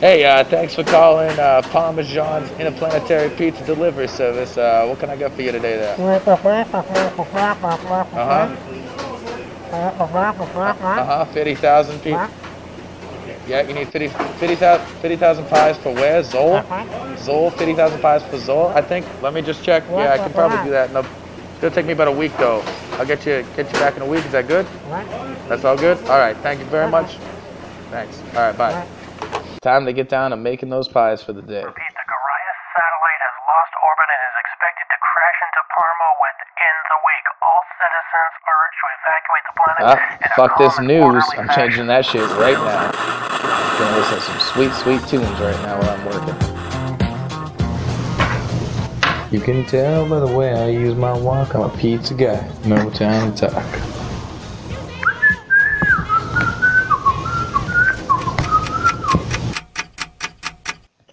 Hey, uh, thanks for calling uh, Parmesan's Interplanetary Pizza Delivery Service. Uh, what can I get for you today there? Uh-huh. Uh-huh, 50,000 people. Yeah, you need 50 50,000 50,000 pies for where? Zoll? Zoll, 50,000 pies for Zoll, I think. Let me just check. Yeah, I can probably do that. No, it'll take me about a week though. I'll get you get you back in a week. Is that good? That's all good? All right, thank you very much. Thanks. All right, bye. Time to get down to making those pies for the day. Repeat, the Gorias satellite has lost orbit and is expected to crash into Parma within the week. All citizens urged to evacuate the planet. Ah, in a fuck this news. I'm fashion. changing that shit right now. I'm Gonna listen to some sweet, sweet tunes right now while I'm working. You can tell by the way I use my walk, I'm a pizza guy. No time to talk.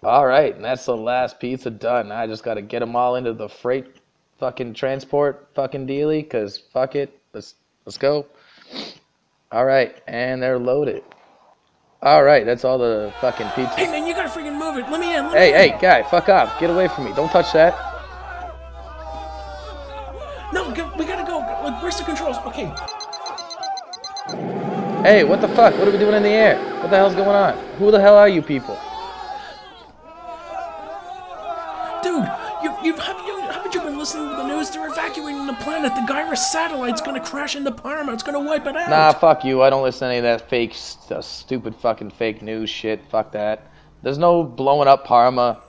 All right, and that's the last pizza done. I just gotta get them all into the freight fucking transport fucking dealy, cause fuck it. Let's let's go. All right, and they're loaded. All right, that's all the fucking pizza. Hey man, you gotta freaking move it. Let me in. Let Hey, me in. hey, guy, fuck off. Get away from me. Don't touch that. No, we gotta go. Like, where's the controls? Okay. Hey, what the fuck? What are we doing in the air? What the hell's going on? Who the hell are you people? Listening to the news? They're evacuating the planet. The Gaira satellite's gonna crash into Parma. It's gonna wipe it out. Nah, fuck you. I don't listen to any of that fake, st- uh, stupid fucking fake news shit. Fuck that. There's no blowing up Parma.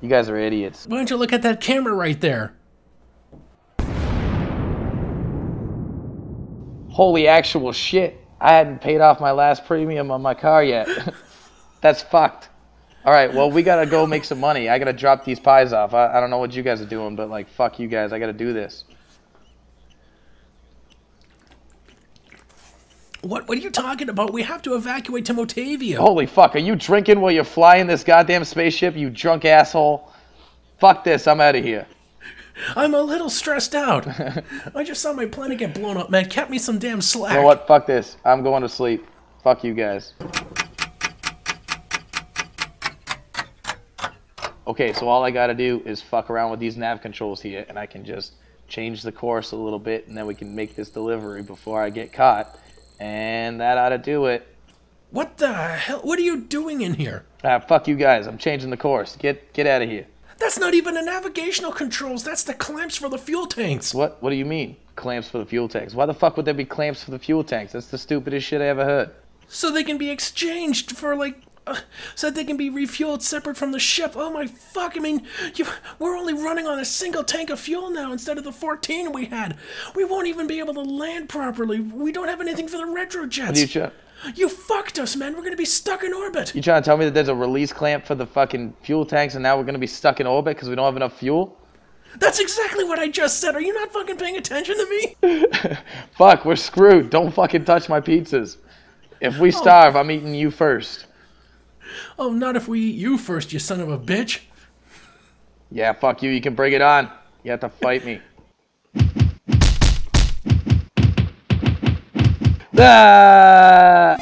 You guys are idiots. Why don't you look at that camera right there? Holy actual shit. I hadn't paid off my last premium on my car yet. That's fucked. All right, well, we gotta go make some money. I gotta drop these pies off. I, I don't know what you guys are doing, but like, fuck you guys. I gotta do this. What, what are you talking about? We have to evacuate to Motavia. Holy fuck, are you drinking while you're flying this goddamn spaceship, you drunk asshole? Fuck this, I'm out of here. I'm a little stressed out. I just saw my planet get blown up, man. Kept me some damn slack. You know what? Fuck this. I'm going to sleep. Fuck you guys. Okay, so all I gotta do is fuck around with these nav controls here, and I can just change the course a little bit, and then we can make this delivery before I get caught. And that ought to do it. What the hell? What are you doing in here? Ah, fuck you guys. I'm changing the course. Get get out of here. That's not even the navigational controls. That's the clamps for the fuel tanks. What? What do you mean? Clamps for the fuel tanks? Why the fuck would there be clamps for the fuel tanks? That's the stupidest shit I ever heard. So they can be exchanged for like. Uh, so that they can be refueled separate from the ship. Oh my fuck! I mean, you, we're only running on a single tank of fuel now instead of the 14 we had. We won't even be able to land properly. We don't have anything for the retrojets. You, try- You fucked us, man. We're gonna be stuck in orbit. you trying to tell me that there's a release clamp for the fucking fuel tanks, and now we're gonna be stuck in orbit because we don't have enough fuel? That's exactly what I just said. Are you not fucking paying attention to me? Fuck, we're screwed. Don't fucking touch my pizzas. If we starve, I'm eating you first. Oh, not if we eat you first, you son of a bitch. Yeah, fuck you. You can bring it on. You have to fight me. Ah!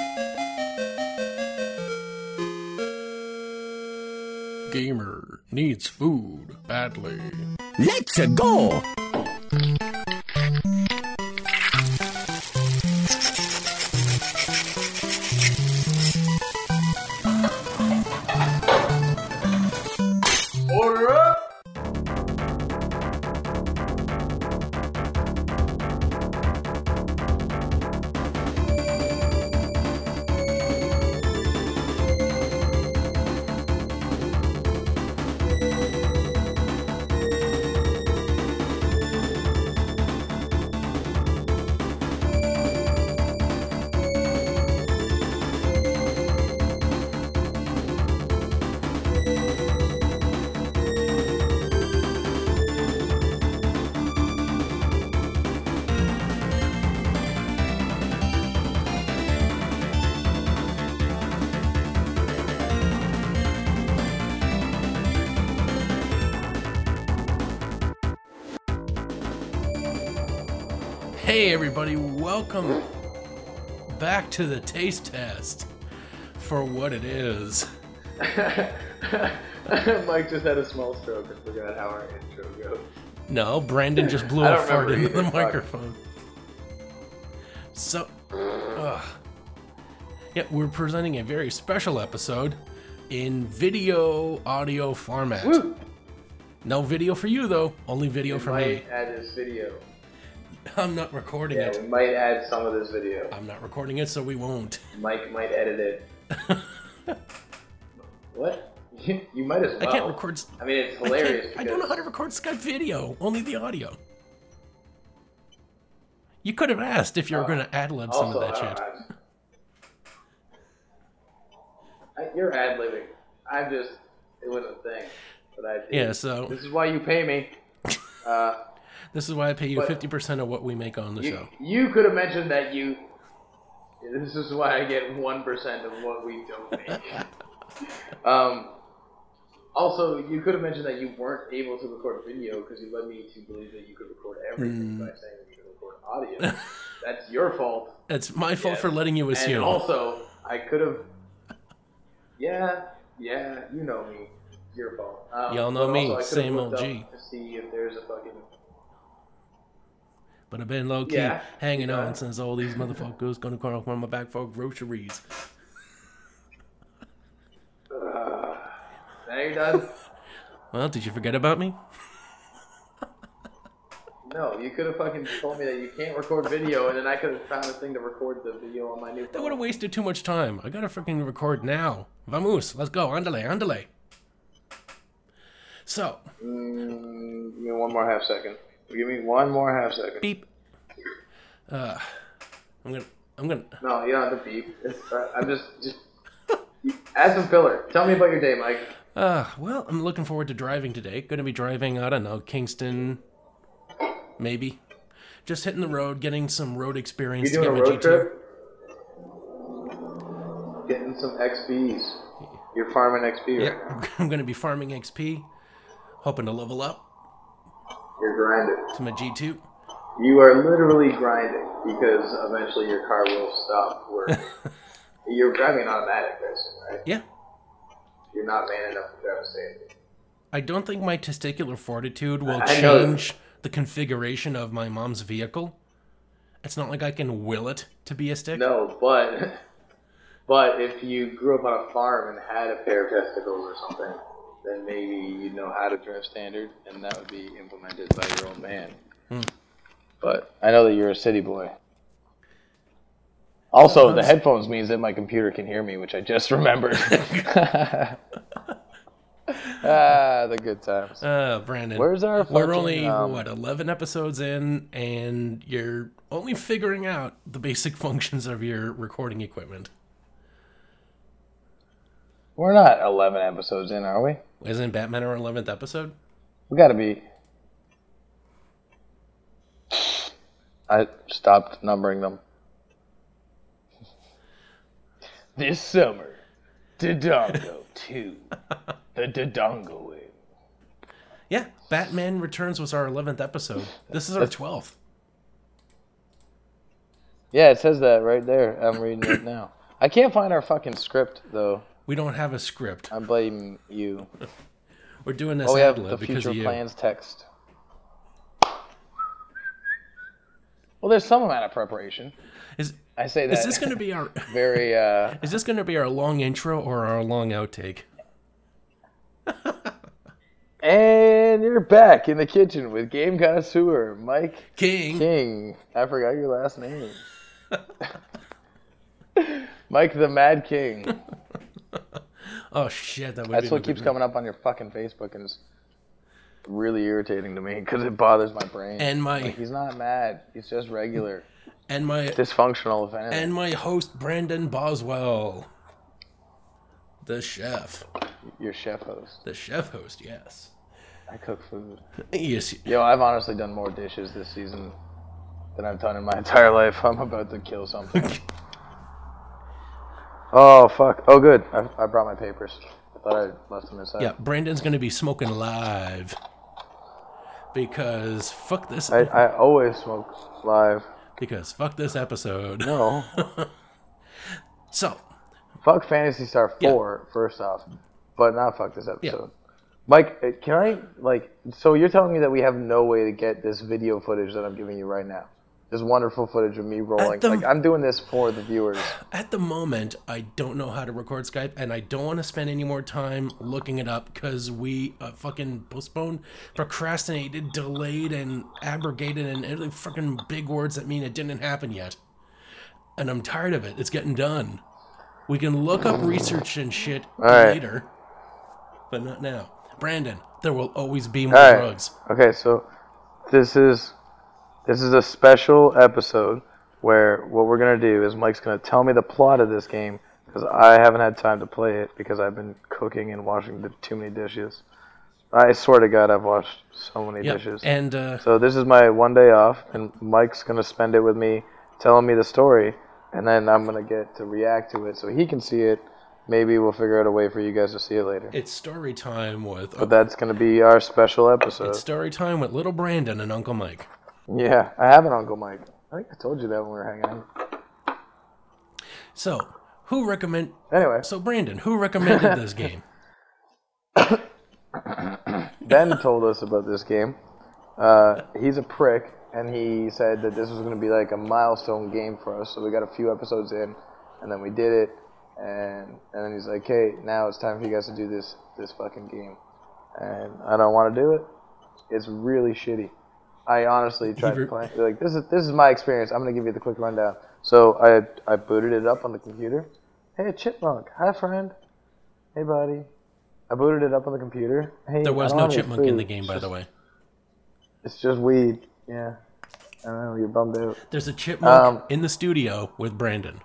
Gamer needs food badly. Let's go! Hey, everybody, welcome back to the taste test for what it is. Mike just had a small stroke and forgot how our intro goes. No, Brandon just blew a fart into the either, microphone. So, ugh. yeah, we're presenting a very special episode in video audio format. Woo! No video for you though, only video for me. might add this video. I'm not recording Yeah, it. we might add some of this video. I'm not recording it, so we won't. Mike might edit it. what? you might as well. I can't record. I mean, it's I, hilarious. I don't know how to record Skype video, only the audio. You could have asked if you were Oh, going to ad lib some of that shit. I- you're ad libbing. I'm just. It was a thing that I did. Yeah, so This is why you pay me. Uh, this is why I pay you 50% of what we make on the you, show. you could have mentioned that you. This is why I get one percent of what we don't make. um. Also, you could have mentioned that you weren't able to record video because you led me to believe that you could record everything by saying that you could record audio. That's your fault. It's my fault Yes. for letting you And assume. also, I could have. Yeah, yeah, you know me. Your fault. Um, Y'all know me, also I could have same looked old G. To see if there's a fucking. But I've been low key Yeah, hanging yeah. on since all these motherfuckers gonna come on my back for groceries. Now you're done. Well, did you forget about me? No, you could have fucking told me that you can't record video, and then I could have found a thing to record the video on my new Phone. That would have wasted too much time. I gotta freaking record now. Vamos, let's go. Andale, andale. So, Mm, give me one more half second. Give me one more half second. beep. Uh, I'm gonna, I'm gonna. No, you don't have to beep. Uh, I'm just just add some filler. Tell me about your day, Mike. Uh, well, I'm looking forward to driving today. Gonna be driving, I don't know, Kingston, maybe. Just hitting the road, getting some road experience You to doing get a road G2. trip? Getting some XPs. You're farming XP right Yep. I'm gonna be farming XP, hoping to level up You're grinding. to my G2. You are literally grinding because eventually your car will stop working. You're driving an automatic, assume, right? Yeah, You're not man enough to drive a safety. I don't think my testicular fortitude will I change the configuration of my mom's vehicle. It's not like I can will it to be a stick. No, but but if you grew up on a farm and had a pair of testicles or something, then maybe you'd know how to drive standard, and that would be implemented by your old man. But I know that you're a city boy. Also, the headphones means that my computer can hear me, which I just remembered. ah, the good times. Uh, Brandon. Where's our We're only um, what eleven episodes in, and you're only figuring out the basic functions of your recording equipment. We're not 11 episodes in, are we? Isn't Batman our eleventh episode? We gotta be. I stopped numbering them. This summer, Dodongo 2. The Dodongo Wing. Yeah, Batman Returns was our eleventh episode. This is our twelfth. Yeah, it says that right there. I'm reading it now. I can't find our fucking script, though. We don't have a script. I blame you. We're doing this Oh, we ad have the lib because future plans text. Well, there's some amount of preparation. Is I say that is this going to be our very uh, is this going to be our long intro or our long outtake? And you're back in the kitchen with Game Connoisseur, Mike King. King. I forgot your last name. Mike the Mad King. Oh shit, that would That's what keeps good- coming up on your fucking Facebook and it's really irritating to me because it bothers my brain. And my Like, he's not mad. He's just regular. and my Dysfunctional, if anything. and my host Brandon Boswell, the chef, Your chef host. the chef host. Yes. I cook food. Yes. Yo, I've honestly done more dishes this season than I've done in my entire life. I'm about to kill something. Oh, fuck. Oh, good. I, I brought my papers. I thought I left them inside. Yeah, Brandon's gonna be smoking live because fuck this. I, I always smoke live. because fuck this episode. No. So Fuck Phantasy Star 4, first off. but not fuck this episode. Mike, uh, can I like? So you're telling me that we have no way to get this video footage that I'm giving you right now? This wonderful footage of me rolling. the- like I'm doing this for the viewers. At the moment, I don't know how to record Skype, and I don't want to spend any more time looking it up because we uh, fucking postponed, procrastinated, delayed, and abrogated, and every fucking big words that mean it didn't happen yet. And I'm tired of it. It's getting done. We can look up research and shit right. later, but not now. Brandon, there will always be more right. drugs. Okay, so this is this is a special episode where what we're gonna do is Mike's gonna tell me the plot of this game because I haven't had time to play it because I've been cooking and washing the, too many dishes. I swear to God, I've washed so many Yep. dishes. And uh, So this is my one day off, and Mike's gonna spend it with me, telling me the story, and then I'm gonna get to react to it so he can see it. Maybe we'll figure out a way for you guys to see it later. it's story time with But that's gonna be our special episode. it's story time with little Brandon and Uncle Mike. Yeah, I have an Uncle Mike. I think I told you that when we were hanging out. So, who recommend? Anyway, So, Brandon, who recommended this game? Ben told us about this game. Uh, he's a prick, and he said that this was going to be like a milestone game for us. So we got a few episodes in, and then we did it, and and then he's like, "Hey, now it's time for you guys to do this this fucking game," and I don't want to do it. It's really shitty. I honestly tried to play. Like this is this is my experience. I'm gonna give you the quick rundown. So I I booted it up on the computer. Hey, chipmunk. Hi, friend. Hey, buddy. I booted it up on the computer. Hey, There was no chipmunk in the game, by the way. It's just weed. Yeah. I don't know. You're bummed out. There's a chipmunk Um, in the studio with Brandon.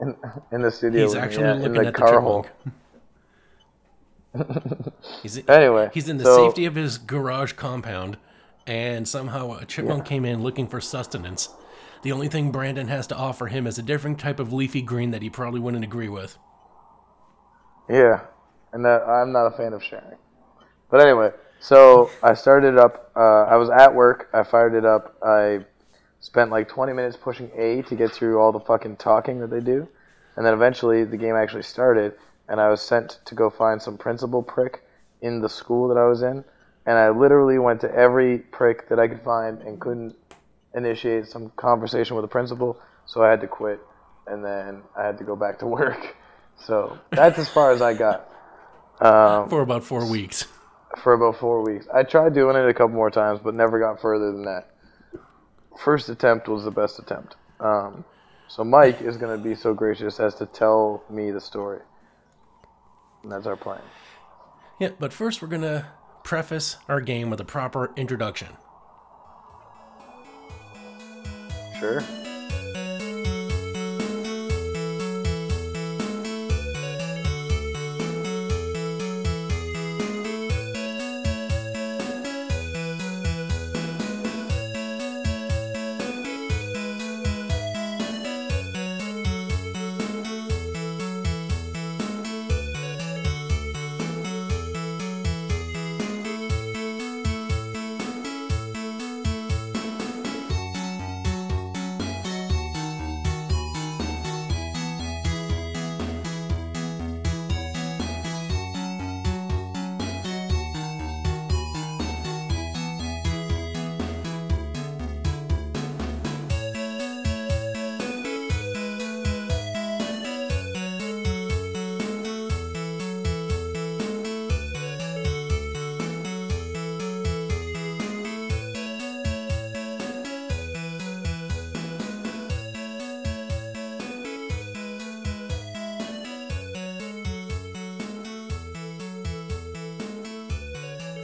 In, in the studio. He's actually yeah, looking in the at the car hole. chipmunk. he's Anyway, he's in the so- safety of his garage compound, and somehow a chipmunk came in looking for sustenance. The only thing Brandon has to offer him is a different type of leafy green that he probably wouldn't agree with. Yeah, and that, I'm not a fan of sharing. But anyway, so I started up. Uh, I was at work. I fired it up. I spent like 20 minutes pushing A to get through all the fucking talking that they do, and then eventually the game actually started, and I was sent to go find some principal prick in the school that I was in, and I literally went to every prick that I could find and couldn't initiate some conversation with the principal, so I had to quit, and then I had to go back to work. So that's as far as I got um, For about four weeks. for about four weeks. I tried doing it a couple more times, but never got further than that. First attempt was the best attempt. Um, so Mike is going to be so gracious as to tell me the story, and that's our plan. Yeah, but first we're gonna preface our game with a proper introduction. Sure.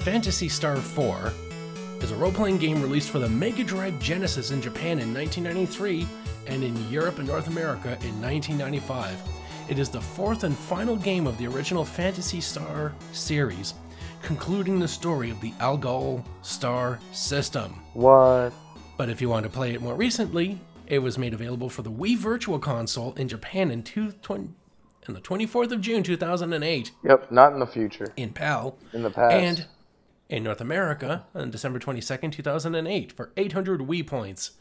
Phantasy Star 4 is a role playing game released for the Mega Drive Genesis in Japan in 1993 and in Europe and North America in 1995. It is the fourth and final game of the original Phantasy Star series, concluding the story of the Algol Star system. What? But if you want to play it more recently, it was made available for the Wii Virtual Console in Japan in, two, twen- in the 24th of June 2008 Yep. Not in the future. in PAL. In the past. And in North America on December 22nd, 2008 for 800 Wii points.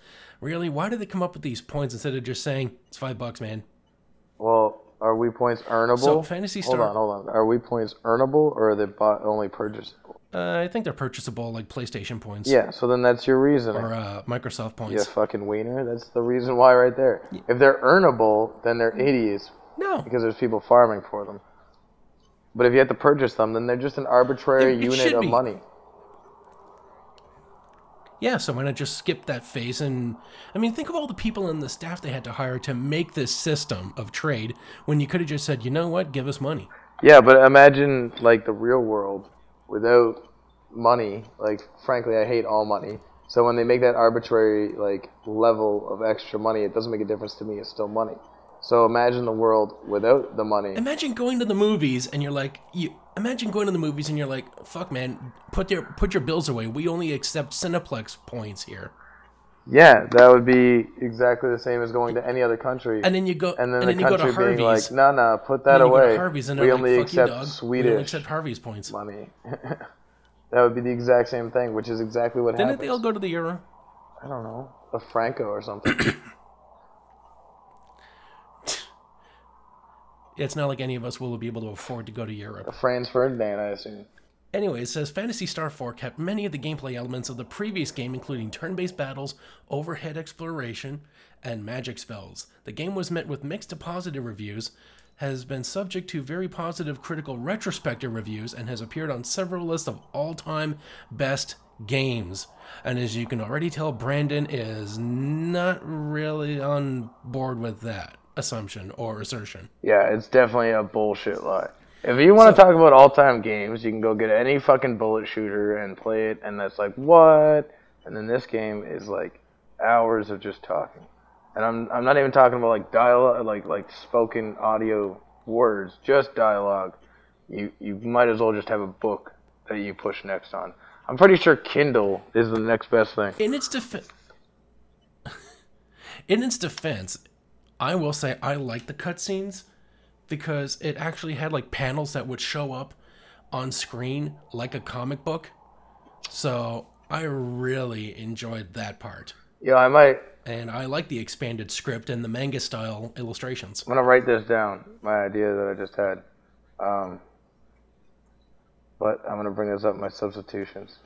Really? Why did they come up with these points instead of just saying, it's five bucks, man? Well, Are Wii points earnable? So, Phantasy Hold on, hold on. Are Wii points earnable or are they bought only purchasable? Uh, I think they're purchasable like PlayStation points Yeah, so then that's your reason. or uh, Microsoft points. fucking wiener. That's the reason why right there. If they're earnable, then they're idiots No, because there's people farming for them. But if you have to purchase them, then they're just an arbitrary It- it unit of be. money. yeah. So why not just skip that phase? And I mean, think of all the people and the staff they had to hire to make this system of trade when you could have just said, you know what, give us money. Yeah, but imagine like the real world without money. Like, frankly, I hate all money. So when they make that arbitrary like level of extra money, it doesn't make a difference to me. It's still money. So imagine the world without the money. Imagine going to the movies and you're like, you imagine going to the movies and you're like, fuck, man, put your put your bills away. We only accept Cineplex points here. Yeah, that would be exactly the same as going to any other country. And then you go and then and the then you go to country being like, no, no, put that then you go to away. Harvey's and we only like, fuck you, accept dog. We only Swedish accept Harvey's points. money. that would be the exact same thing, which is exactly what Didn't happens. they all go to the euro? I don't know, a Franco or something. It's not like any of us will be able to afford to go to Europe. Franz Ferdinand, I assume. Anyway, it says Phantasy Star 4 kept many of the gameplay elements of the previous game, including turn based battles, overhead exploration, and magic spells. The game was met with mixed to positive reviews, has been subject to very positive critical retrospective reviews, and has appeared on several lists of all time best games. And as you can already tell, Brandon is not really on board with that assumption or assertion. Yeah, it's definitely a bullshit lie. If you want to talk about all-time games, you can go get any fucking bullet shooter and play it, and that's like what? And then this game is like hours of just talking, and I'm I'm not even talking about like dialogue, like like spoken audio words, just dialogue. You you might as well just have a book that you push next on. I'm pretty sure Kindle is the next best thing. in its defense in its defense i will say i like the cutscenes because it actually had like panels that would show up on screen like a comic book so i really enjoyed that part Yeah, I might. and i like the expanded script and the manga style illustrations I'm gonna write this down. My idea that I just had. Um, but I'm gonna bring this up my substitutions.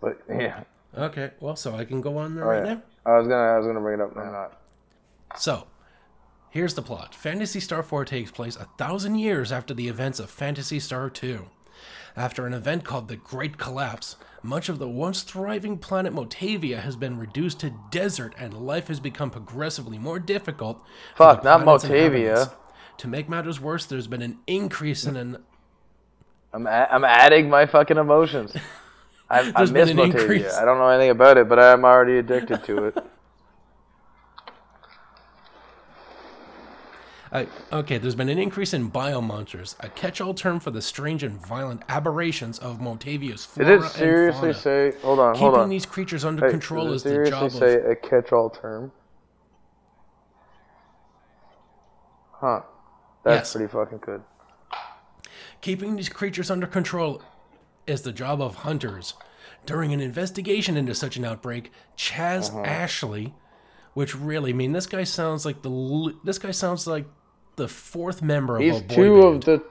But yeah, okay well so i can go on there oh, right yeah. now I was gonna I was gonna bring it up now. Not. So, here's the plot Phantasy Star 4 takes place a thousand years after the events of Phantasy Star 2. After an event called the Great Collapse, much of the once thriving planet Motavia has been reduced to desert and life has become progressively more difficult. Fuck, not Motavia. To make matters worse, there's been an increase in an I'm a- I'm adding my fucking emotions. I, I miss increase. I don't know anything about it, but I'm already addicted to it. Uh, okay, there's been an increase in biomonsters, a catch-all term for the strange and violent aberrations of Motavia's Did flora it seriously say? Hold on, hold on. Keeping these creatures under Hey, control is the seriously job say of a catch-all term? Huh. That's Yes. pretty fucking good. keeping these creatures under control is the job of hunters. During an investigation into such an outbreak, Chaz Uh-huh. Ashley, which really I mean this guy sounds like the this guy sounds like the fourth member of He's a boy two band. of the.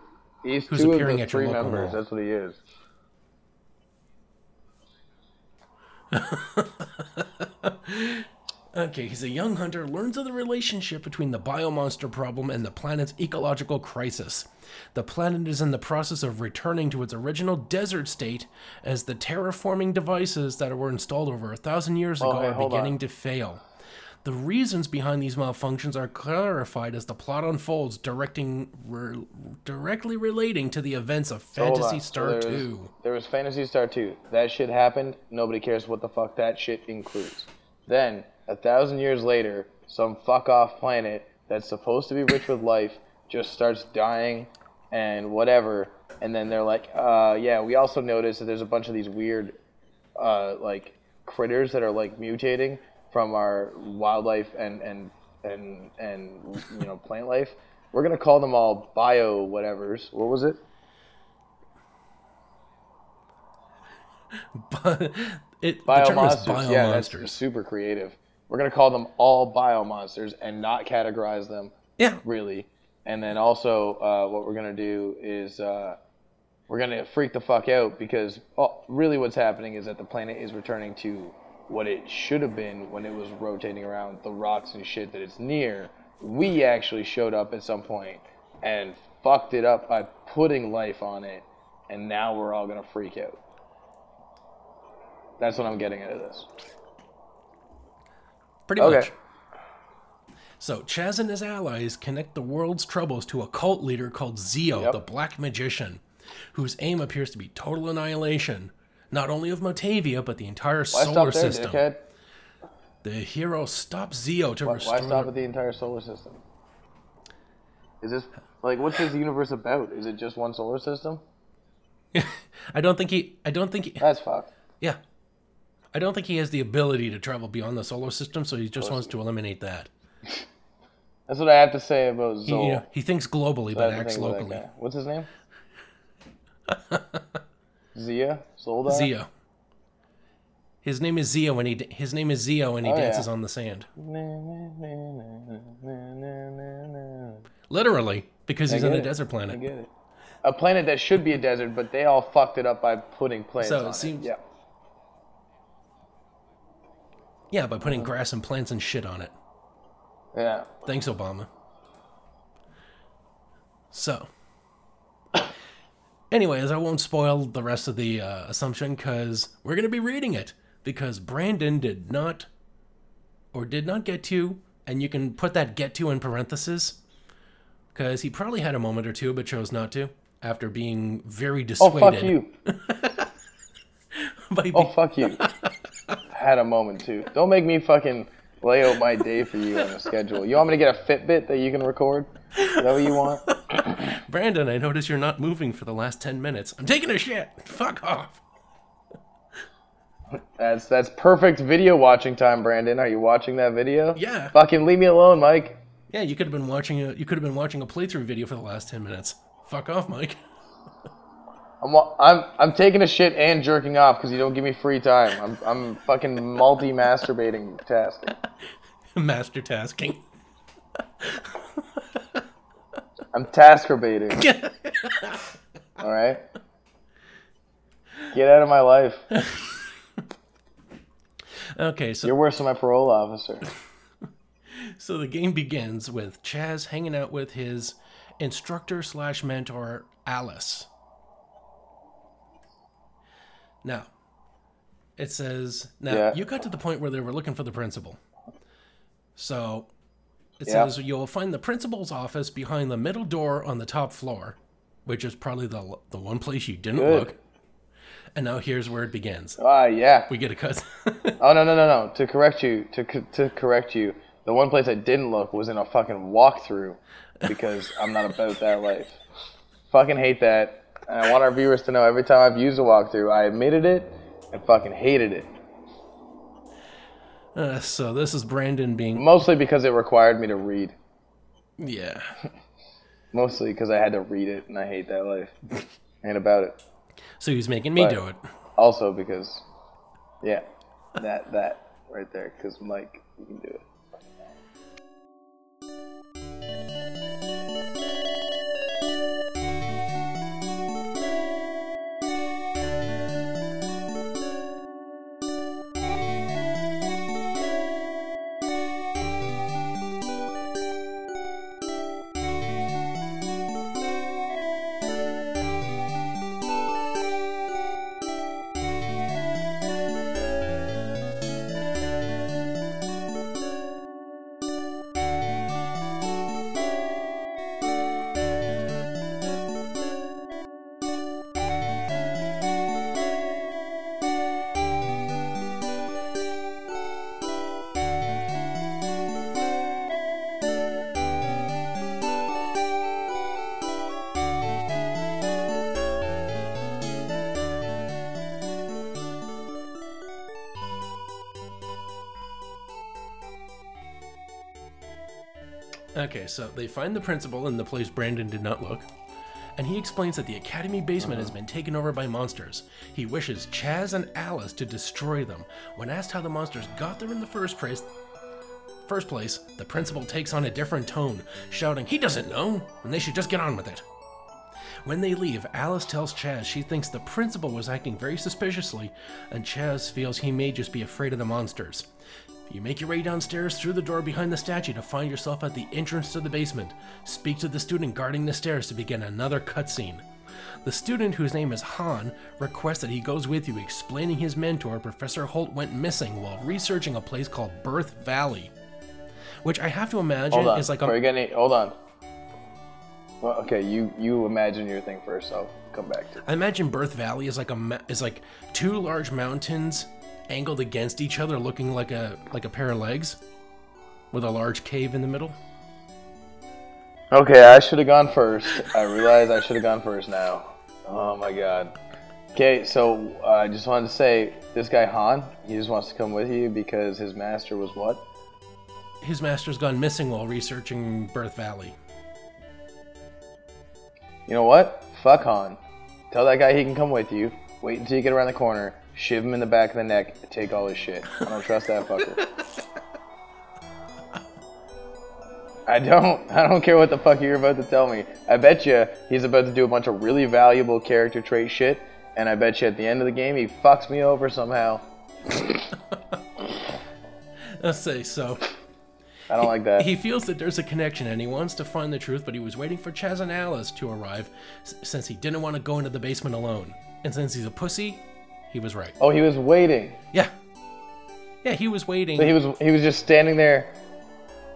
He's who's two of appearing the at your three members. mall. That's what he is. Okay, he's a young hunter, learns of the relationship between the biomonster problem and the planet's ecological crisis. The planet is in the process of returning to its original desert state as the terraforming devices that were installed over a thousand years ago hey, are beginning on. to fail. The reasons behind these malfunctions are clarified as the plot unfolds, directing re- directly relating to the events of Hold Phantasy. So Star was- 2. There was Phantasy Star 2. That shit happened. Nobody cares what the fuck that shit includes. Then, a thousand years later, some fuck off planet that's supposed to be rich with life just starts dying and whatever. And then they're like, uh, yeah, we also noticed that there's a bunch of these weird, uh, like, critters that are, like, mutating from our wildlife and, and, and, and, you know, plant life. We're gonna call them all bio whatevers. What was it? But it, is Biomonsters. Yeah, that's super creative. We're gonna call them all bio monsters and not categorize them Yeah. really. And then also, uh, what we're gonna do is uh, we're gonna freak the fuck out because oh, really what's happening is that the planet is returning to what it should have been when it was rotating around the rocks and shit that it's near. We actually showed up at some point and fucked it up by putting life on it, and now we're all gonna freak out. That's what I'm getting out of this. Pretty Okay. much. So Chaz and his allies connect the world's troubles to a cult leader called Zio, Yep. the Black Magician, whose aim appears to be total annihilation, not only of Motavia but the entire Why solar stop there, system. dickhead? The hero stops Zio to Why, restore. why stop at the entire solar system? Is this like what's this universe about? Is it just one solar system? I don't think he. I don't think. He, That's fucked. yeah. I don't think he has the ability to travel beyond the solar system, so he just wants to eliminate that. That's what I have to say about He, Zol. you know, he thinks globally I but acts think about that locally. What's his name? Zia Solda. Zio. His name is Zio, and he his name is Zio, and he Oh, yeah. dances on the sand. Literally, because he's on a desert I planet. get it. A planet that should be a desert, but they all fucked it up by putting plants So it on it. seems- Yeah. Yeah, by putting grass and plants and shit on it. Yeah. Thanks, Obama. So, anyways, I won't spoil the rest of the uh, assumption because we're going to be reading it because Brandon did not or did not get to, and you can put that get to in parentheses because he probably had a moment or two but chose not to after being very dissuaded. Oh fuck you. Oh fuck you. Had a moment too. Don't make me fucking lay out my day for you on a schedule. You want me to get a Fitbit that you can record? Is that what you want? Brandon, I notice you're not moving for the last 10 minutes. I'm taking a shit. Fuck off. That's that's perfect video watching time, Brandon. Are you watching that video? Yeah. Fucking leave me alone, Mike. Yeah, you could have been watching a you could have been watching a playthrough video for the last ten minutes. Fuck off, Mike. I'm I'm I'm taking a shit and jerking off because you don't give me free time. I'm I'm fucking multi masturbating tasking. Master tasking. I'm taskerbating. All right. Get out of my life. Okay, so You're worse than my parole officer. so the game begins with Chaz hanging out with his instructor slash mentor Alys. Now, it says now Yeah. you got to the point where they were looking for the principal. So it Yeah. says you'll find the principal's office behind the middle door on the top floor, which is probably the the one place you didn't Good. look. And now here's where it begins. Ah, yeah. We get a cut. Oh no no no no! To correct you, to to correct you, the one place I didn't look was in a fucking walkthrough, because I'm not about that life. Fucking hate that. And I want our viewers to know every time I've used a walkthrough, I admitted it and fucking hated it. Uh, so this is Brandon being Mostly because it required me to read. yeah. Mostly because I had to read it, and I hate that life. Ain't about it. So he's making me But- do it. Also because, yeah, that that right there. Because Mike, you can do it. Okay, so they find the principal in the place Brandon did not look, and he explains that the academy basement has been taken over by monsters. He wishes Chaz and Alys to destroy them. When asked how the monsters got there in the first place, First place, the principal takes on a different tone, shouting, He doesn't know, and they should just get on with it. When they leave, Alys tells Chaz she thinks the principal was acting very suspiciously, and Chaz feels he may just be afraid of the monsters. You make your way downstairs through the door behind the statue to find yourself at the entrance to the basement. Speak to the student guarding the stairs to begin another cutscene. The student, whose name is Hahn, requests that he goes with you, explaining his mentor, Professor Holt, went missing while researching a place called Birth Valley. Which I have to imagine Hold on. is like a. you get any, hold on. Well, okay, you you imagine your thing first. I'll come back to. it. I imagine Birth Valley is like a ma- is like two large mountains angled against each other, looking like a like a pair of legs, with a large cave in the middle. Okay, I should have gone first. I realize I should have gone first now. Oh my god. Okay, so uh, I just wanted to say this guy Hahn, he just wants to come with you because his master was what? His master's gone missing while researching Birth Valley. You know what? Fuck Hahn. Tell that guy he can come with you. Wait until you get around the corner. Shiv him in the back of the neck. Take all his shit. I don't trust that fucker. I don't. I don't care what the fuck you're about to tell me. I bet you he's about to do a bunch of really valuable character trait shit, and I bet you at the end of the game he fucks me over somehow. Let's say so. I don't like that. He feels that there's a connection and he wants to find the truth, but he was waiting for Chaz and Alys to arrive s- since he didn't want to go into the basement alone. And since he's a pussy, he was right. Oh, he was waiting. Yeah. Yeah, he was waiting, So he was he was just standing there.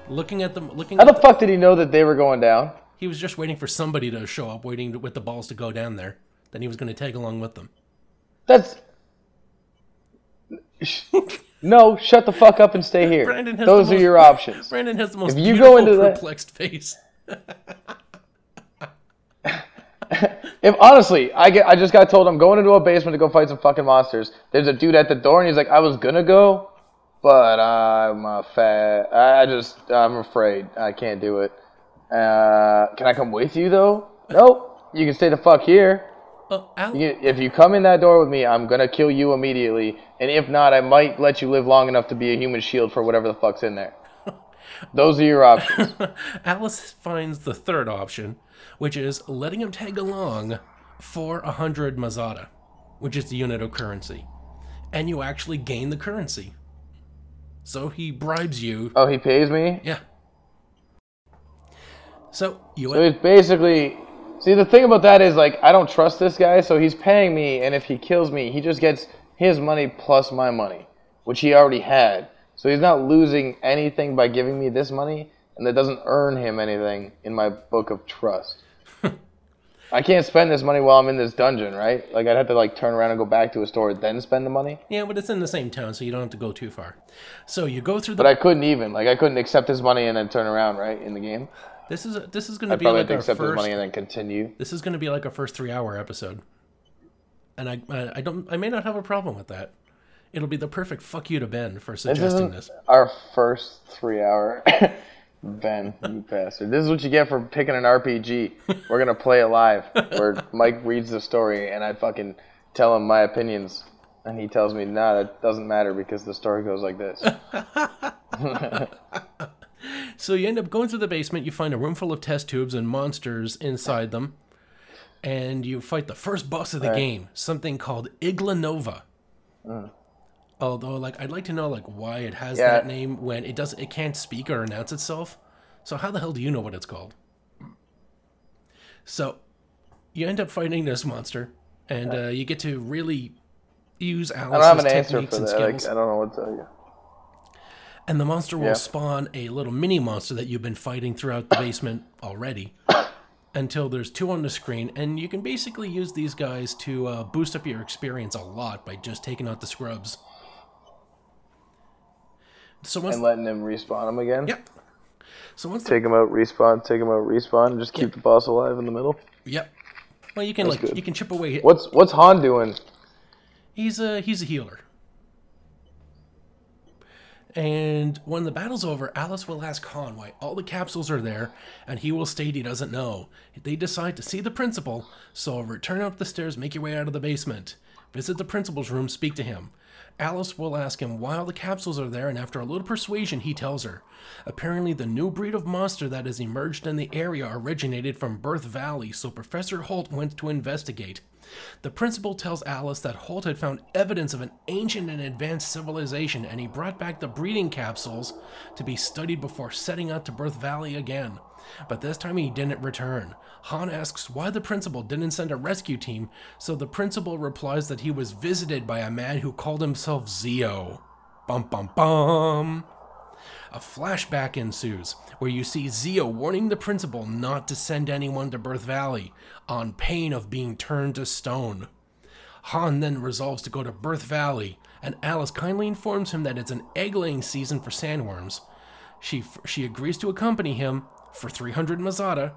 looking at them, looking How at the the, fuck did he know that they were going down? He was just waiting for somebody to show up, waiting to, with the balls to go down there. Then he was going to tag along with them. That's no. Shut the fuck up and stay here. Those are most- your options. Brandon has the most If you go into that- perplexed face. If honestly, I get, I just got told I'm going into a basement to go fight some fucking monsters. There's a dude at the door, and he's like, I was gonna go, but I'm a fat. I just, I'm afraid I can't do it. Uh, can I come with you though? Nope. You can stay the fuck here. Oh, Al- You- If you come in that door with me, I'm gonna kill you immediately, and if not, I might let you live long enough to be a human shield for whatever the fuck's in there. Those are your options. Alys finds the third option, which is letting him tag along for a hundred Meseta, which is the unit of currency, and you actually gain the currency. So he bribes you. oh, he pays me. Yeah. So you So it's basically. See, the thing about that is, like, I don't trust this guy, so he's paying me, and if he kills me, he just gets his money plus my money, which he already had. So he's not losing anything by giving me this money, and that doesn't earn him anything in my book of trust. I can't spend this money while I'm in this dungeon, right? Like, I'd have to, like, turn around and go back to a store, then spend the money. yeah, but it's in the same town, so you don't have to go too far. So you go through the. But I couldn't even. Like, I couldn't accept his money and then turn around, right, in the game. this is this is going to be like have our accept his money and then continue. This is going to be like a first three-hour episode, and I, I I don't I may not have a problem with that. It'll be the perfect fuck you to Ben for This suggesting isn't this. our first three hour. ben, you bastard. This is what you get for picking an RPG. We're gonna play it live, where Mike reads the story and I fucking tell him my opinions, and he tells me, "Nah, that doesn't matter because the story goes like this." So you end up going through the basement. You find a room full of test tubes and monsters inside them, and you fight the first boss of the game, something called Igglanova. Mm. Although, like, I'd like to know like why it has Yeah. that name when it doesn't, it can't speak or announce itself. So how the hell do you know what it's called? So you end up fighting this monster, and uh, you get to really use I Alys's don't have an answer techniques for and that. Like, skills. I don't know what to tell you. And the monster will Yeah. spawn a little mini monster that you've been fighting throughout the basement already until there's two on the screen. And you can basically use these guys to uh, boost up your experience a lot by just taking out the scrubs. So once, And letting them respawn them again. yep. So once, Take them out, respawn. Take them out, respawn. and Just keep the boss alive in the middle. yep. Well, you can like good. you can chip away. What's What's Hahn doing? He's a he's a healer. And when the battle's over, Alys will ask Hahn why all the capsules are there, and he will state he doesn't know. They decide to see the principal, so return up the stairs, make your way out of the basement. Visit the principal's room, speak to him. Alys will ask him why all the capsules are there, and after a little persuasion, he tells her. Apparently, the new breed of monster that has emerged in the area originated from Birth Valley, so Professor Holt went to investigate. The principal tells Alys that Holt had found evidence of an ancient and advanced civilization, and he brought back the breeding capsules to be studied before setting out to Birth Valley again. But this time he didn't return. Hahn asks why the principal didn't send a rescue team, so the principal replies that he was visited by a man who called himself Zio. Bum bum bum. A flashback ensues, where you see Zio warning the principal not to send anyone to Birth Valley, on pain of being turned to stone. Hahn then resolves to go to Birth Valley, and Alys kindly informs him that it's an egg laying season for sandworms. She, she agrees to accompany him for 300 Meseta,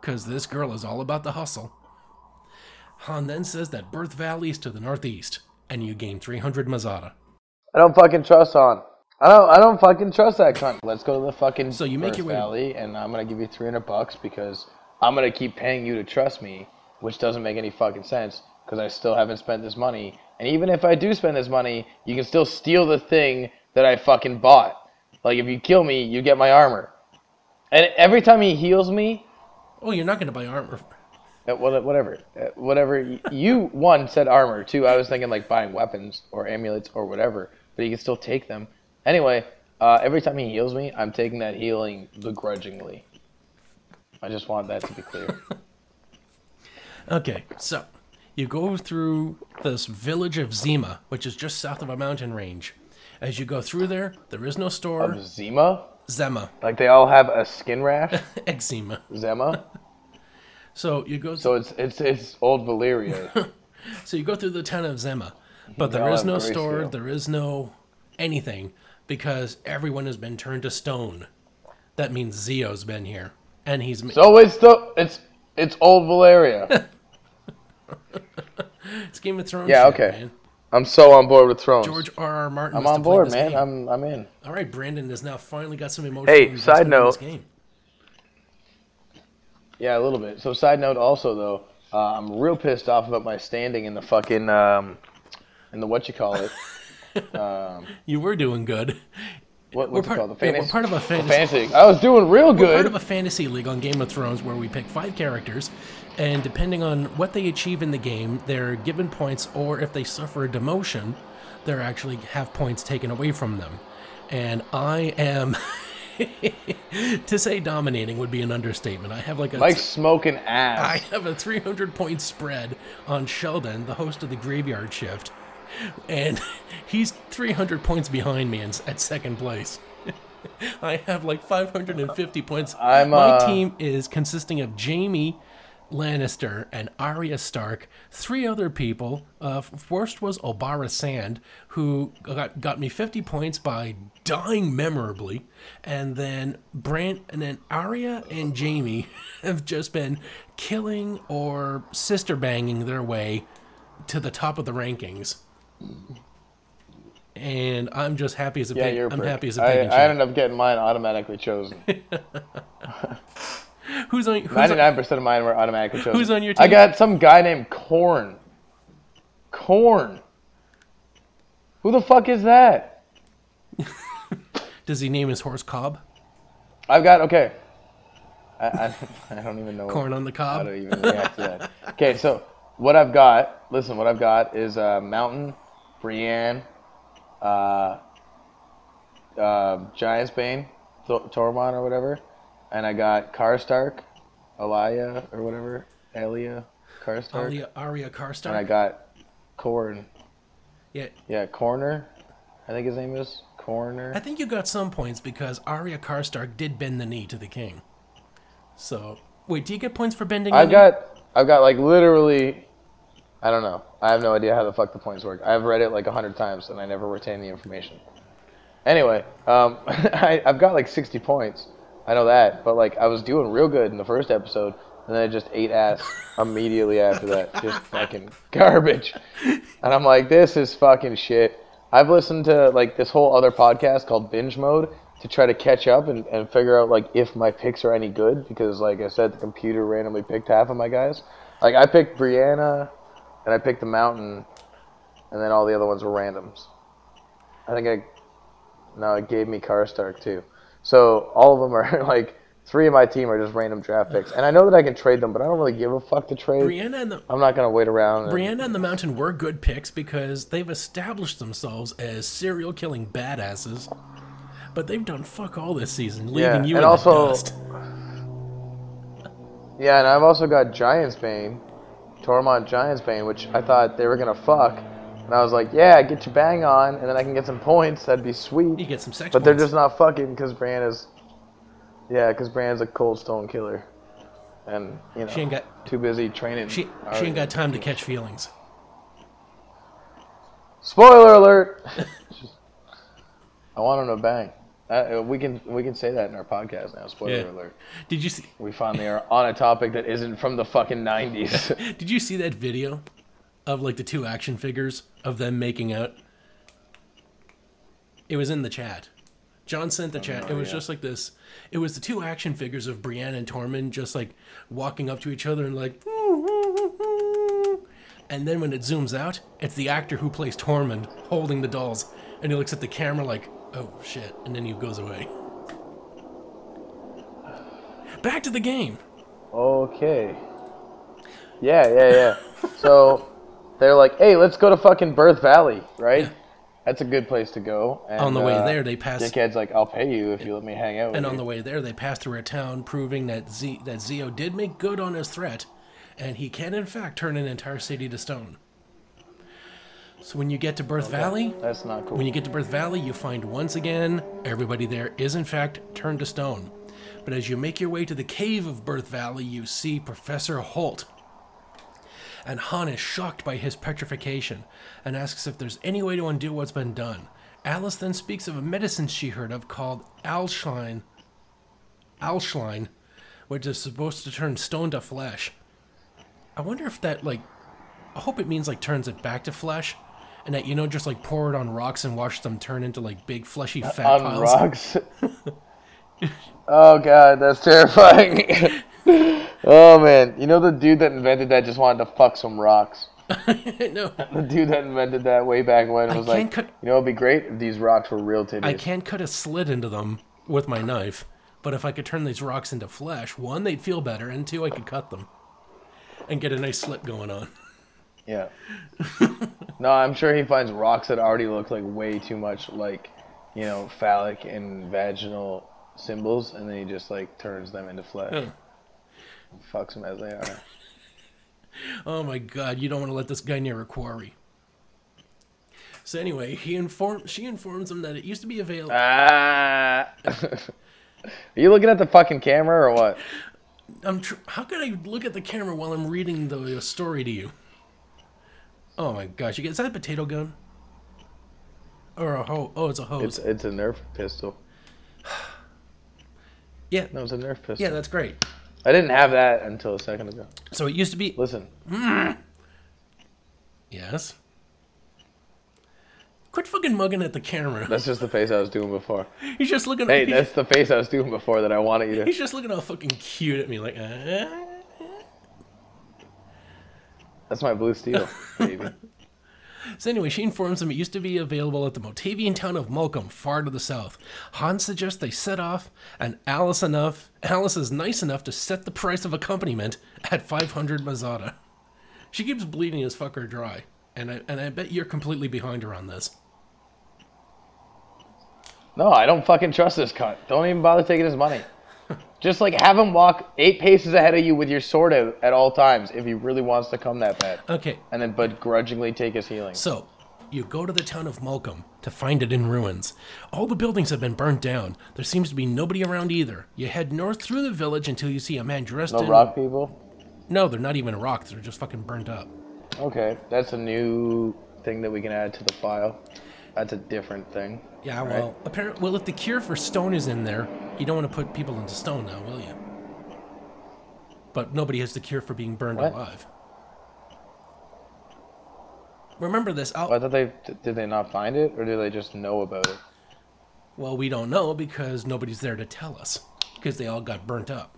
because this girl is all about the hustle. Hahn then says that Birth Valley is to the northeast, and you gain 300 Meseta. I don't fucking trust Hahn. I don't. I don't fucking trust that cunt. Let's go to the fucking So you make Birth your way to- Valley, and I'm gonna give you 300 bucks because I'm gonna keep paying you to trust me, which doesn't make any fucking sense because I still haven't spent this money. And even if I do spend this money, you can still steal the thing that I fucking bought. Like if you kill me, you get my armor. And every time he heals me, Oh, you're not going to buy armor. uh, whatever, uh, whatever. You one said armor. Two, I was thinking like buying weapons or amulets or whatever, but you can still take them. Anyway, uh, every time he heals me, I'm taking that healing begrudgingly. I just want that to be clear. Okay, so you go through this village of Zima, which is just south of a mountain range. As you go through there, there is no store. Of Zima, Zema, like they all have a skin rash. eczema. Zema. So you go. So it's it's it's old Valyria. So you go through the town of Zema, but there is no store, there is no anything because everyone has been turned to stone. That means Zio's been here, and he's So it's the it's it's old Valyria. it's Game of Thrones. Yeah, shit, okay. man. I'm so on board with Thrones. George R. R. Martin. I'm on board, man. game. I'm I'm in. All right, Brandon has now finally got some emotional Hey, side in this note. game. Yeah, a little bit. So side note also though, uh, I'm real pissed off about my standing in the fucking um, in the what you call it. um, You were doing good. What, what's part, it called? The fantasy. we're part of a fantasy. fantasy. I was doing real We're part of a fantasy league on Game of Thrones where we pick five characters, and depending on what they achieve in the game, they're given points, or if they suffer a demotion, they're actually have points taken away from them. And I am, to say dominating would be an understatement. I have like a Mike's smoking ass. I have a 300 point spread on Sheldon, the host of the Graveyard Shift, and he's 300 points behind me in, at second place. I have like 550 points. I'm, My uh, team is consisting of Jaime Lannister and Arya Stark, three other people. Uh, first was Obara Sand, who got, got me 50 points by dying memorably, and then Brant, and then Arya and Jamie have just been killing or sister banging their way to the top of the rankings. And I'm just happy as a Yeah, pig. you're. a I'm prick. happy as a I, pig. in I ended up getting mine automatically chosen. Who's on? Ninety-nine percent of mine were automatically chosen. Who's on your team? I got some guy named Corn. Corn. Who the fuck is that? does he name his horse Cobb? I've got okay. I, I, I don't even know. Corn on the cob. even react to that. Okay, so what I've got, listen, what I've got is uh, Mountain, Brienne, uh, uh, Giantsbane, Th- Tormund or whatever, and I got Karstark, Elia or whatever, Elia, Karstark, Arya, Arya Karstark. and I got Corn. yeah, Yeah, Corner, I think his name is Corner. I think you got some points because Arya Karstark did bend the knee to the king. So wait, do you get points for bending? knee? got, I've got like literally, I don't know. I have no idea how the fuck the points work. I've read it like a hundred times and I never retain the information. Anyway, um, I, I've got like 60 points. I know that, but like I was doing real good in the first episode, and then I just ate ass immediately after that. Just fucking garbage. And I'm like, this is fucking shit. I've listened to like this whole other podcast called Binge Mode to try to catch up and, and figure out like if my picks are any good because like I said, the computer randomly picked half of my guys. Like I picked Brianna, and I picked the Mountain, and then all the other ones were randoms. I think I. No, it gave me Karstark too. So all of them are like three of my team are just random draft picks, and I know that I can trade them, but I don't really give a fuck to trade. Brianna and the I'm not gonna wait around. and- Brianna and the Mountain were good picks because they've established themselves as serial killing badasses. But they've done fuck all this season, leaving Yeah, you and in also- the dust. Yeah, and I've also got Giants Bane, Tormund Giants Bane, which I thought they were gonna fuck, and I was like, yeah, get your bang on, and then I can get some points. That'd be sweet. You get some sex But they're just not fucking because Brianna's. Yeah, because Brianna's a cold stone killer, and you know, She ain't got too busy training. she, she ain't got time to catch feelings. Spoiler alert! I want him to bang. Uh, we can we can say that in our podcast now. Spoiler Yeah. alert. Did you see? We finally are on a topic that isn't from the fucking nineties. Did you see that video of like the two action figures of them making out? It was in the chat. John sent the chat. It was yeah. just like this. It was the two action figures of Brienne and Tormund just like walking up to each other and like. And then when it zooms out, it's the actor who plays Tormund holding the dolls, and he looks at the camera like, "Oh shit," and then he goes away. Back to the game. Okay. Yeah, yeah, yeah. so they're like, hey, let's go to fucking Birth Valley, right? Yeah. That's a good place to go. And, On the way uh, there, they pass. Dickhead's like, I'll pay you if you let me hang out with And you. on the way there, they pass through a town, proving that Z- that Zio did make good on his threat, and he can in fact turn an entire city to stone. So when you get to Birth Valley, That's not cool. when you get to Birth Valley, you find once again everybody there is in fact turned to stone. But as you make your way to the cave of Birth Valley, you see Professor Holt. And Hahn is shocked by his petrification and asks if there's any way to undo what's been done. Alys then speaks of a medicine she heard of called Alshine, Alshline, which is supposed to turn stone to flesh. I wonder if that, like, I hope it means, like, turns it back to flesh. And that, you know, just, like, pour it on rocks and watch them turn into, like, big, fleshy, fat on piles. rocks. oh god, that's terrifying. oh man, you know the dude that invented that just wanted to fuck some rocks. no, The dude that invented that way back when was like, cut- you know, it'd be great if these rocks were real titties. I can't cut a slit into them with my knife. But if I could turn these rocks into flesh, one, they'd feel better, and two, I could cut them and get a nice slit going on. Yeah. no, I'm sure he finds rocks that already look like way too much like, you know, phallic and vaginal symbols, and then he just like turns them into flesh. Yeah. Fucks them as they are. Oh my god, you don't want to let this guy near a quarry. So anyway, he inform she informs him that it used to be available. Ah. Are you looking at the fucking camera or what? I'm tr- how can I look at the camera while I'm reading the uh, story to you? Oh my gosh, you get is that a potato gun? Or a hose? Oh, it's a hose. It's it's a Nerf pistol. yeah, No, it's a Nerf pistol. yeah, that's great. I didn't have that until a second ago. So it used to be. Listen, Yes. Quit fucking mugging at the camera. that's just the face I was doing before. He's just looking. At Hey, that's the face I was doing before that I wanted you to. he's just looking all fucking cute at me, like. Uh, That's my blue steel, baby. So anyway, she informs them it used to be available at the Motavian town of Molcum, far to the south. Hahn suggests they set off, and Alys enough Alys is nice enough to set the price of accompaniment at 500 Meseta. She keeps bleeding his fucker dry, and I and I bet you're completely behind her on this. No, I don't fucking trust this cunt. Don't even bother taking his money. Just like have him walk eight paces ahead of you with your sword out at all times if he really wants to come that bad, Okay, and then but grudgingly take his healing. so you go to the town of Molcum to find it in ruins. All the buildings have been burnt down. There seems to be nobody around either. You head north through the village until you see a man dressed No in. rock people. No, they're not even rocks. They're just fucking burnt up. Okay, that's a new thing that we can add to the file. That's a different thing. Yeah, Right. well, apparently, well, if the cure for stone is in there, you don't want to put people into stone now, will you? But nobody has the cure for being burned What? alive. Remember this? I'll, I thought they did they not find it, or do they just know about it? well, we don't know because nobody's there to tell us because they all got burnt up.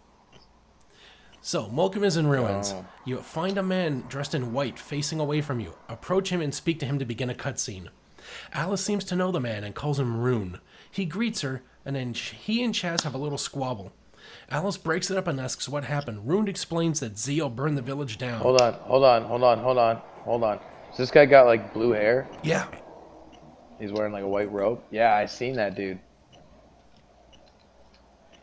So, Molcum is in ruins. Oh. You find a man dressed in white facing away from you. Approach him and speak to him to begin a cutscene. Alys seems to know the man and calls him Rune. He greets her, and then he and Chaz have a little squabble. Alys breaks it up and asks what happened. Rune explains that Zio burned the village down. Hold on, hold on, hold on, hold on, hold on. Has this guy got like blue hair? Yeah, He's wearing like a white robe. Yeah, I seen that dude.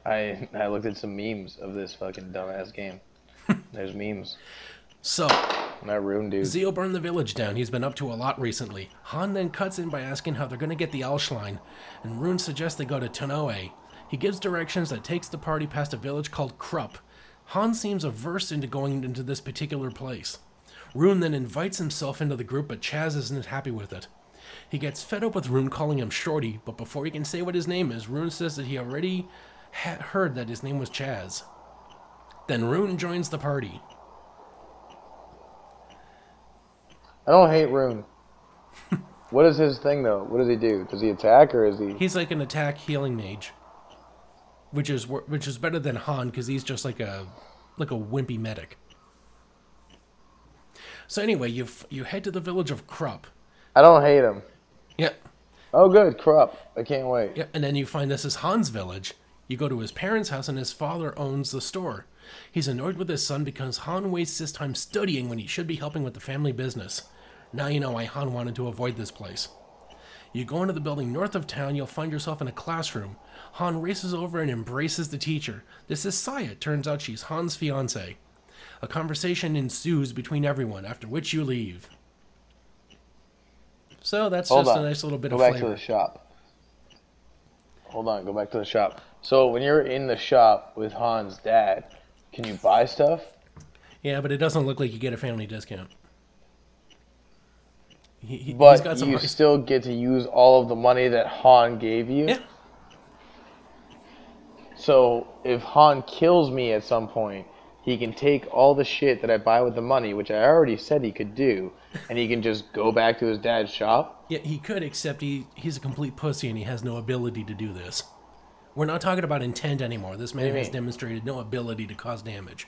I I looked at some memes of this fucking dumbass game. There's memes. so that ruined dude. Zio burned the village down. He's been up to a lot recently. Hahn then cuts in by asking how they're going to get the Alshline, and Rune suggests they go to Tonoe. He gives directions that takes the party past a village called Krup. Hahn seems averse into going into this particular place. Rune then invites himself into the group, but Chaz isn't happy with it. He gets fed up with Rune calling him Shorty, but before he can say what his name is, Rune says that he already had heard that his name was Chaz. Then Rune joins the party. I don't hate Rune. what is his thing though? What does he do? Does he attack or is he? He's like an attack healing mage, which is which is better than Hahn because he's just like a like a wimpy medic. So anyway, you you head to the village of Krup. I don't hate him. Yeah, Oh, good. Krup. I can't wait. yeah, and then you find this is Hahn's village. You go to his parents' house, and his father owns the store. He's annoyed with his son because Hahn wastes his time studying when he should be helping with the family business. Now you know why Hahn wanted to avoid this place. You go into the building north of town, you'll find yourself in a classroom. Hahn races over and embraces the teacher. This is Saya. Turns out she's Hahn's fiance. A conversation ensues between everyone, after which you leave. So that's Hold just on. a nice little bit Go of back flavor. to the shop. Hold on. Go back to the shop. So when you're in the shop with Hahn's dad, can you buy stuff? Yeah, but it doesn't look like you get a family discount. He, he, he's But got some you nice- still get to use all of the money that Hahn gave you. Yeah. So if Hahn kills me at some point, he can take all the shit that I buy with the money, which I already said he could do, and he can just go back to his dad's shop. Yeah, he could, except he, he's a complete pussy and he has no ability to do this. We're not talking about intent anymore. This man has mean? demonstrated no ability to cause damage.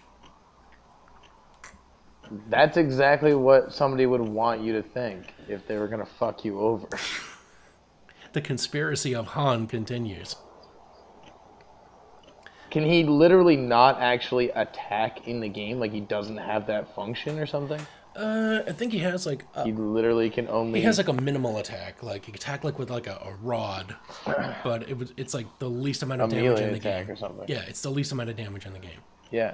That's exactly what somebody would want you to think if they were gonna fuck you over. The conspiracy of Hahn continues. Can he literally not actually attack in the game? Like he doesn't have that function or something? Uh, I think he has like a, He literally can only. he has like a minimal attack. Like he can attack like with like a, a rod, but it was it's like the least amount of A damage in the game. or something. Yeah, it's the least amount of damage in the game. yeah,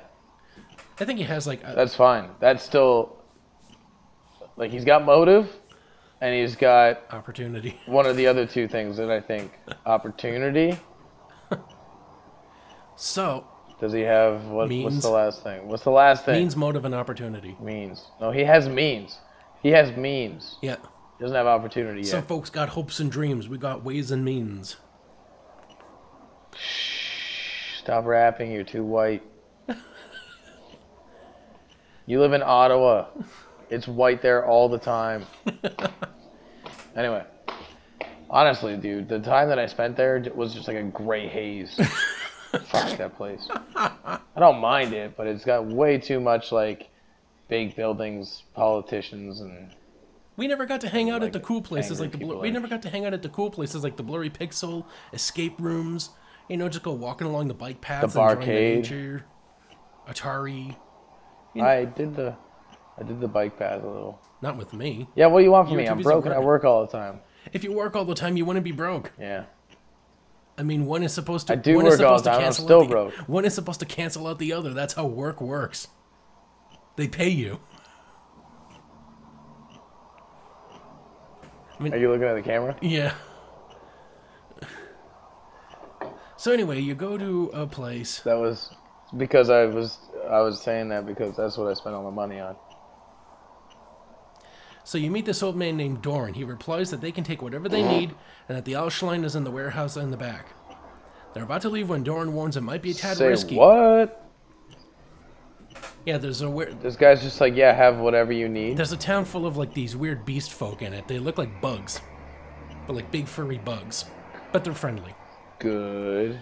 I think he has like a, that's fine. That's still like he's got motive, and he's got opportunity. one of the other two things that I think opportunity. So Does he have what, what's the last thing? What's the last thing? means, motive, and opportunity. means. No, he has means. He has means. Yeah. He doesn't have opportunity yet. Some folks got hopes and dreams. We got ways and means. Shh, Stop rapping. You're too white. You live in Ottawa. It's white there all the time. anyway, honestly, dude, the time that I spent there was just like a gray haze. Fuck that place. I don't mind it, but it's got way too much like big buildings, politicians, and We never got to hang out at the cool places like the blur- we never got to hang out at the cool places like the blurry pixel, escape rooms. You know, just go walking along the bike paths, the barcade. nature. Atari. You- I did the, I did the bike path a little. Not with me. Yeah, what do you want from me? I'm busy broken. I work all the time. If you work all the time, you wouldn't be broke. Yeah. I mean, one is supposed to. I do one is work all supposed the to time, I'm cancel still the, broke. One is supposed to cancel out the other. That's how work works. They pay you. Are you looking at the camera? Yeah. So anyway, you go to a place. That was because I was I was saying that because that's what I spent all my money on. So you meet this old man named Dorin. He replies that they can take whatever they need, and that the Alshline is in the warehouse in the back. They're about to leave when Dorin warns it might be a tad Say risky. what? Yeah, there's a weird, This guy's just like, yeah, have whatever you need. there's a town full of like these weird beast folk in it. They look like bugs, but like big furry bugs, but they're friendly. Good.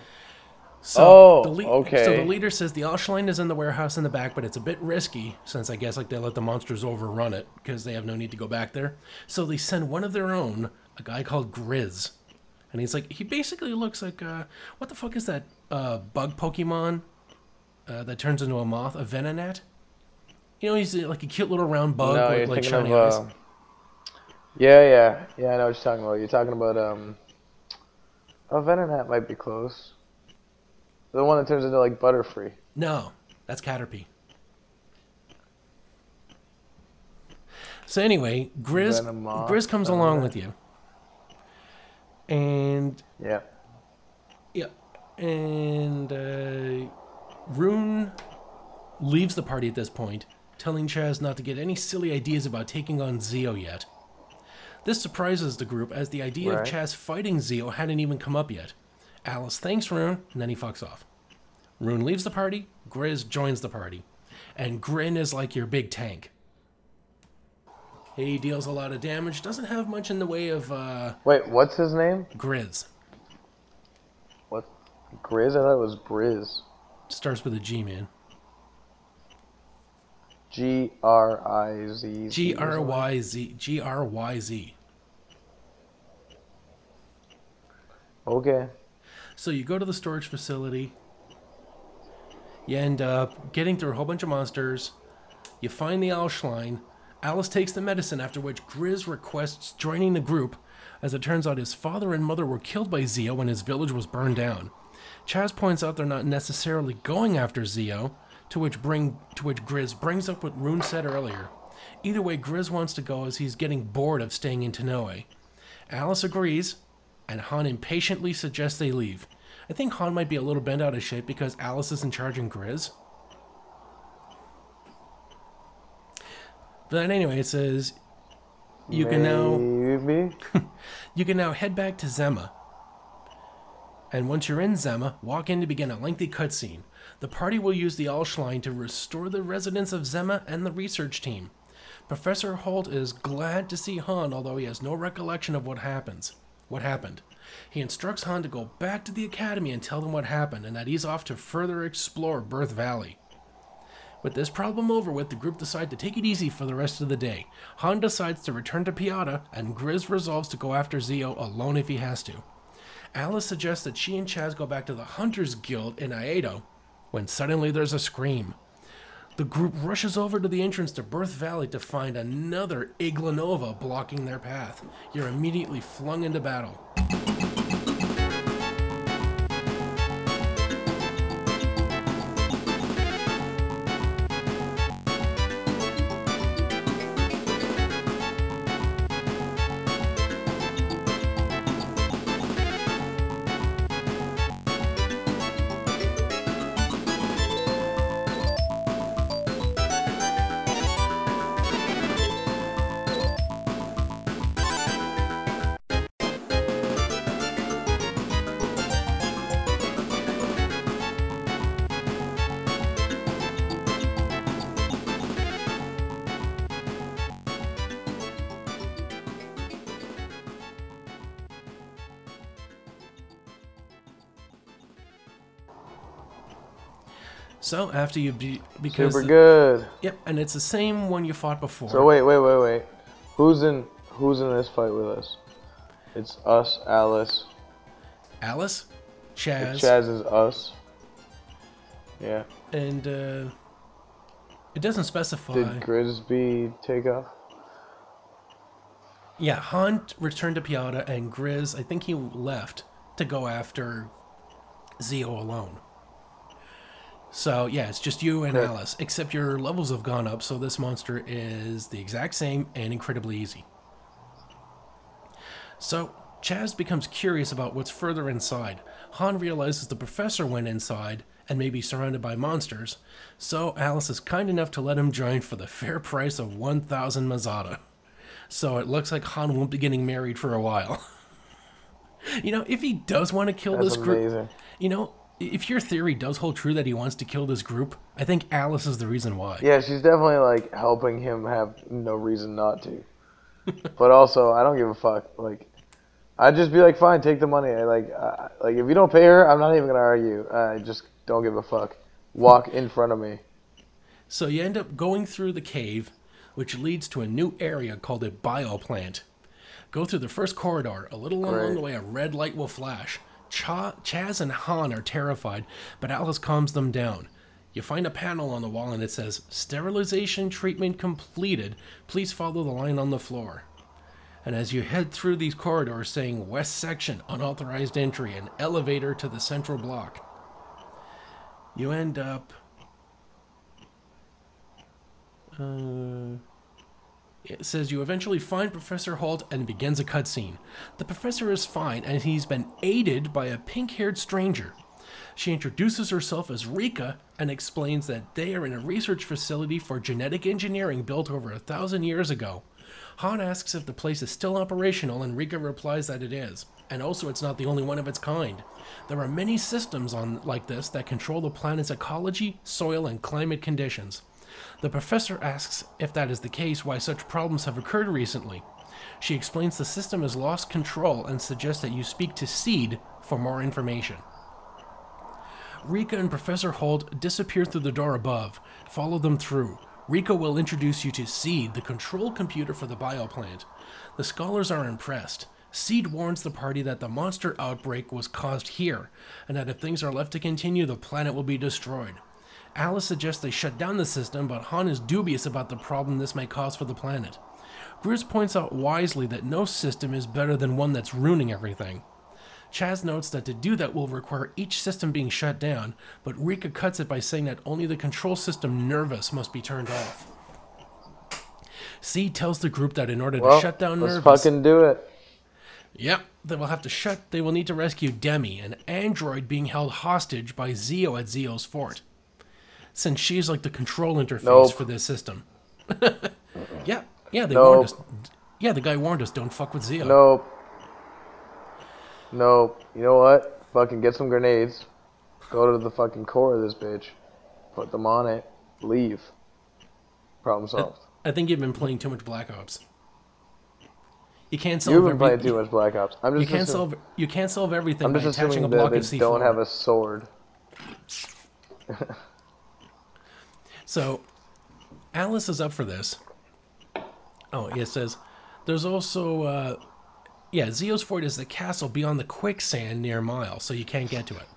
So Oh, the lea- okay. So the leader says the Alshline is in the warehouse in the back, but it's a bit risky since I guess like they let the monsters overrun it because they have no need to go back there. So they send one of their own a guy called Gryz, and he's like he basically looks like uh, what the fuck is that uh, bug Pokemon uh, that turns into a moth, a Venonat? You know, he's uh, like a cute little round bug no, with like shiny of. eyes. Uh, yeah, yeah, yeah. I know what you're talking about. You're talking about um. Oh, Venonat might be close. The one that turns into like Butterfree. No, that's Caterpie. So anyway, Gryz Venomoth, Gryz comes along with you, and Yeah. yeah, and uh, Rune leaves the party at this point, telling Chaz not to get any silly ideas about taking on Zio yet. This surprises the group as the idea Right. of Chaz fighting Zio hadn't even come up yet. Alys thanks Rune, and then he fucks off. Rune leaves the party, Gryz joins the party, and Grin is like your big tank. He deals a lot of damage, doesn't have much in the way of uh, Wait, what's his name? Gryz. What? Gryz? I thought it was Briz. Starts with a G, man. G R I Z. G R Y Z. G R Y Z. Okay. So you go to the storage facility. You end up getting through a whole bunch of monsters. You find the Alshline. Alys takes the medicine, after which Gryz requests joining the group, as it turns out his father and mother were killed by Zio when his village was burned down. Chaz points out they're not necessarily going after Zio, to which bring to which Gryz brings up what Rune said earlier. Either way, Gryz wants to go as he's getting bored of staying in Tonoe. Alys agrees, and Hahn impatiently suggests they leave. I think Hahn might be a little bent out of shape because Alys isn't charging Gryz. But anyway, it says you can now you can now head back to Zema. And once you're in Zema, walk in to begin a lengthy cutscene. The party will use the Alshline to restore the residents of Zema and the research team. Professor Holt is glad to see Hahn, although he has no recollection of what happens. What happened? He instructs Hahn to go back to the academy and tell them what happened, and that he's off to further explore Birth Valley. With this problem over with, the group decide to take it easy for the rest of the day. Hahn decides to return to Piata, and Gryz resolves to go after Zio alone if he has to. Alys suggests that she and Chaz go back to the Hunters Guild in Aiedo, when suddenly there's a scream. The group rushes over to the entrance to Birth Valley to find another Igglanova blocking their path. You're immediately flung into battle. So after you be because Super good. yep, and it's the same one you fought before. So wait, wait, wait, wait. Who's in Who's in this fight with us? It's us, Alys. Alys, Chaz, Chaz is us. Yeah. and uh, it doesn't specify. Did Grisby take off? Yeah, Hunt returned to Piata, and Gryz, I think he left to go after Zio alone. So, yeah, it's just you and. Alys, except your levels have gone up, so this monster is the exact same and incredibly easy. So, Chaz becomes curious about what's further inside. Hahn realizes the professor went inside and may be surrounded by monsters, so Alys is kind enough to let him join for the fair price of 1,000 Meseta. So it looks like Hahn won't be getting married for a while. you know, if he does want to kill That's this group, you know, if your theory does hold true that he wants to kill this group, I think Alys is the reason why. Yeah, she's definitely like helping him have no reason not to. but also, I don't give a fuck. Like, I'd just be like, fine, take the money. I like, uh, like if you don't pay her, I'm not even gonna argue. I just don't give a fuck. Walk in front of me. So you end up going through the cave, which leads to a new area called a bioplant. Go through the first corridor. A little along the way, a red light will flash. Cha- Chaz and Hahn are terrified, but Alys calms them down. You find a panel on the wall and it says, Sterilization treatment completed. Please follow the line on the floor. And as you head through these corridors saying West Section, unauthorized entry, and elevator to the central block, you end up. Uh, it says you eventually find Professor Holt and begins a cutscene. The professor is fine and he's been aided by a pink haired stranger. She introduces herself as Rika and explains that they are in a research facility for genetic engineering built over a thousand years ago. Hahn asks if the place is still operational, and Rika replies that it is, and also it's not the only one of its kind. There are many systems on like this that control the planet's ecology, soil, and climate conditions. The professor asks if that is the case, why such problems have occurred recently. She explains the system has lost control and suggests that you speak to Seed for more information. Rika and Professor Holt disappear through the door above. Follow them through. Rika will introduce you to Seed, the control computer for the bioplant. The scholars are impressed. Seed warns the party that the monster outbreak was caused here, and that if things are left to continue, the planet will be destroyed. Alys suggests they shut down the system, but Hahn is dubious about the problem this may cause for the planet. Gryz points out wisely that no system is better than one that's ruining everything. Chaz notes that to do that will require each system being shut down, but Rika cuts it by saying that only the control system Nurvus must be turned off. C tells the group that in order Well, to shut down let's Nurvus, fucking do it. Yep, they will have to shut. They will need to rescue Demi, an android being held hostage by Zio at Zio's fort, since she's like the control interface Nope. for this system. Uh-uh. yeah, yeah, they Nope. warned us. Yeah, the guy warned us. Don't fuck with Zio. Nope. Nope. You know what? Fucking get some grenades. Go to the fucking core of this bitch. Put them on it. Leave. Problem solved. I think you've been playing too much Black Ops. You can't solve You've been every- playing too much Black Ops. I'm just. You can't assuming, solve. You can't solve everything I'm by just attaching a block that of they C4. don't have a sword. So, Alys is up for this. Oh, it says there's also, uh, yeah, Zio's fort is the castle beyond the quicksand near Mile, so you can't get to it.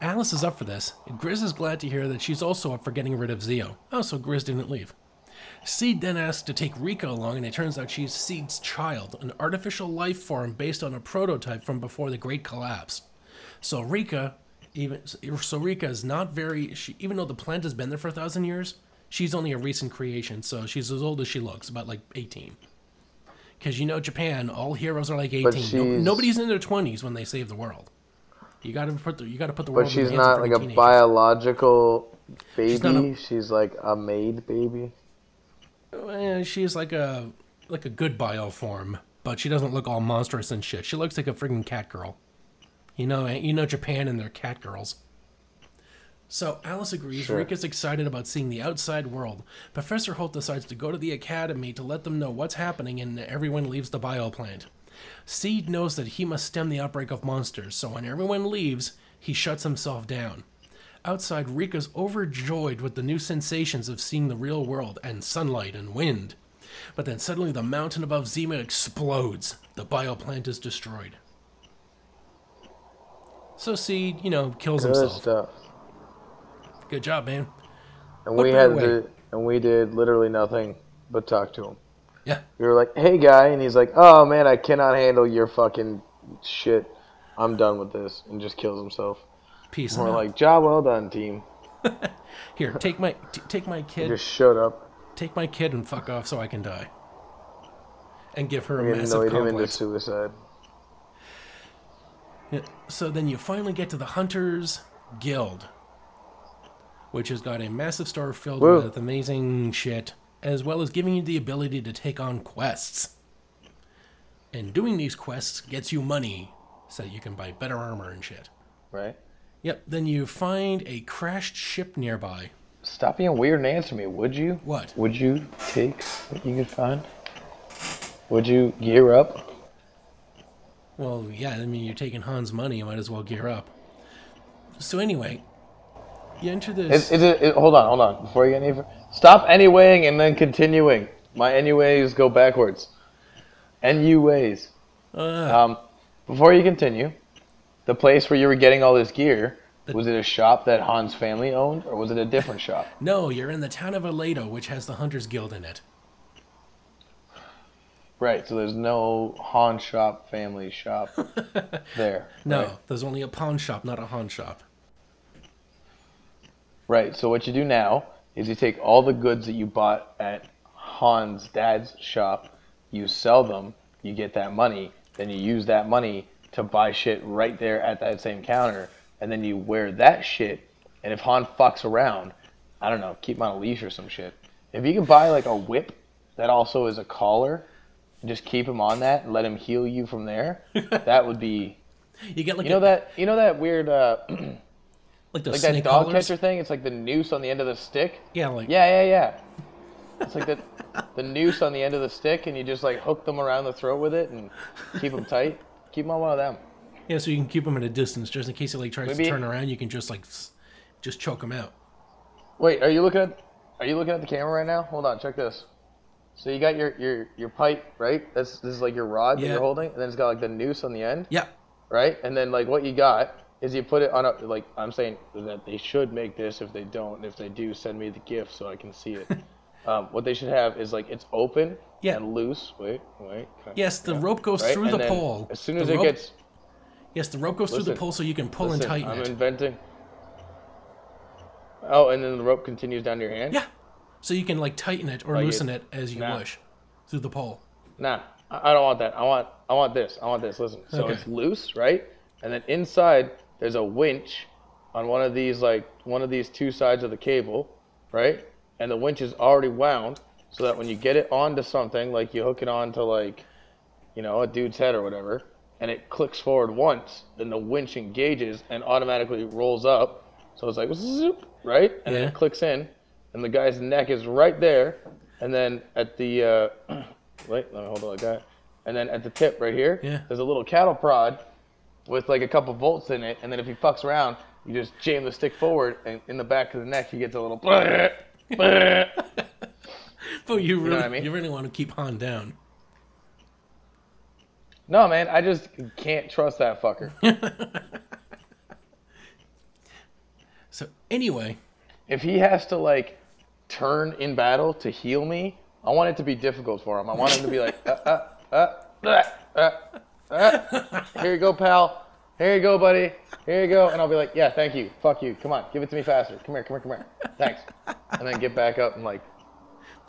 Alys is up for this. and Gryz is glad to hear that she's also up for getting rid of Zio. Oh, so Gryz didn't leave. Seed then asks to take Rika along, and it turns out she's Seed's child, an artificial life form based on a prototype from before the Great Collapse. So Rika, even Sorika is not very. She, even though the plant has been there for a thousand years, she's only a recent creation. So she's as old as she looks, about like eighteen. Because you know Japan, all heroes are like eighteen. No, nobody's in their twenties when they save the world. You got to put the you got to put the world. But she's not like a teenagers. biological baby. She's, a- like a made baby. She's like a like a good bio form, but she doesn't look all monstrous and shit. She looks like a freaking cat girl. You know, you know Japan and their cat girls. So Alys agrees. Sure. is excited about seeing the outside world. Professor Holt decides to go to the academy to let them know what's happening, and everyone leaves the bioplant. Seed knows that he must stem the outbreak of monsters, so when everyone leaves, he shuts himself down. Outside, Rick is overjoyed with the new sensations of seeing the real world and sunlight and wind. But then suddenly the mountain above Zima explodes. The bioplant is destroyed. So Seed, you know, kills Good himself. stuff. Good job, man. And What we had to, and we did literally nothing but talk to him. Yeah. We were like, "Hey, guy," and he's like, "Oh man, I cannot handle your fucking shit. I'm done with this," and just kills himself. Peace. And we're like, "Job well done, team." Here, take my t- take my He kid, just showed up. take my kid and fuck off so I can die. And give her a We massive annoyed him into suicide. So then you finally get to the Hunters Guild, which has got a massive store filled Woo. with amazing shit, as well as giving you the ability to take on quests. And doing these quests gets you money so you can buy better armor and shit. Right? Yep, then you find a crashed ship nearby. Stop being weird and answer me, would you? What? Would you take what you could find? Would you gear up? Well, yeah, I mean, you're taking Hahn's money, you might as well gear up. So, anyway, you enter this. Is, is it, it- Hold on, hold on. Before you get any further, stop anywaying and then continuing. My anyways go backwards. NUAs. Uh, Um, before you continue, the place where you were getting all this gear, was it a shop that Hahn's family owned, or was it a different shop? no, you're in the town of Aledo, which has the Hunters Guild in it. Right, so there's no Hahn shop family shop there. No, Right? there's only a pawn shop, not a Hahn shop. Right, so what you do now is you take all the goods that you bought at Hahn's dad's shop, you sell them, you get that money, then you use that money to buy shit right there at that same counter, and then you wear that shit, and if Hahn fucks around, I don't know, keep him on a leash or some shit. If you can buy like a whip that also is a collar, just keep him on that and let him heal you from there, that would be You get like you know a, that you know that weird uh like the like that dog collars. catcher thing, it's like the noose on the end of the stick. Yeah, like Yeah, yeah, yeah. It's like the the noose on the end of the stick, and you just like hook them around the throat with it and keep them tight. Keep them on one of them. yeah, so you can keep them at a distance, just in case he like tries Maybe- to turn around. You can just like just choke him out. Wait, are you looking at are you looking at the camera right now? Hold on, check this. So you got your your your pipe, right? That's this is like your rod that you're holding, and then it's got like the noose on the end, Yeah, right? And then like what you got is you put it on a like I'm saying that they should make this. If they don't, and if they do, send me the gift so I can see it. um, what they should have is like it's open Yeah. and loose. Wait, wait. yes, the rope goes right? through And the pole. As soon The as it rope- gets yes, the rope goes through the pole, so you can pull Listen, and tighten I'm it. inventing. Oh, and then the rope continues down to your hand? Yeah, so you can like tighten it or Like loosen it as you Nah. wish through the pole. Nah, I don't want that. I want I want this. I want this. Listen. So Okay. it's loose, right? And then inside there's a winch on one of these like one of these two sides of the cable, right? And the winch is already wound so that when you get it onto something, like you hook it onto like you know, a dude's head or whatever, and it clicks forward once, then the winch engages and automatically rolls up. So it's like zoop, right? And then it clicks in, and the guy's neck is right there. And then at the uh, wait, let me hold on, guy. And then at the tip right here, Yeah. there's a little cattle prod with like a couple volts in it. And then if he fucks around, you just jam the stick forward, and in the back of the neck, he gets a little. But you really, what I mean? you really want to keep Hahn down. no, man, I just can't trust that fucker. So anyway, if he has to like turn in battle to heal me, I want it to be difficult for him. I want him to be like, uh, uh, uh, uh, uh, uh. here you go, pal. Here you go, buddy. Here you go. And I'll be like, yeah, thank you. Fuck you. Come on, give it to me faster. Come here, come here, come here. Thanks. And then get back up and like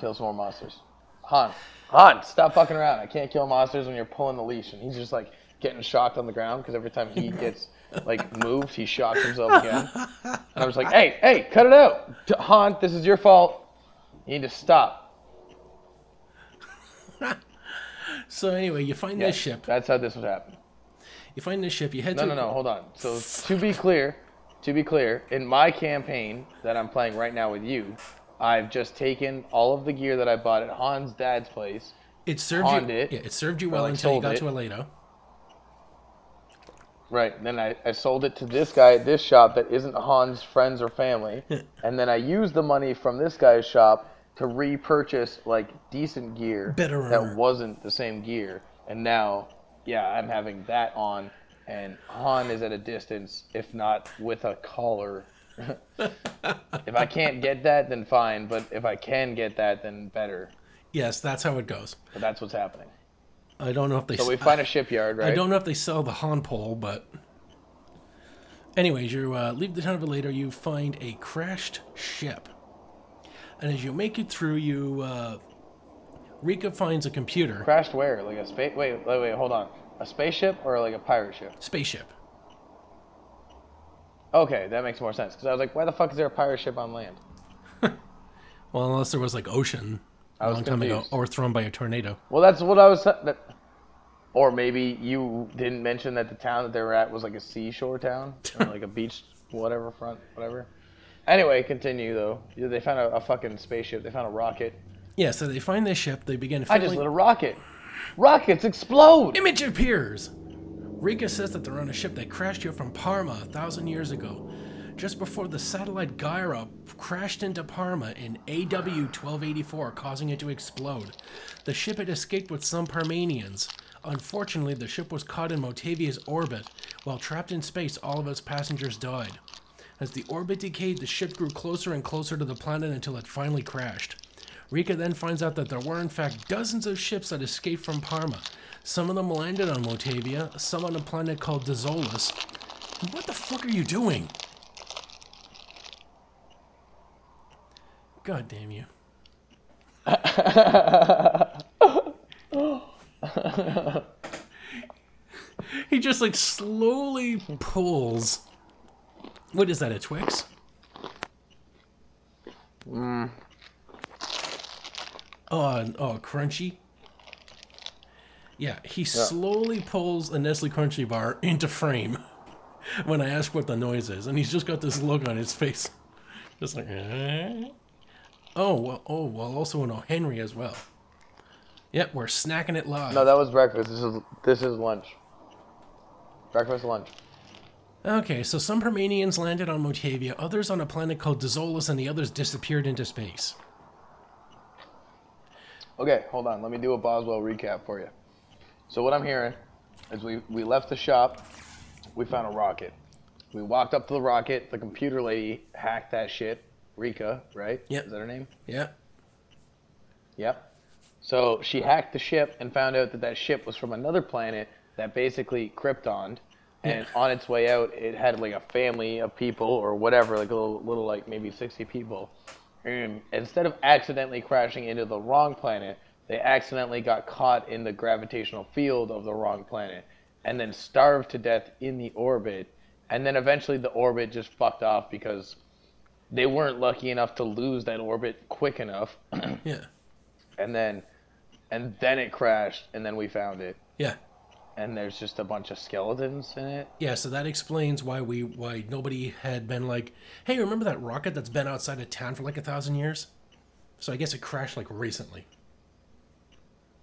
kill some more monsters. Hahn, Hahn, stop fucking around. I can't kill monsters when you're pulling the leash. And he's just like getting shocked on the ground because every time he gets like moved, he shocks himself again. And I was like, hey, hey, cut it out. T- Hahn, this is your fault. You need to stop. so anyway, you find Yeah, this ship. That's how this would happen. You find this ship. You head No, to no, no, no, hold on. So to be clear, to be clear, in my campaign that I'm playing right now with you, I've just taken all of the gear that I bought at Hahn's dad's place. It served you. it, yeah, it served you or, well until you got it. to Aledo. Right. Then I, I sold it to this guy at this shop that isn't Hahn's friends or family. and then I used the money from this guy's shop to repurchase like decent gear Better that armor. wasn't the same gear. And now, yeah, I'm having that on and Hahn is at a distance, if not with a collar. if I can't get that, then fine. But if I can get that, then better. Yes, that's how it goes. But that's what's happening. I don't know if they. So we find a shipyard, right? I don't know if they sell the Hahn pole, but. Anyways, you uh, leave the town of Aledo. You find a crashed ship, and as you make it through, you uh, Rika finds a computer Crashed where? Like a space? Wait, wait, wait. Hold on. A spaceship or like a pirate ship? spaceship. Okay, that makes more sense. Because I was like, why the fuck is there a pirate ship on land? Well, unless there was like ocean a long time ago, confused. or thrown by a tornado. Well, that's what I was. That, or maybe you didn't mention that the town that they were at was like a seashore town, or like a beach, whatever front, whatever. Anyway, continue though. Yeah, They found a, a fucking spaceship. They found a rocket. Yeah, so they find this ship. They begin I just lit a rocket. Rockets explode. Image appears. Rika says that they're on a ship that crashed here from Parma a thousand years ago. just before the satellite Gaira crashed into Parma in AW 1284, causing it to explode. The ship had escaped with some Parmenians. Unfortunately, the ship was caught in Motavia's orbit. While trapped in space, all of its passengers died. As the orbit decayed, the ship grew closer and closer to the planet until it finally crashed. Rika then finds out that there were, in fact, dozens of ships that escaped from Parma. Some of them landed on Motavia, some on a planet called Dezolis. What the fuck are you doing? God damn you. he just like slowly pulls. What is that, a Twix? Mm. Oh, oh, crunchy. Yeah, he slowly pulls a Nestle Crunchy bar into frame when I ask what the noise is, and he's just got this look on his face, just like. "Eh?" Oh well. Oh well. Also an O. Henry as well. Yep, we're snacking it live. No, that was breakfast. This is this is lunch. Breakfast, lunch. Okay, so some Parmenians landed on Motavia, others on a planet called Dezolis, and the others disappeared into space. Okay, hold on. Let me do a Boswell recap for you. So what I'm hearing is we we left the shop, we found a rocket. We walked up to the rocket. The computer lady hacked that shit. Rika, right? Yep. Is that her name? Yeah. Yep. So she hacked the ship and found out that that ship was from another planet that basically Kryptoned, and on its way out, it had like a family of people or whatever, like a little, little like maybe 60 people. And instead of accidentally crashing into the wrong planet, they accidentally got caught in the gravitational field of the wrong planet, and then starved to death in the orbit. And then eventually the orbit just fucked off because they weren't lucky enough to lose that orbit quick enough Yeah. and then and then it crashed and then we found it Yeah. and there's just a bunch of skeletons in it Yeah, so that explains why we why nobody had been like, "Hey, remember that rocket that's been outside of town for like a thousand years?" So I guess it crashed like recently.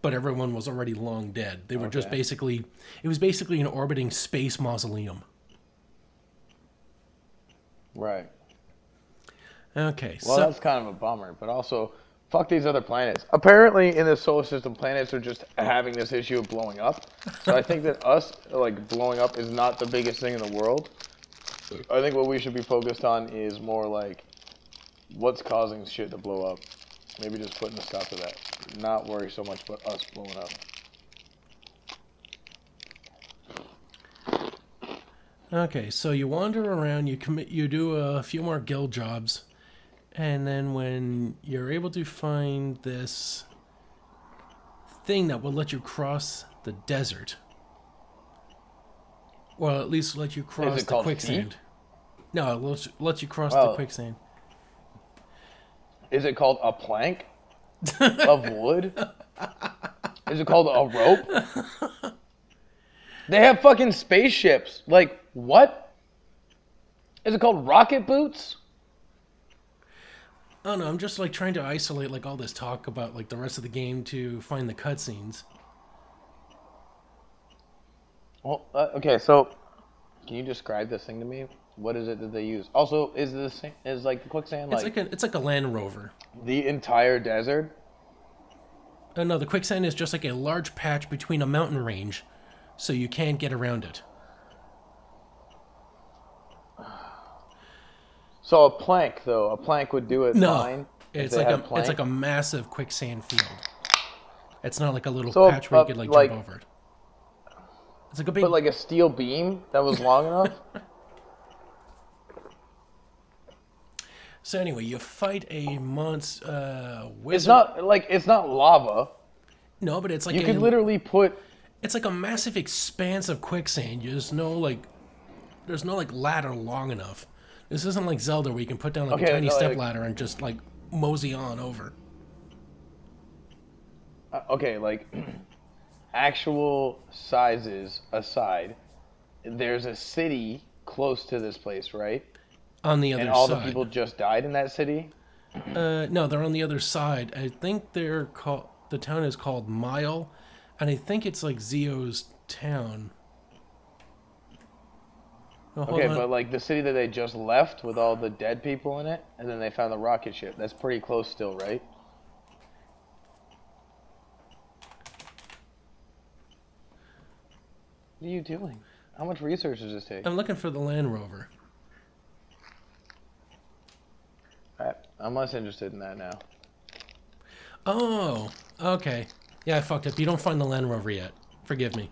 But everyone was already long dead. They were just basically it was basically an orbiting space mausoleum. right Okay, well so that's kind of a bummer but also fuck these other planets. Apparently in the solar system planets are just having this issue of blowing up. So i think that us like blowing up is not the biggest thing in the world. I think what we should be focused on is more like what's causing shit to blow up. Maybe just putting a stop to that. Not worry so much about us blowing up. Okay, so you wander around, you commit, you do a few more guild jobs, and then when you're able to find this thing that will let you cross the desert, well, at least let you cross the quicksand. No, it lets, lets you cross the oh. quicksand. Is it called a plank of wood? Is it called a rope? They have fucking spaceships. Like, what? Is it called rocket boots? Oh know. I'm just like trying to isolate like all this talk about like the rest of the game to find the cutscenes. Well, uh, okay, so can you describe this thing to me? What is it that they use? Also, is this is like the quicksand It's like, like a it's like a Land Rover. the entire desert? Oh no, the quicksand is just like a large patch between a mountain range, so you can't get around it. So a plank though, a plank would do it No, fine. it's like a plank? it's like a massive quicksand field. It's not like a little So, patch where uh, you could like, like- jump over it. It's like a big. but like a steel beam that was long enough. so anyway, you fight a monster. Uh, wizard. It's not like it's not lava. No, but it's like You a, could literally put It's like a massive expanse of quicksand. You just know like, there's no like ladder long enough. This isn't like Zelda where you can put down like a tiny no, step like- ladder and just like mosey on over. Uh, okay, like actual sizes aside, there's a city close to this place, right? On the other side. And all side. the people just died in that city. Uh, no, they're on the other side. I think they're called. The town is called Mile, and I think it's like Zio's town. Hold Okay, on. but like the city that they just left with all the dead people in it, and then they found the rocket ship. That's pretty close still, right? What are you doing? How much research does this take? I'm looking for the Land Rover. I'm less interested in that now. Oh, okay. Yeah, I fucked up. You don't find the Land Rover yet. Forgive me.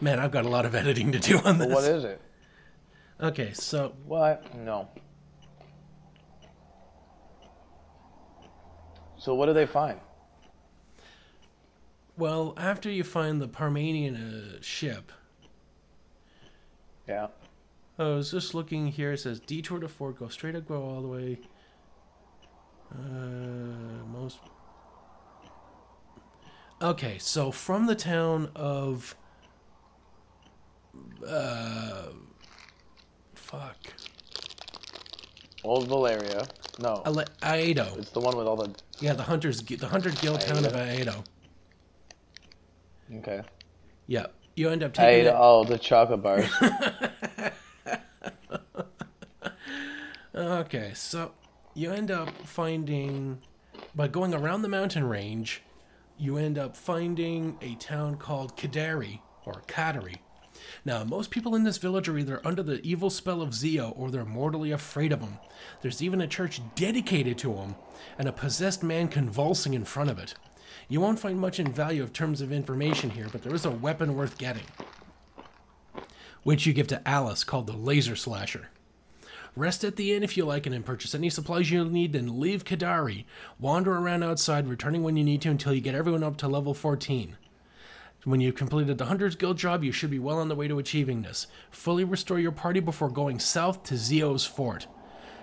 Man, I've got a lot of editing to do on this. What is it? Okay, so What? No. So what do they find? well, after you find the Parmenian uh, ship, Yeah. I was just looking here. It says detour to fort, go straight up, go all the way. Uh, most. Okay, so from the town of. Uh. Fuck. Old Valeria. No. Ale- Aiedo. It's the one with all the. Yeah, the hunters, the hunter guild town of Aiedo. Okay. Yeah, you end up taking ate it. all the chocolate bars. Okay, so you end up finding, by going around the mountain range, you end up finding a town called Kadary, or Kadary. Now, most people in this village are either under the evil spell of Zio or they're mortally afraid of him. There's even a church dedicated to him, and a possessed man convulsing in front of it. You won't find much in value of terms of information here, but there is a weapon worth getting, which you give to Alys called the Laser Slasher. Rest at the inn if you like and then purchase any supplies you'll need, then leave Kadary. Wander around outside, returning when you need to until you get everyone up to level 14. When you've completed the Hunter's Guild job, you should be well on the way to achieving this. Fully restore your party before going south to Zio's fort.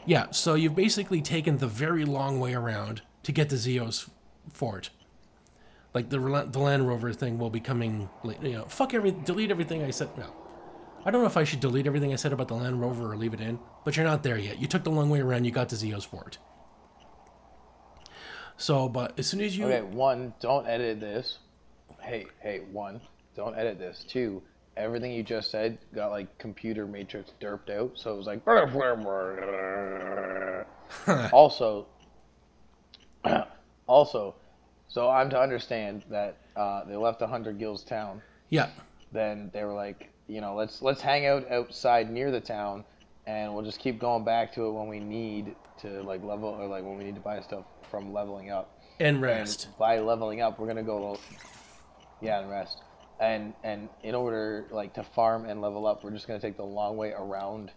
Yeah, so you've basically taken the very long way around to get to Zio's fort. Like the, the Land Rover thing will be coming, you know, fuck every, delete everything I said. No. I don't know if I should delete everything I said about the Land Rover or leave it in, but you're not there yet. You took the long way around, you got to Zio's fort. So, but as soon as you. Okay, one, don't edit this. Hey, hey, one, don't edit this. Two, everything you just said got like computer matrix derped out, so it was like. also, also, so I'm to understand that uh, they left Hundred Guilds town. Yeah. Then they were like, you know, let's let's hang out outside near the town, and we'll just keep going back to it when we need to like level or like when we need to buy stuff from leveling up. And And rest. by leveling up, we're gonna go, yeah, and rest. And and in order like to farm and level up, we're just gonna take the long way around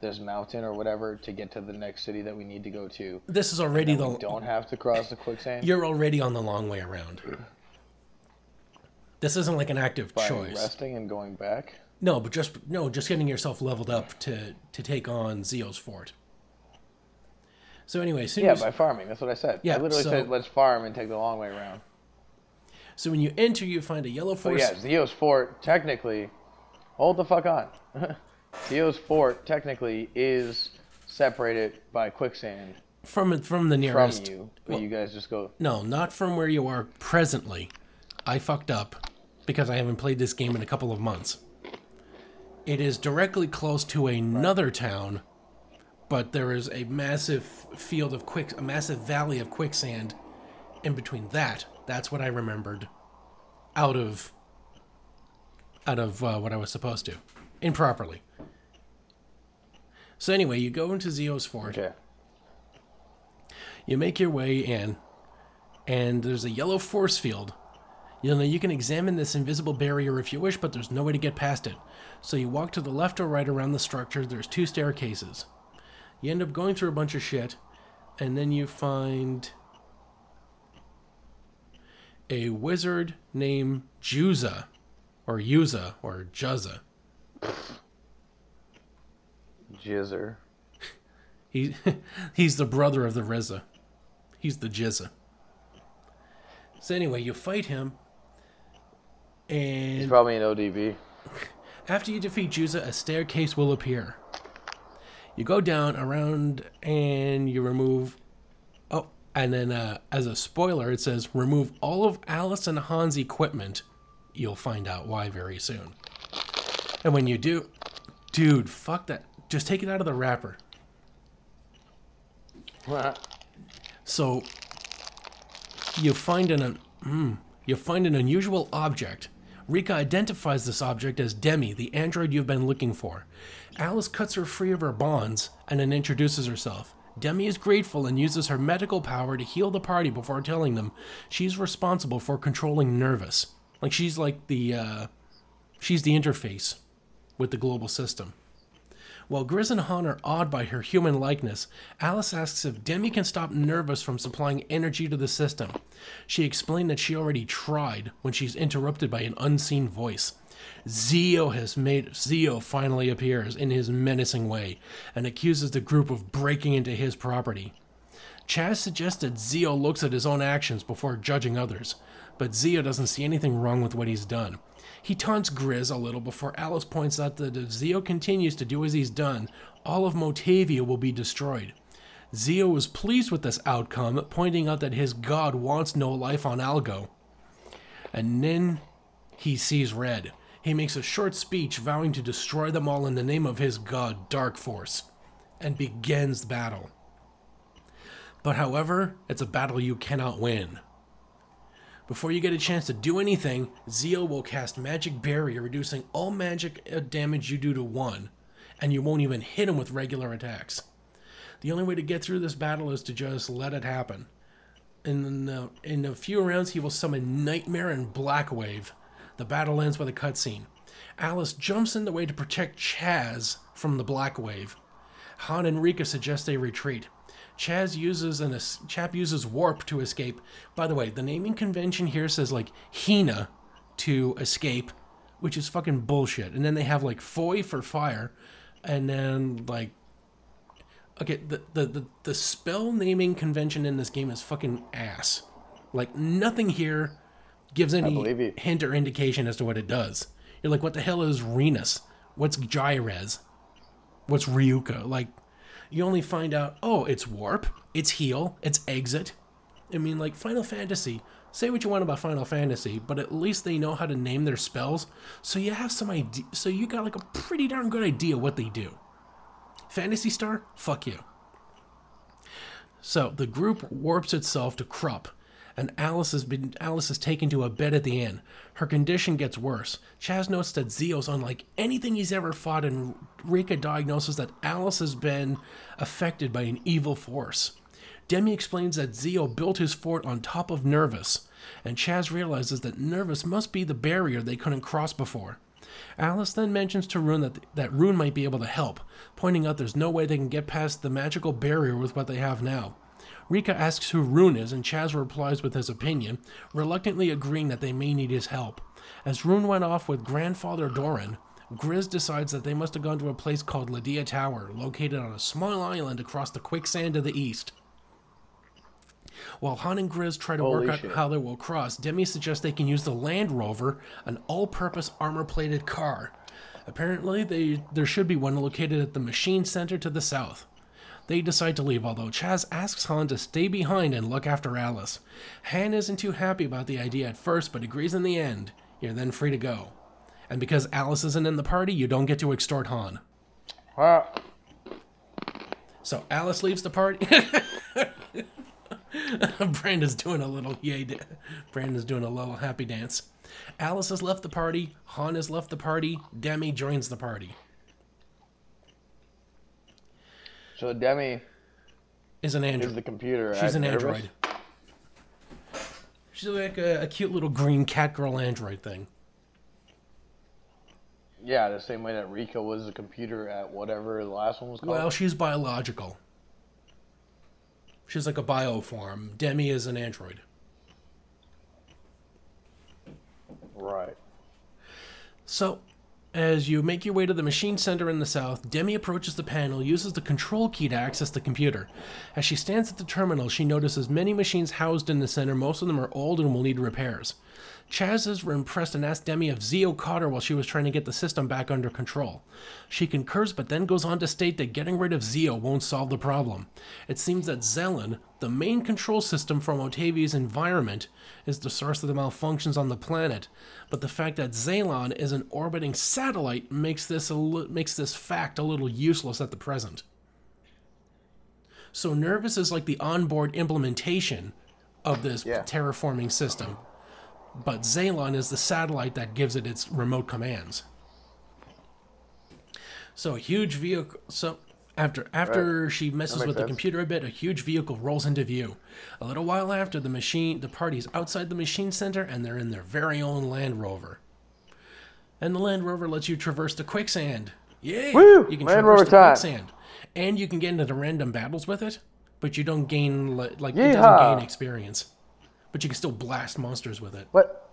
this mountain or whatever to get to the next city that we need to go to. This is already the. we don't have to cross the quicksand You're already on the long way around. This isn't like an active by choice. resting and going back. No, but just no, just getting yourself leveled up to to take on Zio's fort. So anyway, soon Yeah, as, by farming. That's what I said. Yeah, I literally so- said let's farm and take the long way around. So when you enter, you find a yellow force. yeah, Zio's fort technically. Hold the fuck on. Zio's fort technically is separated by quicksand from from the nearest. from you, but Well- you guys just go. No, not from where you are presently. I fucked up because I haven't played this game in a couple of months. It is directly close to another town, but there is a massive field of quick, a massive valley of quicksand in between that. That's what I remembered out of out of uh, what I was supposed to, improperly. So anyway, you go into Zio's fort. Okay. You make your way in, and there's a yellow force field. You know, you can examine this invisible barrier if you wish, but there's no way to get past it. So you walk to the left or right around the structure. There's two staircases. You end up going through a bunch of shit, and then you find a wizard named Juza, or Yuza, or Juzza. Jizzer. He, he's the brother of the Reza. He's the Jizza. So anyway, you fight him, and He's probably an ODB. after you defeat Juza, a staircase will appear. You go down around, and you remove. And then uh, as a spoiler, it says remove all of Alys and Hahn's equipment. you'll find out why very soon. And when you do, dude, fuck that. Just take it out of the wrapper. What? So you find an mm, you find an unusual object. Rika identifies this object as Demi, the android you've been looking for. Alys cuts her free of her bonds and then introduces herself. Demi is grateful and uses her medical power to heal the party before telling them she's responsible for controlling Nurvus. Like she's like the uh, she's the interface with the global system. While Gryz and Hahn are awed by her human likeness, Alys asks if Demi can stop Nurvus from supplying energy to the system. She explained that she already tried when she's interrupted by an unseen voice. Zio has made Zio finally appears in his menacing way and accuses the group of breaking into his property. Chaz suggested Zio looks at his own actions before judging others, but Zio doesn't see anything wrong with what he's done. He taunts Gryz a little before Alys points out that if Zio continues to do as he's done, all of Motavia will be destroyed. Zeo is pleased with this outcome, pointing out that his god wants no life on Algo. And then he sees red. He makes a short speech vowing to destroy them all in the name of his god, Dark Force, and begins the battle. But however, it's a battle you cannot win. Before you get a chance to do anything, Zio will cast Magic Barrier, reducing all magic uh, damage you do to 1, and you won't even hit him with regular attacks. The only way to get through this battle is to just let it happen. In, in a few rounds, he will summon Nightmare and Blackwave. The battle ends with a cutscene. Alys jumps in the way to protect Chaz from the black wave. Hahn and Rika suggest they retreat. Chaz uses an chap uses warp to escape. By the way, the naming convention here says like Hina to escape, which is fucking bullshit. And then they have like Foy for fire, and then like okay, the the the, the spell naming convention in this game is fucking ass. Like nothing here gives any hint or indication as to what it does. You're like, what the hell is Renus? What's Gyrez? What's Ryuka? Like, you only find out, oh, it's warp, it's heal, it's exit. I mean, like Final Fantasy. Say what you want about Final Fantasy, but at least they know how to name their spells, so you have some idea. So you got like a pretty darn good idea what they do. Phantasy Star, fuck you. So the group warps itself to Krup, and Alys has been Alys is taken to a bed at the inn. Her condition gets worse. Chaz notes that Zio's unlike anything he's ever fought, and Rika diagnoses that Alys has been affected by an evil force. Demi explains that Zio built his fort on top of Nurvus, and Chaz realizes that Nurvus must be the barrier they couldn't cross before. Alys then mentions to Rune that, that Rune might be able to help, pointing out there's no way they can get past the magical barrier with what they have now. Rika asks who Rune is, and Chaz replies with his opinion, reluctantly agreeing that they may need his help. As Rune went off with grandfather Dorin, Gryz decides that they must have gone to a place called Ladea Tower, located on a small island across the quicksand to the east. While Hahn and Gryz try to Holy work shit. out how they will cross, Demi suggests they can use the Land Rover, an all-purpose armor-plated car. Apparently, they, there should be one located at the Machine Center to the south. They decide to leave, although Chaz asks Hahn to stay behind and look after Alys. Hahn isn't too happy about the idea at first, but agrees in the end. You're then free to go. And because Alys isn't in the party, you don't get to extort Hahn. Wow. So Alys leaves the party. Brandon's doing a little yay. Da- Brandon's doing a little happy dance. Alys has left the party. Hahn has left the party. Demi joins the party. So Demi is an android. Is the computer? She's an nervous? android. She's like a, a, cute little green cat girl android thing. Yeah, the same way that Rika was a computer at whatever the last one was called. Well, she's biological. She's like a bioform. Demi is an android. Right. So, as you make your way to the machine center in the south, Demi approaches the panel, uses the control key to access the computer. As she stands at the terminal, she notices many machines housed in the center. Most of them are old and will need repairs. Chaz were impressed and asked Demi if Zio caught her while she was trying to get the system back under control. She concurs, but then goes on to state that getting rid of Zio won't solve the problem. It seems that Zelan, The main control system from Otavia's environment is the source of the malfunctions on the planet, but the fact that Zelan is an orbiting satellite makes this li- makes this fact a little useless at the present. So Nurvus is like the onboard implementation of this Yeah. terraforming system, but Zelan is the satellite that gives it its remote commands. So a huge vehicle. So after after she messes with the computer a bit, a huge vehicle rolls into view. A little while after, the machine, the party's outside the machine center, and they're in their very own Land Rover. And the Land Rover lets you traverse the quicksand. Yeah, Woo! you can Land traverse Rover the time. quicksand, and you can get into random battles with it, but you don't gain li- like it doesn't gain experience. But you can still blast monsters with it. What?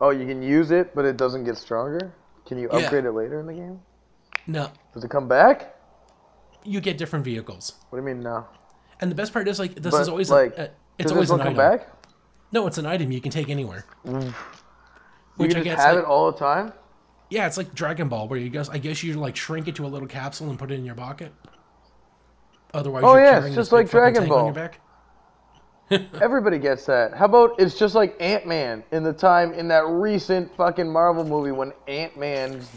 Oh, you can use it, but it doesn't get stronger. Can you Yeah. upgrade it later in the game? No, Does it come back? you get different vehicles. What do you mean no? And the best part is like this But is always like, a, a, it's always an item. back? No, it's an item you can take anywhere. You Which can I just guess have like, it all the time. yeah, it's like Dragon Ball where you guess I guess you like shrink it to a little capsule and put it in your pocket. Otherwise, Oh, you're yeah, it's just like Dragon Ball. Everybody gets that. How about it's just like Ant Man in the time in that recent fucking Marvel movie when Ant Man's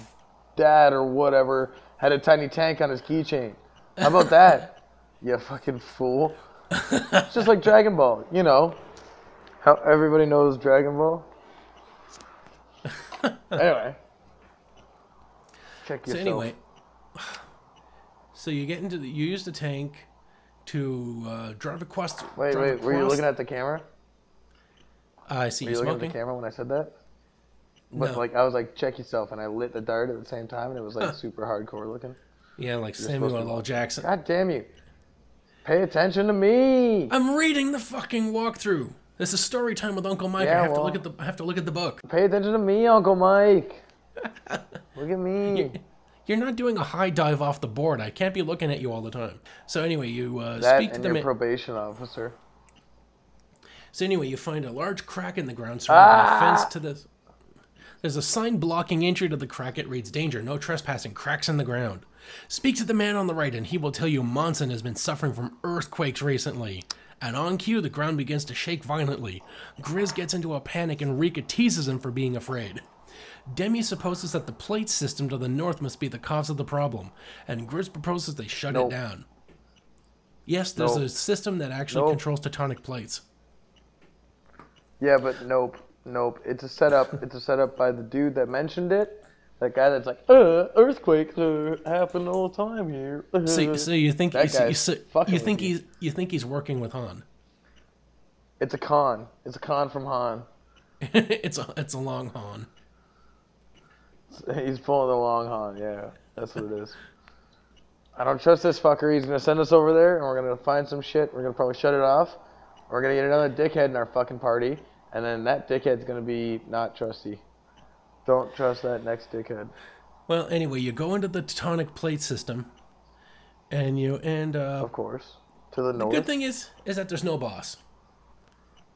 dad or whatever had a tiny tank on his keychain. How about that? you fucking fool. It's just like Dragon Ball, you know. How everybody knows Dragon Ball. anyway. Check yourself. So anyway, so you get into the you use the tank to uh, drive across. Wait, drive wait, were you looking at the camera? I see Were you you looking at the camera when I said that? But No. like I was like, check yourself, and I lit the dart at the same time, and it was like super hardcore looking. Yeah, like supposed Samuel L. Jackson. God damn you! Pay attention to me. I'm reading the fucking walkthrough. This is story time with Uncle Mike. Yeah, I have to look at the I have to look at the book. Pay attention to me, Uncle Mike. Look at me. You're not doing a high dive off the board. I can't be looking at you all the time. So anyway, you uh, That speak to the man. probation officer. so anyway, you find a large crack in the ground surrounded by a Ah! fence to the. There's a sign blocking entry to the crack. It reads, "Danger! No trespassing. Cracks in the ground." Speak to the man on the right, and he will tell you Monsen has been suffering from earthquakes recently. And on cue, the ground begins to shake violently. Gryz gets into a panic, and Rika teases him for being afraid. Demi supposes that the plate system to the north must be the cause of the problem, and Gryz proposes they shut Nope. it down. Yes, there's Nope. a system that actually Nope. controls tectonic plates. Yeah, but nope, nope. It's a setup. it's a setup by the dude that mentioned it. That guy that's like, uh, earthquakes uh, happen all the time here. So, so you think you, so you, so you think you. he's you think he's working with Hahn? It's a con. It's a con from Hahn. it's a it's a long Hahn. He's pulling the long haul. Yeah, that's what it is. I don't trust this fucker. He's gonna send us over there, and we're gonna find some shit. We're gonna probably shut it off. We're gonna get another dickhead in our fucking party, and then that dickhead's gonna be not trusty. Don't trust that next dickhead. Well, anyway, you go into the tectonic plate system, and you and uh, Of course, to the north. good thing is is that there's no boss.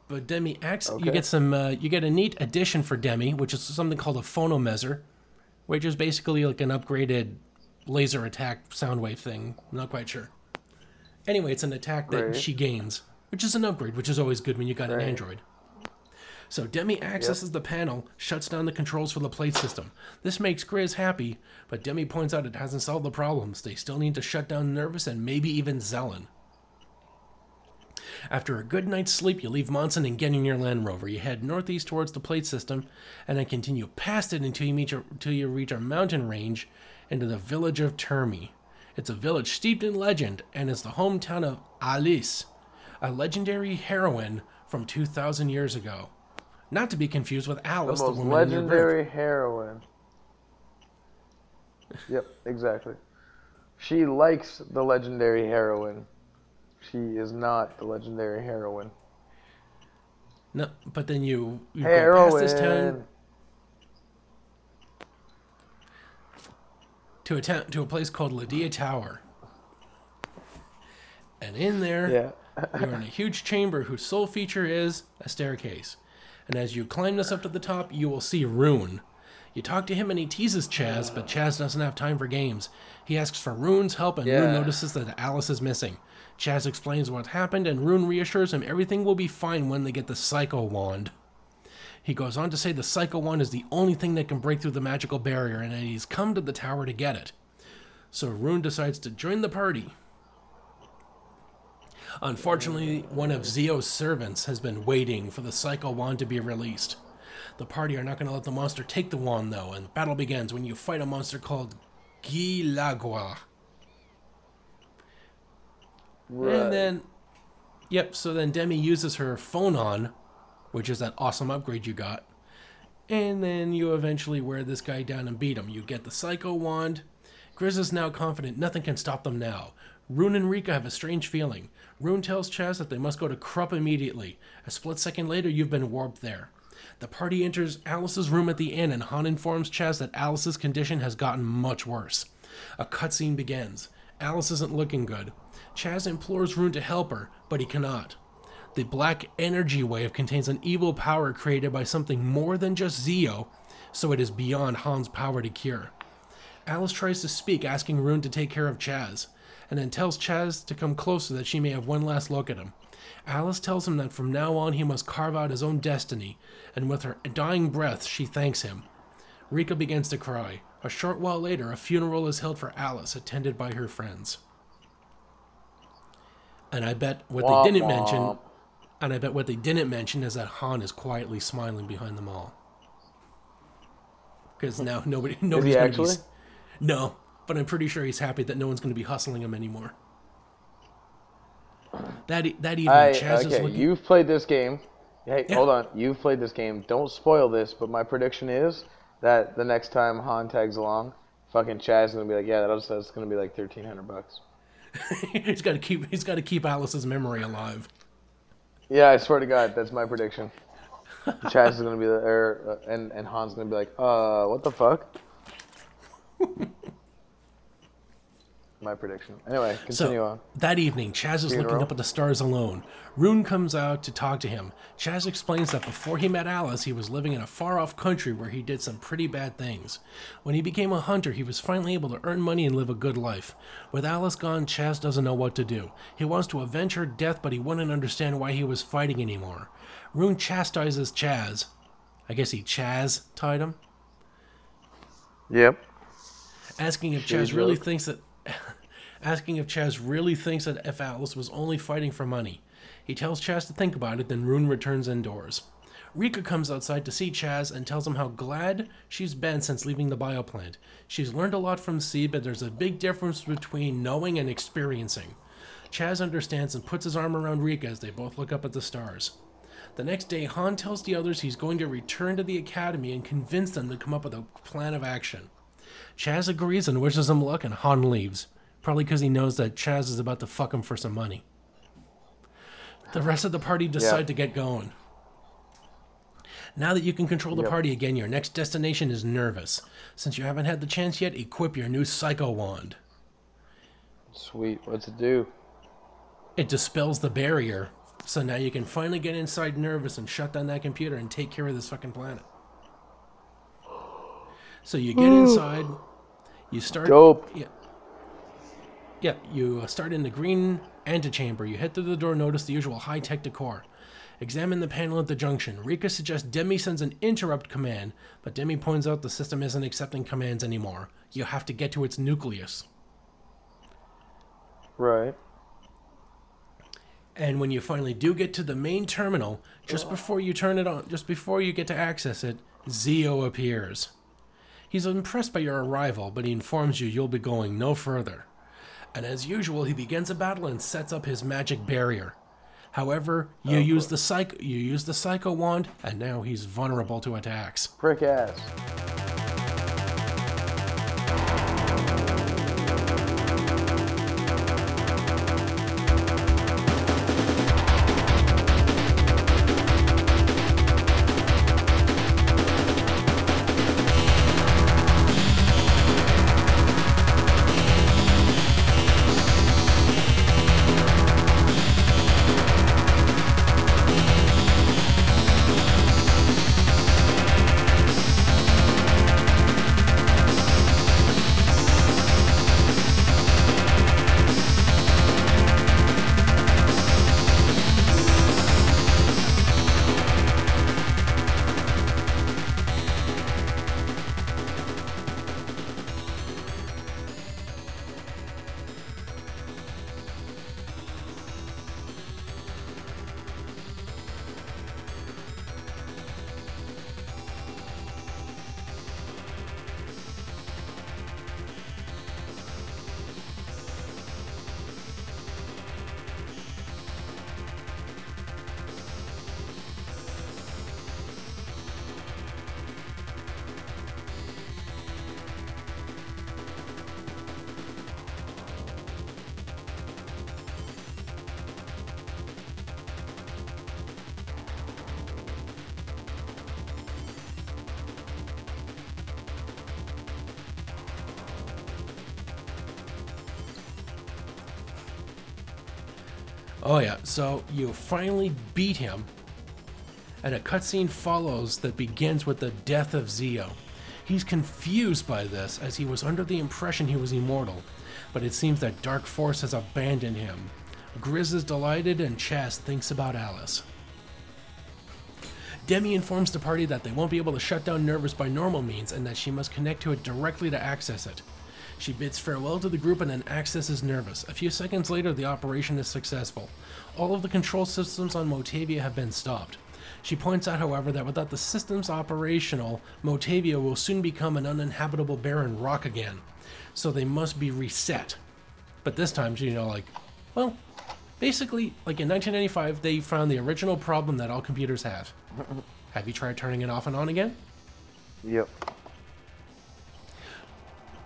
But Demi acts. Okay. You get some. Uh, you get a neat addition for Demi, which is something called a phonon maser, which is basically like an upgraded laser attack sound wave thing. I'm not quite sure. Anyway, it's an attack that Right. she gains, which is an upgrade, which is always good when you got an android. So Demi accesses the panel, shuts down the controls for the plate system. This makes Gryz happy, but Demi points out it hasn't solved the problems. They still need to shut down Nurvus and maybe even Zelan. After a good night's sleep, you leave Monsen and get in your Land Rover. You head northeast towards the plate system, and then continue past it until you meet your, until you reach a mountain range into the village of Termi. It's a village steeped in legend and is the hometown of Alice, a legendary heroine from 2,000 years ago. Not to be confused with Alys, the, most woman in your group. legendary heroine. Yep, exactly. She likes the legendary heroine. She is not the legendary heroine. No, but then you, you go past this town to a town to a place called Ladea Tower. And in there, Yeah. you're in a huge chamber whose sole feature is a staircase. And as you climb this up to the top, you will see Rune. You talk to him and he teases Chaz, but Chaz doesn't have time for games. He asks for Rune's help, and Rune notices that Alys is missing. Chaz explains what happened, and Rune reassures him everything will be fine when they get the Psycho Wand. He goes on to say the Psycho Wand is the only thing that can break through the magical barrier, and he's come to the tower to get it. So Rune decides to join the party. Unfortunately, one of Zio's servants has been waiting for the Psycho Wand to be released. The party are not going to let the monster take the wand, though, and battle begins when you fight a monster called Gilagua. And then, yep, so then Demi uses her phone on, which is that awesome upgrade you got. And then you eventually wear this guy down and beat him. You get the Psycho Wand. Gryz is now confident nothing can stop them now. Rune and Rika have a strange feeling. Rune tells Chaz that they must go to Krup immediately. A split second later, you've been warped there. The party enters Alys's room at the inn, and Hahn informs Chaz that Alys's condition has gotten much worse. A cutscene begins. Alys isn't looking good. Chaz implores Rune to help her, but he cannot. The black energy wave contains an evil power created by something more than just Zio, so it is beyond Hahn's power to cure. Alys tries to speak, asking Rune to take care of Chaz, and then tells Chaz to come closer that she may have one last look at him. Alys tells him that from now on he must carve out his own destiny, and with her dying breath she thanks him. Rika begins to cry. A short while later, a funeral is held for Alice, attended by her friends. And I bet what Womp they didn't mention, and I bet what they didn't mention is that Hahn is quietly smiling behind them all. Because hmm. now nobody, nobody's gonna actually? be. No, but I'm pretty sure he's happy that no one's going to be hustling him anymore. That that evening, I, Chaz is okay, looking. you've played this game. Hey, Yeah. hold on. You've played this game. Don't spoil this, but my prediction is that the next time Hahn tags along, fucking Chaz is gonna be like, yeah, that's, that's gonna be like thirteen hundred bucks. he's got to keep. He's got to keep Alys's memory alive. Yeah, I swear to God, that's my prediction. Chaz is gonna be the, er, uh, and and Hahn's gonna be like, uh, what the fuck? my prediction. Anyway, continue So on. that evening, Chaz is looking up at the stars alone. Rune comes out to talk to him. Chaz explains that before he met Alys, he was living in a far-off country where he did some pretty bad things. When he became a hunter, he was finally able to earn money and live a good life. With Alys gone, Chaz doesn't know what to do. He wants to avenge her death, but he wouldn't understand why he was fighting anymore. Rune chastises Chaz. I guess he Chaz tied him. Yep. asking if Chaz really thinks that asking if Chaz really thinks that if Alys was only fighting for money. He tells Chaz to think about it, then Rune returns indoors. Rika comes outside to see Chaz and tells him how glad she's been since leaving the bioplant. She's learned a lot from Seed, but there's a big difference between knowing and experiencing. Chaz understands and puts his arm around Rika as they both look up at the stars. The next day, Hahn tells the others he's going to return to the academy and convince them to come up with a plan of action. Chaz agrees and wishes him luck, and Hahn leaves. Probably because he knows that Chaz is about to fuck him for some money. The rest of the party decide to get going. Now that you can control the Yep. party again, your next destination is Nurvus. Since you haven't had the chance yet, equip your new Psycho Wand. Sweet. What's it do? It dispels the barrier, so now you can finally get inside Nurvus and shut down that computer and take care of this fucking planet. So you get inside, you start. Dope. Yeah. Yeah, you uh, start in the green antechamber. You head through the door, notice the usual high tech decor. Examine the panel at the junction. Rika suggests Demi sends an interrupt command, but Demi points out the system isn't accepting commands anymore. You have to get to its nucleus. Right. And when you finally do get to the main terminal, just before you turn it on, just before you get to access it, Zio appears. He's impressed by your arrival, but he informs you you'll be going no further. And as usual, he begins a battle and sets up his magic barrier. However, you oh, use the psych you use the psycho wand, and now he's vulnerable to attacks. Prick ass. So you finally beat him, and a cutscene follows that begins with the death of Zio. He's confused by this, as he was under the impression he was immortal, but it seems that Dark Force has abandoned him. Gryz is delighted, and Chaz thinks about Alys. Demi informs the party that they won't be able to shut down Nurvus by normal means and that she must connect to it directly to access it. She bids farewell to the group and then accesses Nurvus. A few seconds later, the operation is successful. All of the control systems on Motavia have been stopped. She points out, however, that without the systems operational, Motavia will soon become an uninhabitable barren rock again. So they must be reset. But this time, you know, like, well, basically, like in 1995, they found the original problem that all computers have. have you tried turning it off and on again? Yep.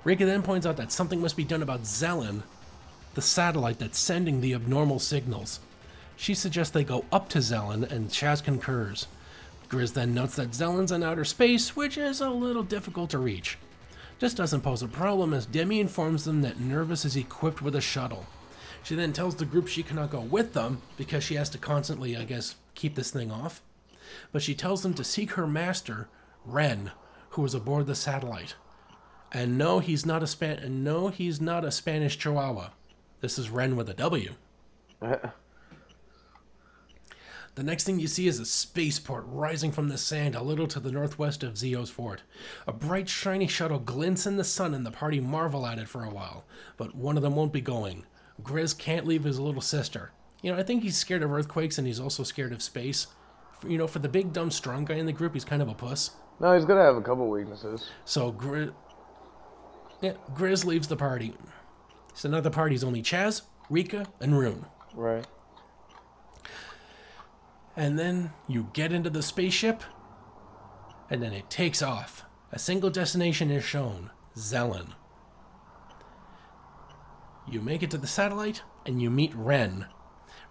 Rika then points out that something must be done about Zelan, the satellite that's sending the abnormal signals. She suggests they go up to Zelan, and Chaz concurs. Gryz then notes that Zelan's in outer space, which is a little difficult to reach. This doesn't pose a problem as Demi informs them that Nurvus is equipped with a shuttle. She then tells the group she cannot go with them because she has to constantly, I guess, keep this thing off. But she tells them to seek her master, Wren, who is aboard the satellite. And no, he's not a Span and no, he's not a Spanish Chihuahua. This is Wren with a W. The next thing you see is a spaceport rising from the sand a little to the northwest of Zio's fort. A bright, shiny shuttle glints in the sun, and the party marvel at it for a while. But one of them won't be going. Gryz can't leave his little sister. You know, I think he's scared of earthquakes, and he's also scared of space. For, you know, for the big, dumb, strong guy in the group, he's kind of a puss. No, he's gonna have a couple weaknesses. So Gryz, yeah, Gryz leaves the party. So now the party's only Chaz, Rika, and Rune. Right. And then you get into the spaceship, and then it takes off. A single destination is shown Zelan. You make it to the satellite, and you meet Wren.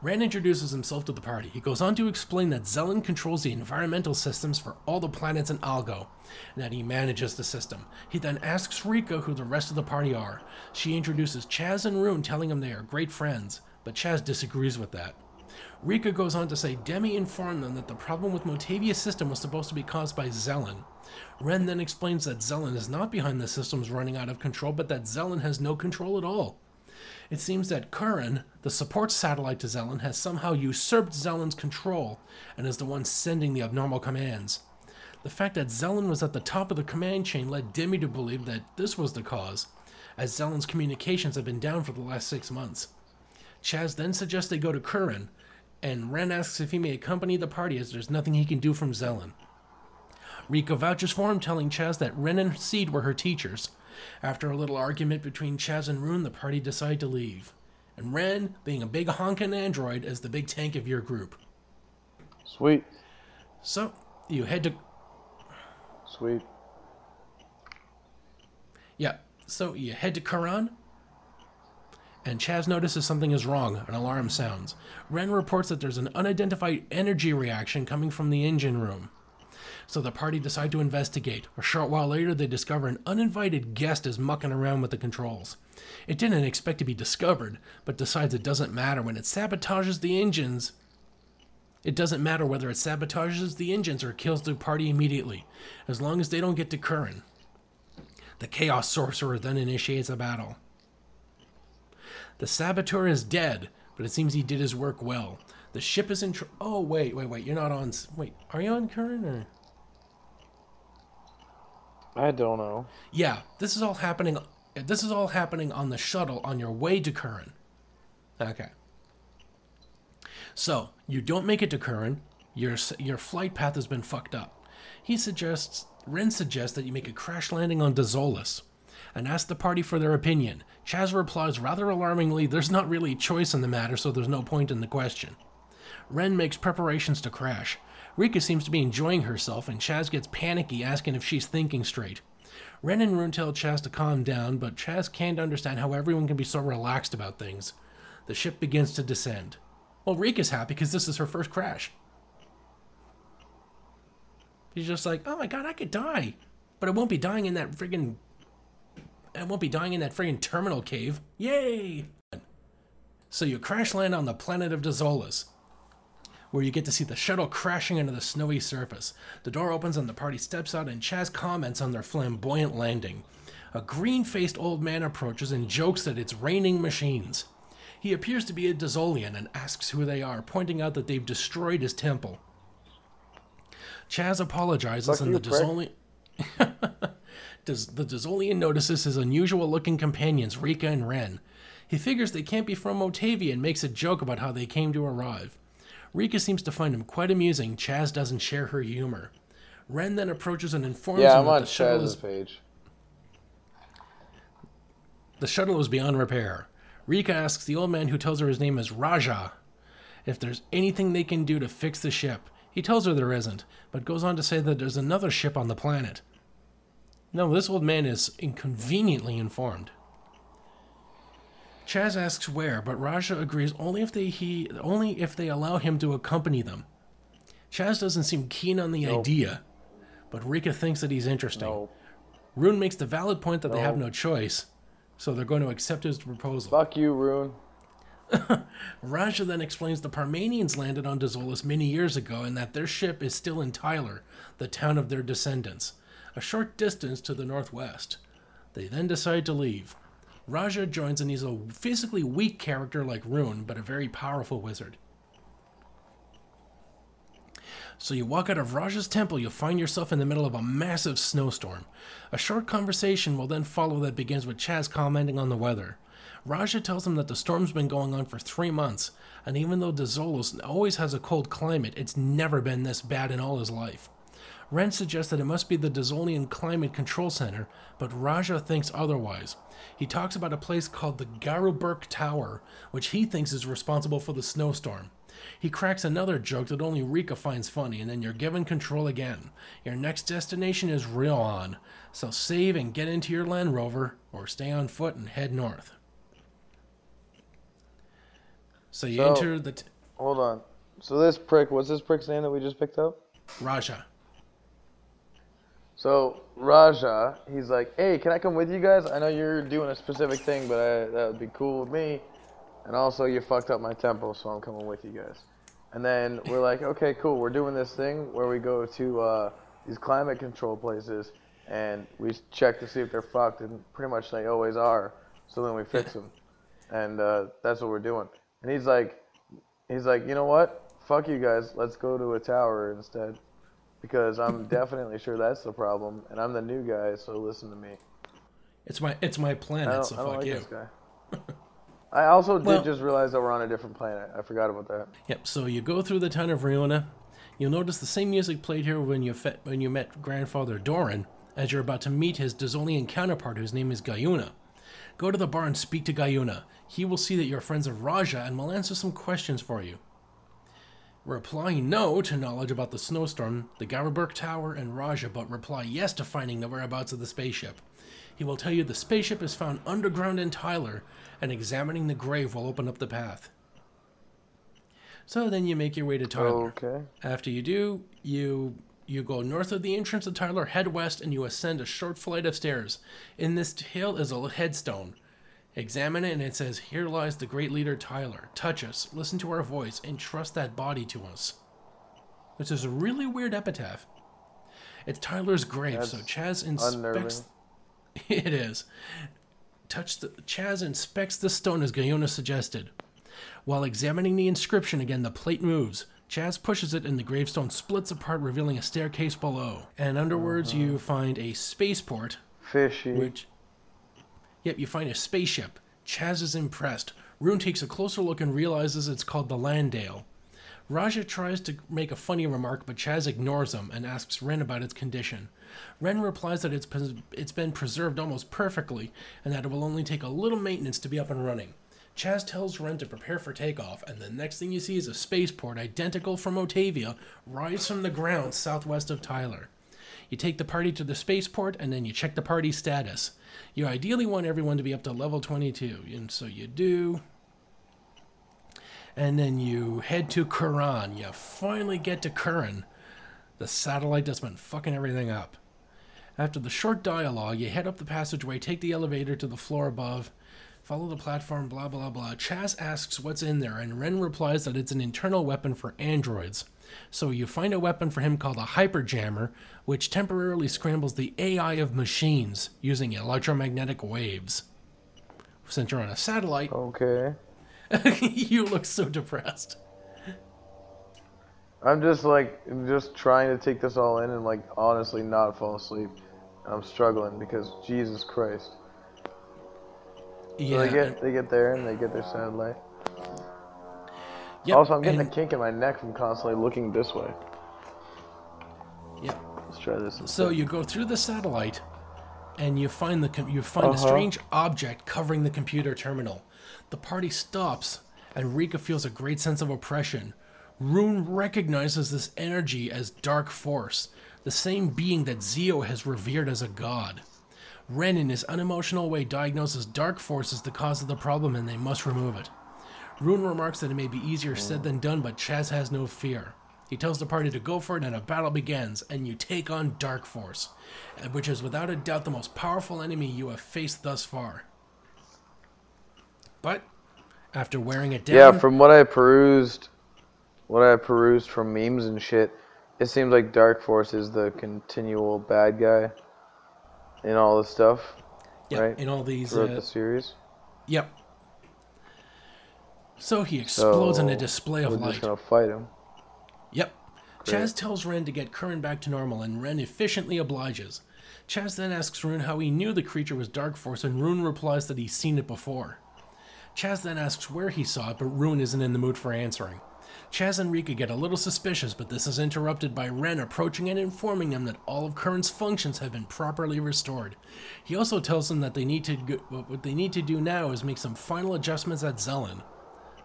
Wren introduces himself to the party. He goes on to explain that Zelan controls the environmental systems for all the planets in Algo, and that he manages the system. He then asks Rika who the rest of the party are. She introduces Chaz and Rune, telling him they are great friends, but Chaz disagrees with that. Rika goes on to say Demi informed them that the problem with Motavia's system was supposed to be caused by Zelan. Wren then explains that Zelan is not behind the systems running out of control, but that Zelan has no control at all. It seems that Kuran, the support satellite to Zelan, has somehow usurped Zelan's control and is the one sending the abnormal commands. The fact that Zelan was at the top of the command chain led Demi to believe that this was the cause, as Zelan's communications have been down for the last six months. Chaz then suggests they go to Kuran, and Wren asks if he may accompany the party as there's nothing he can do from Zelan. Rika vouches for him, telling Chaz that Wren and Seed were her teachers. After a little argument between Chaz and Rune, the party decide to leave. And Wren, being a big honkin' android, is the big tank of your group. Sweet. So, you head to. Sweet. Yeah, so you head to Kuran, and Chaz notices something is wrong. An alarm sounds. Wren reports that there's an unidentified energy reaction coming from the engine room. So the party decide to investigate. A short while later, they discover an uninvited guest is mucking around with the controls. It didn't expect to be discovered, but decides it doesn't matter when it sabotages the engines. It doesn't matter whether it sabotages the engines or kills the party immediately, as long as they don't get to Kuran. The Chaos Sorcerer then initiates a battle. The saboteur is dead, but it seems he did his work well. The ship is in. Tr- oh wait, wait, wait! You're not on. Wait, are you on Kuran or? I don't know. Yeah, this is all happening. This is all happening on the shuttle on your way to Kuran. Okay. So you don't make it to Kuran. Your your flight path has been fucked up. He suggests. Wren suggests that you make a crash landing on Dezolis, and asks the party for their opinion. Chaz replies rather alarmingly, "There's not really a choice in the matter, so there's no point in the question." Wren makes preparations to crash. Rika seems to be enjoying herself, and Chaz gets panicky, asking if she's thinking straight. Wren and Rune tell Chaz to calm down, but Chaz can't understand how everyone can be so relaxed about things. The ship begins to descend. Well, Rika's happy because this is her first crash. She's just like, oh my god, I could die. But I won't be dying in that friggin' I won't be dying in that friggin' terminal cave. Yay! So you crash land on the planet of Dezolis, where you get to see the shuttle crashing into the snowy surface. The door opens and the party steps out, and Chaz comments on their flamboyant landing. A green faced old man approaches and jokes that it's raining machines. He appears to be a Dezolian and asks who they are, pointing out that they've destroyed his temple. Chaz apologizes, Fuck and the. Does the Dezolian notices his unusual looking companions, Rika and Wren. He figures they can't be from Motavia and makes a joke about how they came to arrive. Rika seems to find him quite amusing. Chaz doesn't share her humor. Wren then approaches and informs Yeah, him I'm that on the shuttle, Chaz's is, page. the shuttle is beyond repair. Rika asks the old man who tells her his name is Raja if there's anything they can do to fix the ship. He tells her there isn't, but goes on to say that there's another ship on the planet. No, this old man is inconveniently informed. Chaz asks where, but Raja agrees only if they he only if they allow him to accompany them. Chaz doesn't seem keen on the Nope. idea, but Rika thinks that he's interesting. No. Rune makes the valid point that they have No. choice, so they're going to accept his proposal. Fuck you, Rune. Raja then explains the Parmanians landed on Dezolis many years ago and that their ship is still in Tyler, the town of their descendants, a short distance to the northwest. They then decide to leave. Raja joins and he's a physically weak character like Rune, but a very powerful wizard. So you walk out of Raja's temple, you'll find yourself in the middle of a massive snowstorm. A short conversation will then follow that begins with Chaz commenting on the weather. Raja tells him that the storm's been going on for three months, and even though Dezolis always has a cold climate, it's never been this bad in all his life. Wren suggests that it must be the Dezolian Climate Control Center, but Raja thinks otherwise. He talks about a place called the Garuberk Tower, which he thinks is responsible for the snowstorm. He cracks another joke that only Rika finds funny, and then you're given control again. Your next destination is Ryuon, so save and get into your Land Rover, or stay on foot and head north. So you So- enter the t- Hold on. So this prick, what's this prick's name that we just picked up? Raja. So Raja, he's like, "Hey, can I come with you guys? I know you're doing a specific thing, but I, that would be cool with me. And also, you fucked up my temple, so I'm coming with you guys." And then we're like, "Okay, cool. We're doing this thing where we go to uh, these climate control places, and we check to see if they're fucked, and pretty much they always are. So then we fix them, and uh, that's what we're doing." And he's like, he's like, "You know what? Fuck you guys. Let's go to a tower instead." Because I'm definitely sure that's the problem, and I'm the new guy, so listen to me. It's my it's my I planet, don't, so I don't fuck like you. this guy. I also did Well- just realize that we're on a different planet. I forgot about that. Yep. So you go through the town of Ryuon. You'll notice the same music played here when you fe- when you met grandfather Dorin, as you're about to meet his Dezolian counterpart, whose name is Gayuna. Go to the bar and speak to Gayuna. He will see that you're friends of Raja and will answer some questions for you. Reply no to knowledge about the snowstorm, the Garuberk Tower, and Raja, but reply yes to finding the whereabouts of the spaceship. He will tell you the spaceship is found underground in Tyler, and examining the grave will open up the path. So then you make your way to Tyler. Okay. After you do, you you go north of the entrance of Tyler, head west, and you ascend a short flight of stairs. In this hill is a headstone. Examine it, and it says, "Here lies the great leader Tyler. Touch us, listen to our voice, and trust that body to us." Which is a really weird epitaph. It's Tyler's grave, so That's Chaz inspects. unnerving. It is. Touch the Chaz inspects the stone as Gayona suggested. While examining the inscription again, the plate moves. Chaz pushes it and the gravestone splits apart, revealing a staircase below. And underwards, uh-huh. you find a spaceport, Fishy. which. Yep, you find a spaceship. Chaz is impressed. Rune takes a closer look and realizes it's called the Landale. Raja tries to make a funny remark, but Chaz ignores him and asks Wren about its condition. Wren replies that it's, it's been preserved almost perfectly and that it will only take a little maintenance to be up and running. Chaz tells Wren to prepare for takeoff, and the next thing you see is a spaceport identical from Motavia rise from the ground southwest of Tyler. You take the party to the spaceport and then you check the party status. You ideally want everyone to be up to level 22, and so you do. And then you head to Kuran. You finally get to Kuran, the satellite that's been fucking everything up. After the short dialogue, you head up the passageway, take the elevator to the floor above. Follow the platform, blah, blah, blah. Chaz asks what's in there, and Wren replies that it's an internal weapon for androids. So you find a weapon for him called a hyperjammer, which temporarily scrambles the AI of machines using electromagnetic waves. Since you're on a satellite, Okay. you look so depressed. I'm just like just trying to take this all in and like honestly not fall asleep. I'm struggling because Jesus Christ. So Yeah. they get they get there and they get their satellite. Yep, also, I'm getting and- a kink in my neck from constantly looking this way. Yep. Let's try this. So you go through the satellite, and you find the com- you find a Uh-huh. strange object covering the computer terminal. The party stops, and Rika feels a great sense of oppression. Rune recognizes this energy as Dark Force, the same being that Zio has revered as a god. Wren, in his unemotional way, diagnoses Dark Force as the cause of the problem, and they must remove it. Rune remarks that it may be easier said than done, but Chaz has no fear. He tells the party to go for it, and a battle begins, and you take on Dark Force, which is without a doubt the most powerful enemy you have faced thus far. But after wearing it down, Yeah, from what I perused, what I perused from memes and shit, it seems like Dark Force is the continual bad guy in all this stuff yeah, right, in all these, throughout uh, the series. yep. So he explodes in a display of We're light. just gonna fight him. Yep. Great. Chaz tells Wren to get Kuran back to normal, and Wren efficiently obliges. Chaz then asks Rune how he knew the creature was Dark Force, and Rune replies that he's seen it before. Chaz then asks where he saw it, but Rune isn't in the mood for answering. Chaz and Rika get a little suspicious, but this is interrupted by Wren approaching and informing them that all of Kuran's functions have been properly restored. He also tells them that they need to go, what they need to do now is make some final adjustments at Zelan.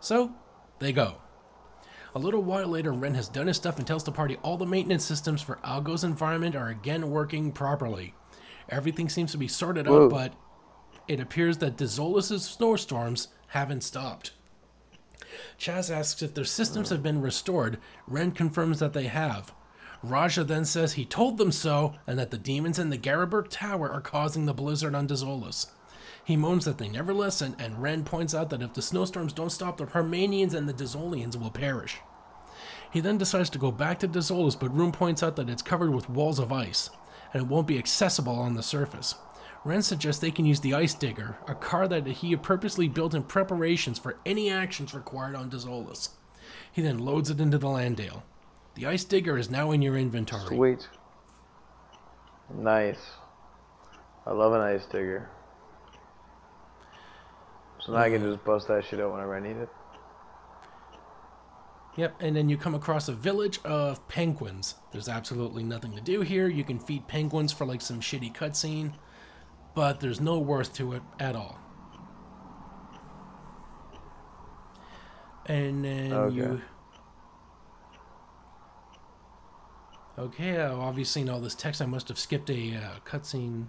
So, they go. A little while later, Wren has done his stuff and tells the party all the maintenance systems for Algo's environment are again working properly. Everything seems to be sorted Whoa. out, but it appears that Dezolis's snowstorms haven't stopped. Chaz asks if their systems have been restored. Wren confirms that they have. Raja then says he told them so, and that the demons in the Garuberk Tower are causing the blizzard on Dezolis. He moans that they never listen, and Wren points out that if the snowstorms don't stop, the Parmanians and the Dezolians will perish. He then decides to go back to Dezolis, but Rune points out that it's covered with walls of ice, and it won't be accessible on the surface. Wren suggests they can use the Ice Digger, a car that he had purposely built in preparations for any actions required on Dezolis. He then loads it into the Landale. The Ice Digger is now in your inventory. Sweet. Nice. I love an ice digger. So now I can just bust that shit out whenever I need it. Yep, and then you come across a village of penguins. There's absolutely nothing to do here. You can feed penguins for like some shitty cutscene, but there's no worth to it at all. And then Okay. you. Okay, I've obviously seen all this text. I must have skipped a uh, cutscene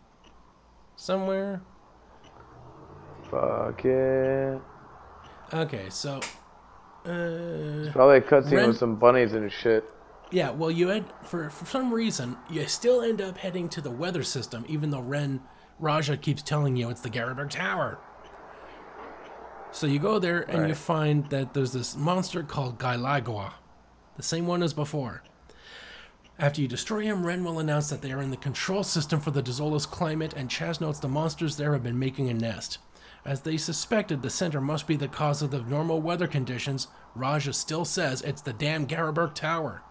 somewhere. Fuck it. Okay, so. Uh, Probably a cutscene Wren- with some bunnies and shit. Yeah, well, you had for for some reason you still end up heading to the weather system, even though Wren Raja keeps telling you it's the Garuberk Tower. So you go there and you find that there's this monster called Gailagua, the same one as before. After you destroy him, Wren will announce that they are in the control system for the Dezolis climate, and Chaz notes the monsters there have been making a nest. As they suspected, the center must be the cause of the normal weather conditions. Raja still says it's the damn Garuberk Tower.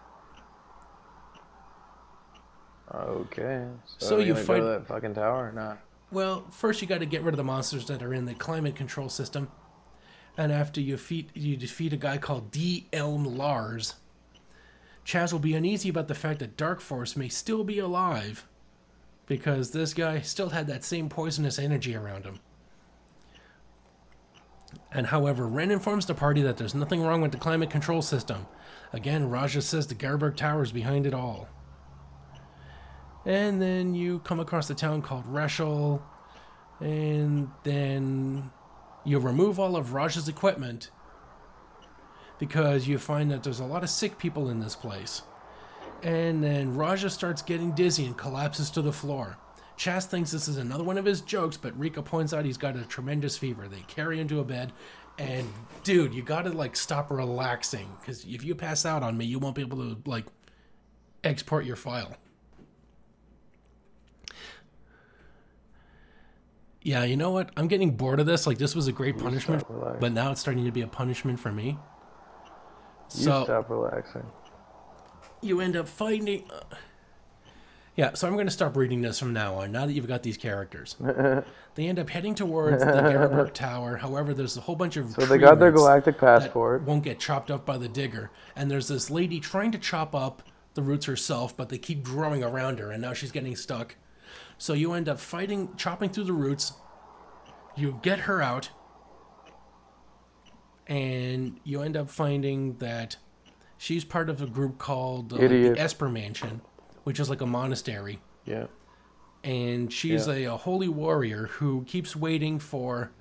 Okay. So, So you fight- that fucking tower or not? Well, first you got to get rid of the monsters that are in the climate control system, and after you defeat you defeat a guy called D. Elm Lars, Chaz will be uneasy about the fact that Dark Force may still be alive, because this guy still had that same poisonous energy around him. And however, Wren informs the party that there's nothing wrong with the climate control system. Again, Raja says the Garuberk Tower is behind it all. And then you come across a town called Reshel, and then you remove all of Raja's equipment because you find that there's a lot of sick people in this place. And then Raja starts getting dizzy and collapses to the floor. Chaz thinks this is another one of his jokes, but Rika points out he's got a tremendous fever. They carry him to a bed, and dude, you gotta like stop relaxing because if you pass out on me, you won't be able to like export your file. Yeah, you know what? I'm getting bored of this. Like this was a great punishment, but now it's starting to be a punishment for me. You So stop relaxing. you end up finding. Uh, yeah, so I'm going to stop reading this from now on. Now that you've got these characters, they end up heading towards the Garuberk Tower. However, there's a whole bunch of So they got their roots galactic that passport. won't get chopped up by the digger, and there's this lady trying to chop up the roots herself, but they keep growing around her, and now she's getting stuck. So you end up fighting, chopping through the roots. You get her out, and you end up finding that she's part of a group called uh, like the Esper Mansion, which is like a monastery. Yeah. And she's Yeah. a, a holy warrior who keeps waiting for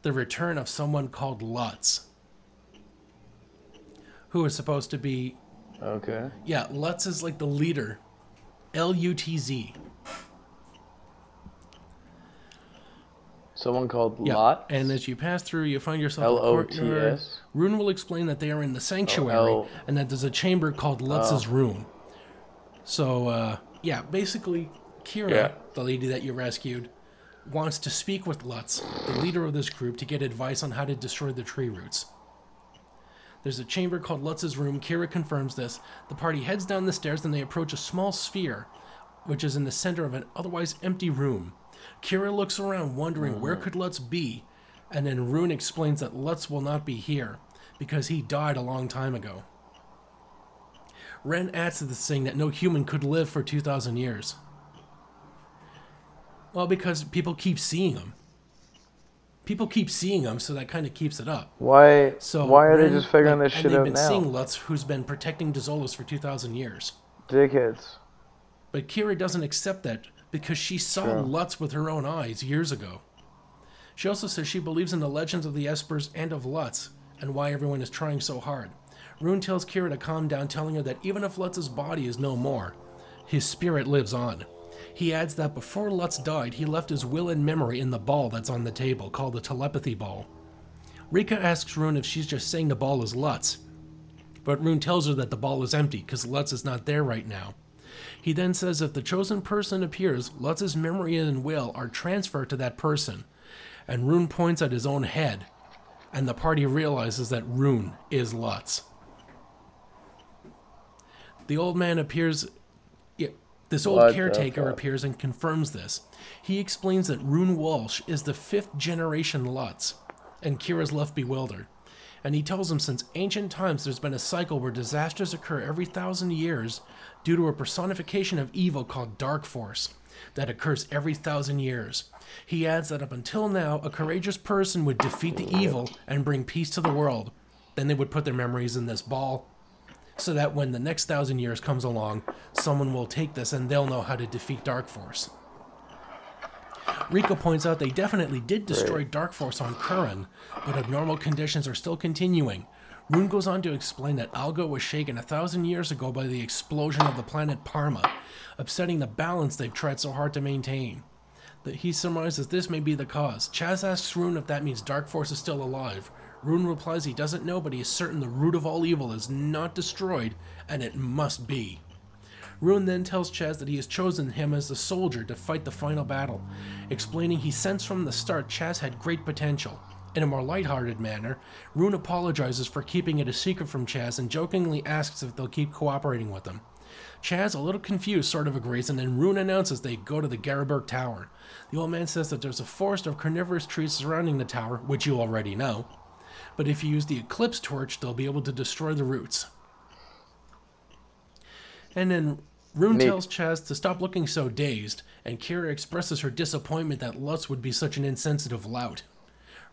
the return of someone called Lutz, who is supposed to be Okay. yeah, Lutz is like the leader. L U T Z. Someone called Yeah. Lot. And as you pass through, you find yourself L a O courtyard. T S. Rune will explain that they are in the sanctuary Oh, and that there's a chamber called Lutz's oh. room. So, uh, yeah, basically, Kyra, Yeah. the lady that you rescued, wants to speak with Lutz, the leader of this group, to get advice on how to destroy the tree roots. There's a chamber called Lutz's room. Kyra confirms this. The party heads down the stairs and they approach a small sphere, which is in the center of an otherwise empty room. Kyra looks around, wondering where could Lutz be, and then Rune explains that Lutz will not be here because he died a long time ago. Wren adds to this saying that no human could live for 2,000 years. Well, because people keep seeing them. People keep seeing them, so that kind of keeps it up. Why? So why are they just figuring like, this and shit they've been seeing Lutz, who's been protecting Dezolis for 2,000 years. Dickheads. But Kyra doesn't accept that because she saw. Lutz with her own eyes years ago. She also says she believes in the legends of the Espers and of Lutz and why everyone is trying so hard. Rune tells Kyra to calm down, telling her that even if Lutz's body is no more, his spirit lives on. He adds that before Lutz died, he left his will and memory in the ball that's on the table, called the telepathy ball. Rika asks Rune if she's just saying the ball is Lutz, but Rune tells her that the ball is empty because Lutz is not there right now. He then says if the chosen person appears, Lutz's memory and will are transferred to that person. And Rune points at his own head, and the party realizes that Rune is Lutz. The old man appears. This old caretaker appears and confirms this. He explains that Rune Walsh is the fifth generation Lutz, and Kyra's left bewildered. And he tells him since ancient times there's been a cycle where disasters occur every thousand years due to a personification of evil called Dark Force that occurs every thousand years. He adds that up until now, a courageous person would defeat the evil and bring peace to the world. Then they would put their memories in this ball so that when the next thousand years comes along, someone will take this and they'll know how to defeat Dark Force. Rika points out they definitely did destroy Dark Force on Kuran, but abnormal conditions are still continuing. Rune goes on to explain that Algo was shaken a thousand years ago by the explosion of the planet Parma, upsetting the balance they've tried so hard to maintain. That he surmises this may be the cause. Chaz asks Rune if that means Dark Force is still alive. Rune replies he doesn't know, but he is certain the root of all evil is not destroyed, and it must be. Rune then tells Chaz that he has chosen him as the soldier to fight the final battle, explaining he sensed from the start Chaz had great potential. In a more lighthearted manner, Rune apologizes for keeping it a secret from Chaz and jokingly asks if they'll keep cooperating with him. Chaz, a little confused, sort of agrees, and then Rune announces they go to the Garuberk Tower. The old man says that there's a forest of carnivorous trees surrounding the tower, which you already know, but if you use the Eclipse Torch, they'll be able to destroy the roots. And then Rune tells Chaz to stop looking so dazed, and Kyra expresses her disappointment that Lutz would be such an insensitive lout.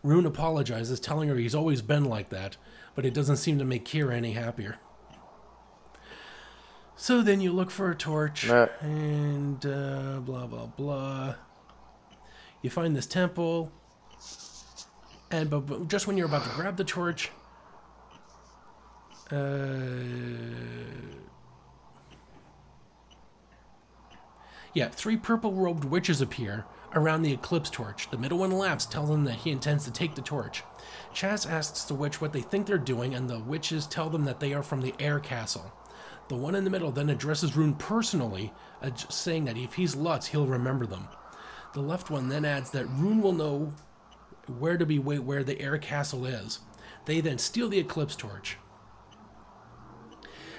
Rune apologizes, telling her he's always been like that, but it doesn't seem to make Kyra any happier. So then you look for a torch, Nah. and uh, blah blah blah. You find this temple, and but, but just when you're about to grab the torch, uh, Yeah, three purple robed witches appear around the eclipse torch. The middle one laughs, telling them that he intends to take the torch. Chaz asks the witch what they think they're doing, and the witches tell them that they are from the air castle. The one in the middle then addresses Rune personally, uh, saying that if he's Lutz, he'll remember them. The left one then adds that Rune will know where to be wait where the air castle is. They then steal the eclipse torch.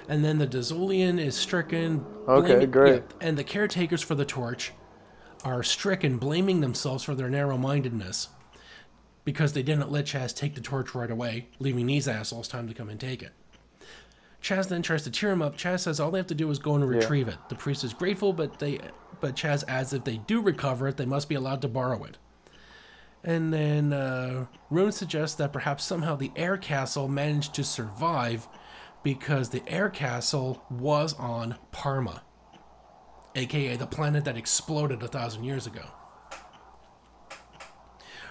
And then the Dezolian is stricken. Okay, blaming- great. yeah, and the caretakers for the torch are stricken, blaming themselves for their narrow mindedness because they didn't let Chaz take the torch right away, leaving these assholes time to come and take it. Chaz then tries to cheer him up. Chaz says all they have to do is go and retrieve it. The priest is grateful, but they but Chaz adds if they do recover it, they must be allowed to borrow it. And then uh, Rune suggests that perhaps somehow the air castle managed to survive because the air castle was on Parma, aka the planet that exploded a thousand years ago.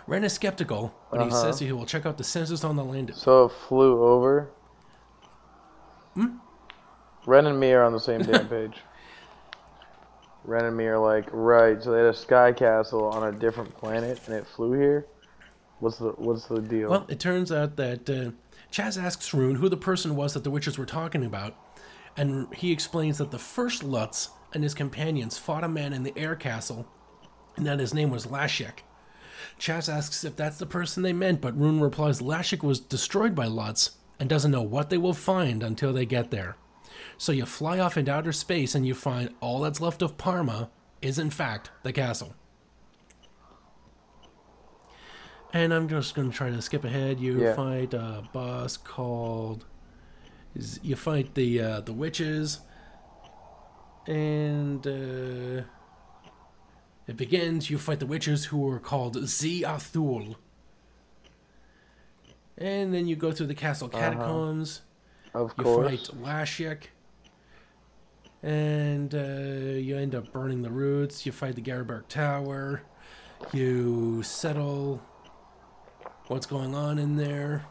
Wren is skeptical, but he says he will check out the sensors on the land. So it flew over. Hmm? Wren and me are on the same damn page. Wren and me are like, right, so they had a sky castle on a different planet and it flew here? What's the what's the deal? Well, it turns out that uh, Chaz asks Rune who the person was that the witches were talking about, and he explains that the first Lutz and his companions fought a man in the air castle, and that his name was Lashiec. Chaz asks if that's the person they meant, but Rune replies Lashiec was destroyed by Lutz and doesn't know what they will find until they get there. So you fly off into outer space and you find all that's left of Parma is in fact the castle. And I'm just going to try to skip ahead. You Yeah. fight a boss called. You fight the uh, the witches, and uh, it begins. You fight the witches who are called Ziathul, and then you go through the castle catacombs. of course, You fight Lashiec. And uh, you end up burning the roots. You fight the Garuberk Tower. You settle what's going on in there.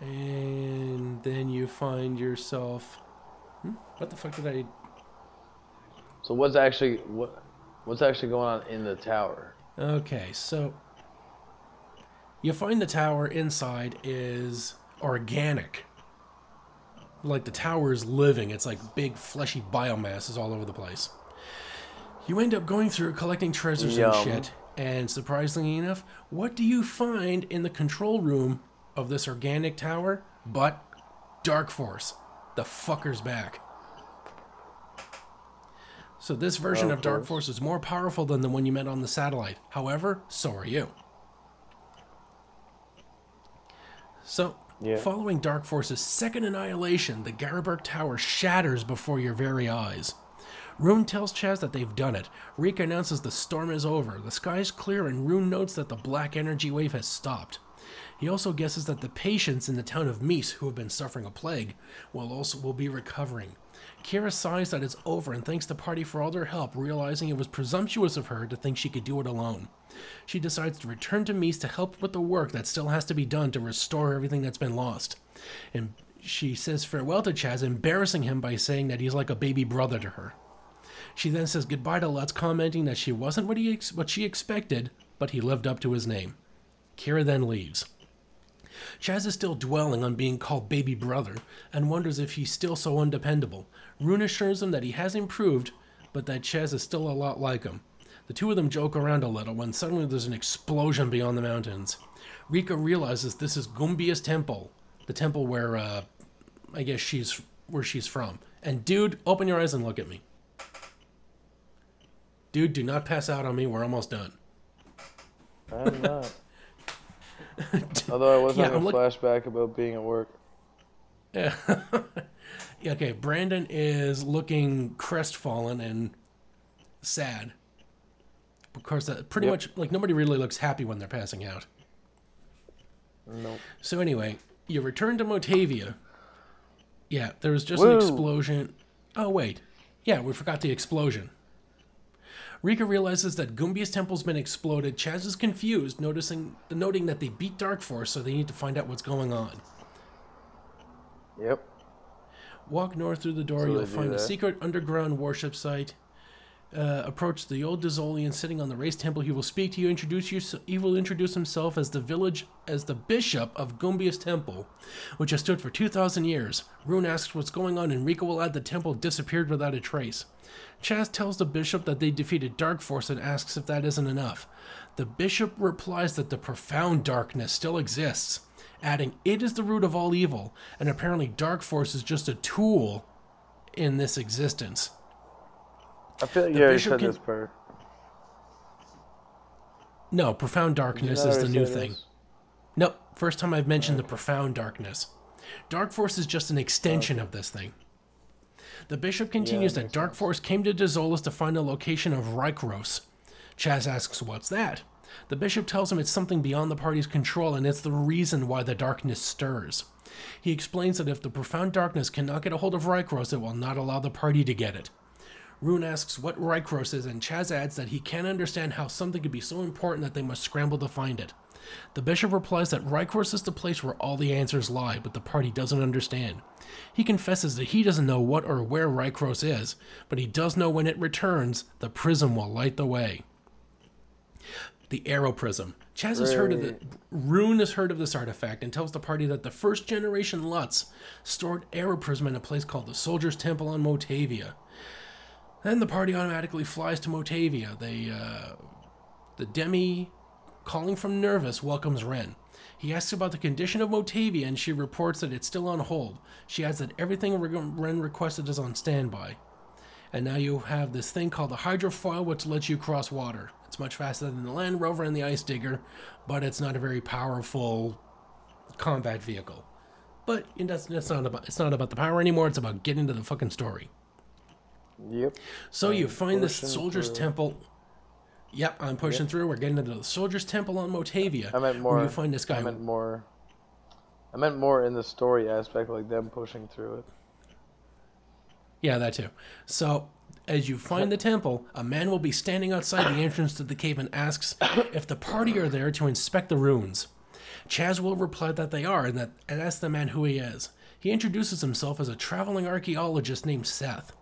And then you find yourself. Hmm? What the fuck did I. So what's actually what what's actually going on in the tower? Okay, so. You find the tower inside is organic. Like the tower is living. It's like big fleshy biomass is all over the place. You end up going through collecting treasures Yum. and shit. And surprisingly enough, what do you find in the control room of this organic tower? But Dark Force. The fucker's back. So this version Of of Dark. Force is more powerful than the one you met on the satellite. However, so are you. So, Yeah. following Dark Force's second annihilation, the Garuberk Tower shatters before your very eyes. Rune tells Chaz that they've done it. Reek announces the storm is over. The sky is clear, and Rune notes that the black energy wave has stopped. He also guesses that the patients in the town of Mies, who have been suffering a plague, will also will be recovering. Kyra sighs that it's over and thanks the party for all their help, realizing it was presumptuous of her to think she could do it alone. She decides to return to Mies to help with the work that still has to be done to restore everything that's been lost. And she says farewell to Chaz, embarrassing him by saying that he's like a baby brother to her. She then says goodbye to Lutz, commenting that she wasn't what he ex- what she expected, but he lived up to his name. Kyra then leaves. Chaz is still dwelling on being called baby brother and wonders if he's still so undependable. Rune assures him that he has improved, but that Chaz is still a lot like him. The two of them joke around a little when suddenly there's an explosion beyond the mountains. Rika realizes this is Gumbia's temple, the temple where uh, I guess she's where she's from. And dude, open your eyes and look at me. Dude, do not pass out on me. We're almost done. I'm not. Although I was Yeah, having a look- flashback about being at work. Yeah. Okay, Brandon is looking crestfallen and sad. Of course, that pretty Yep. much like nobody really looks happy when they're passing out. Nope. So anyway, you return to Motavia. Yeah, there was just an explosion. Oh wait, yeah, we forgot the explosion. Rika realizes that Gumbia's temple's been exploded. Chaz is confused, noticing noting that they beat Dark Force, so they need to find out what's going on. Yep. Walk north through the door. So you'll find a secret underground worship site. Uh, approach the old Dezolian sitting on the raised temple. He will speak to you. Introduce you. He will introduce himself as the village, as the bishop of Gumbious Temple, which has stood for two thousand years. Rune asks what's going on, and will add the temple disappeared without a trace. Chaz tells the bishop that they defeated Dark Force and asks if that isn't enough. The bishop replies that the profound darkness still exists, adding, It is the root of all evil, and apparently Dark Force is just a tool in this existence. I feel like The you already said can- this part. No, profound darkness is the new thing. this? Nope, first time I've mentioned the profound darkness. Dark Force is just an extension of this thing. The bishop continues that that Dark Force came to Dezolis to find the location of Rykros. Chaz asks, What's that? The bishop tells him it's something beyond the party's control and it's the reason why the darkness stirs. He explains that if the profound darkness cannot get a hold of Rykros, it will not allow the party to get it. Rune asks what Rykros is, and Chaz adds that he can't understand how something could be so important that they must scramble to find it. The bishop replies that Rykros is the place where all the answers lie, but the party doesn't understand. He confesses that he doesn't know what or where Rykros is, but he does know when it returns, the prism will light the way. The Aero Prism. Chaz has heard of the Rune has heard of this artifact and tells the party that the first generation Lutz stored Aero Prism in a place called the Soldier's Temple on Motavia. Then the party automatically flies to Motavia. They, uh, the Demi, calling from Nurvus, welcomes Wren. He asks about the condition of Motavia, and she reports that it's still on hold. She adds that everything Wren requested is on standby. And now you have this thing called the hydrofoil, which lets you cross water. It's much faster than the Land Rover and the Ice Digger, but it's not a very powerful combat vehicle. But it does, it's not about it's not about the power anymore. It's about getting to the fucking story. Yep. So you find this soldier's through. temple. Yep, I'm pushing through. We're getting into the soldier's temple on Motavia. I meant more. You find this guy. I meant more. I meant more in the story aspect, like them pushing through it. Yeah, that too. So, as you find the temple, a man will be standing outside the entrance to the cave and asks if the party are there to inspect the ruins. Chaz will reply that they are and that and asks the man who he is. He introduces himself as a traveling archaeologist named Seth.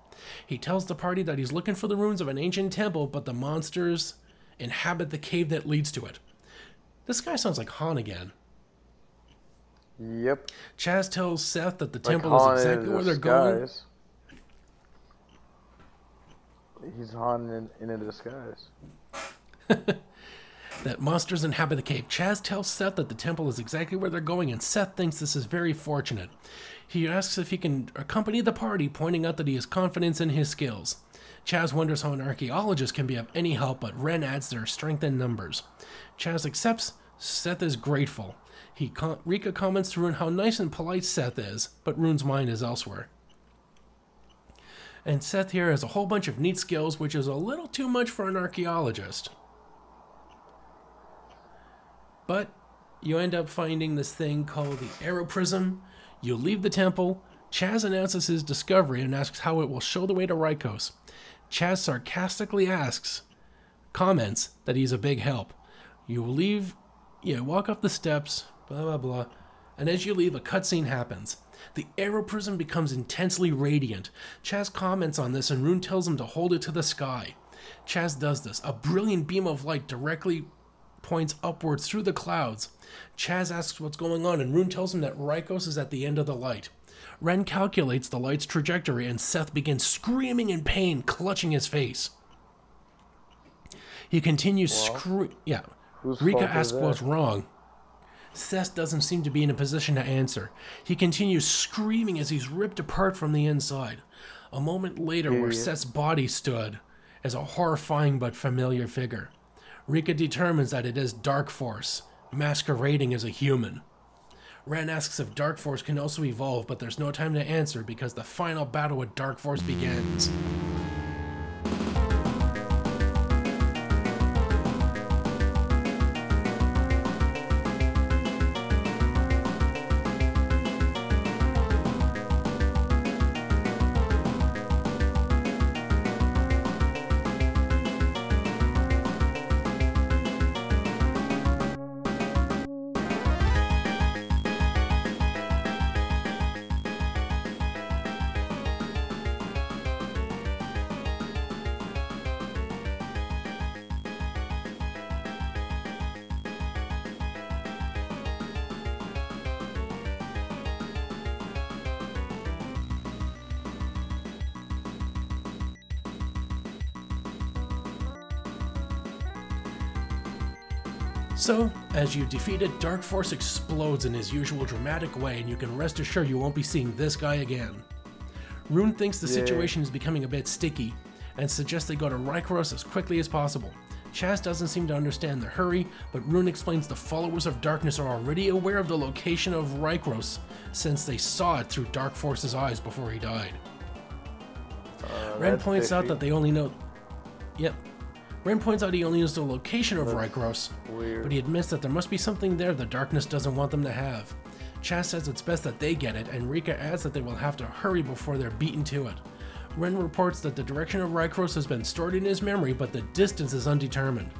He tells the party that he's looking for the ruins of an ancient temple, but the monsters inhabit the cave that leads to it. This guy sounds like Hahn again. Yep. Chaz tells Seth that the Like temple Hahn is exactly where they're going. He's Hahn in, in a disguise. that monsters inhabit the cave. Chaz tells Seth that the temple is exactly where they're going, and Seth thinks this is very fortunate. He asks if he can accompany the party, pointing out that he has confidence in his skills. Chaz wonders how an archaeologist can be of any help, but Wren adds their strength in numbers. Chaz accepts. Seth is grateful. He com- Rika comments to Rune how nice and polite Seth is, but Rune's mind is elsewhere. And Seth here has a whole bunch of neat skills, which is a little too much for an archaeologist. But you end up finding this thing called the Aeroprism. You leave the temple. Chaz announces his discovery and asks how it will show the way to Rykros. Chaz sarcastically asks, comments that he's a big help. You leave, you walk up the steps, blah blah blah, and as you leave, a cutscene happens. The aero prism becomes intensely radiant. Chaz comments on this, and Rune tells him to hold it to the sky. Chaz does this. A brilliant beam of light directly points upwards through the clouds. Chaz asks what's going on, and Rune tells him that Rykos is at the end of the light. Wren calculates the light's trajectory, and Seth begins screaming in pain, clutching his face. He continues screaming. Yeah. Rika asks what's wrong. Seth doesn't seem to be in a position to answer. He continues screaming as he's ripped apart from the inside. A moment later, where Period. Seth's body stood is a horrifying but familiar figure. Rika determines that it is Dark Force, masquerading as a human. Wren asks if Dark Force can also evolve, but there's no time to answer because the final battle with Dark Force begins. So, as you defeat it, Dark Force explodes in his usual dramatic way, and you can rest assured you won't be seeing this guy again. Rune thinks the situation is becoming a bit sticky and suggests they go to Rykros as quickly as possible. Chaz doesn't seem to understand the hurry, but Rune explains the followers of darkness are already aware of the location of Rykros since they saw it through Dark Force's eyes before he died. Uh, Wren that's points out that they only know. Yep. Wren points out he only knows the location of Rykros, but he admits that there must be something there the darkness doesn't want them to have. Chaz says it's best that they get it, and Rika adds that they will have to hurry before they're beaten to it. Wren reports that the direction of Rykros has been stored in his memory, but the distance is undetermined.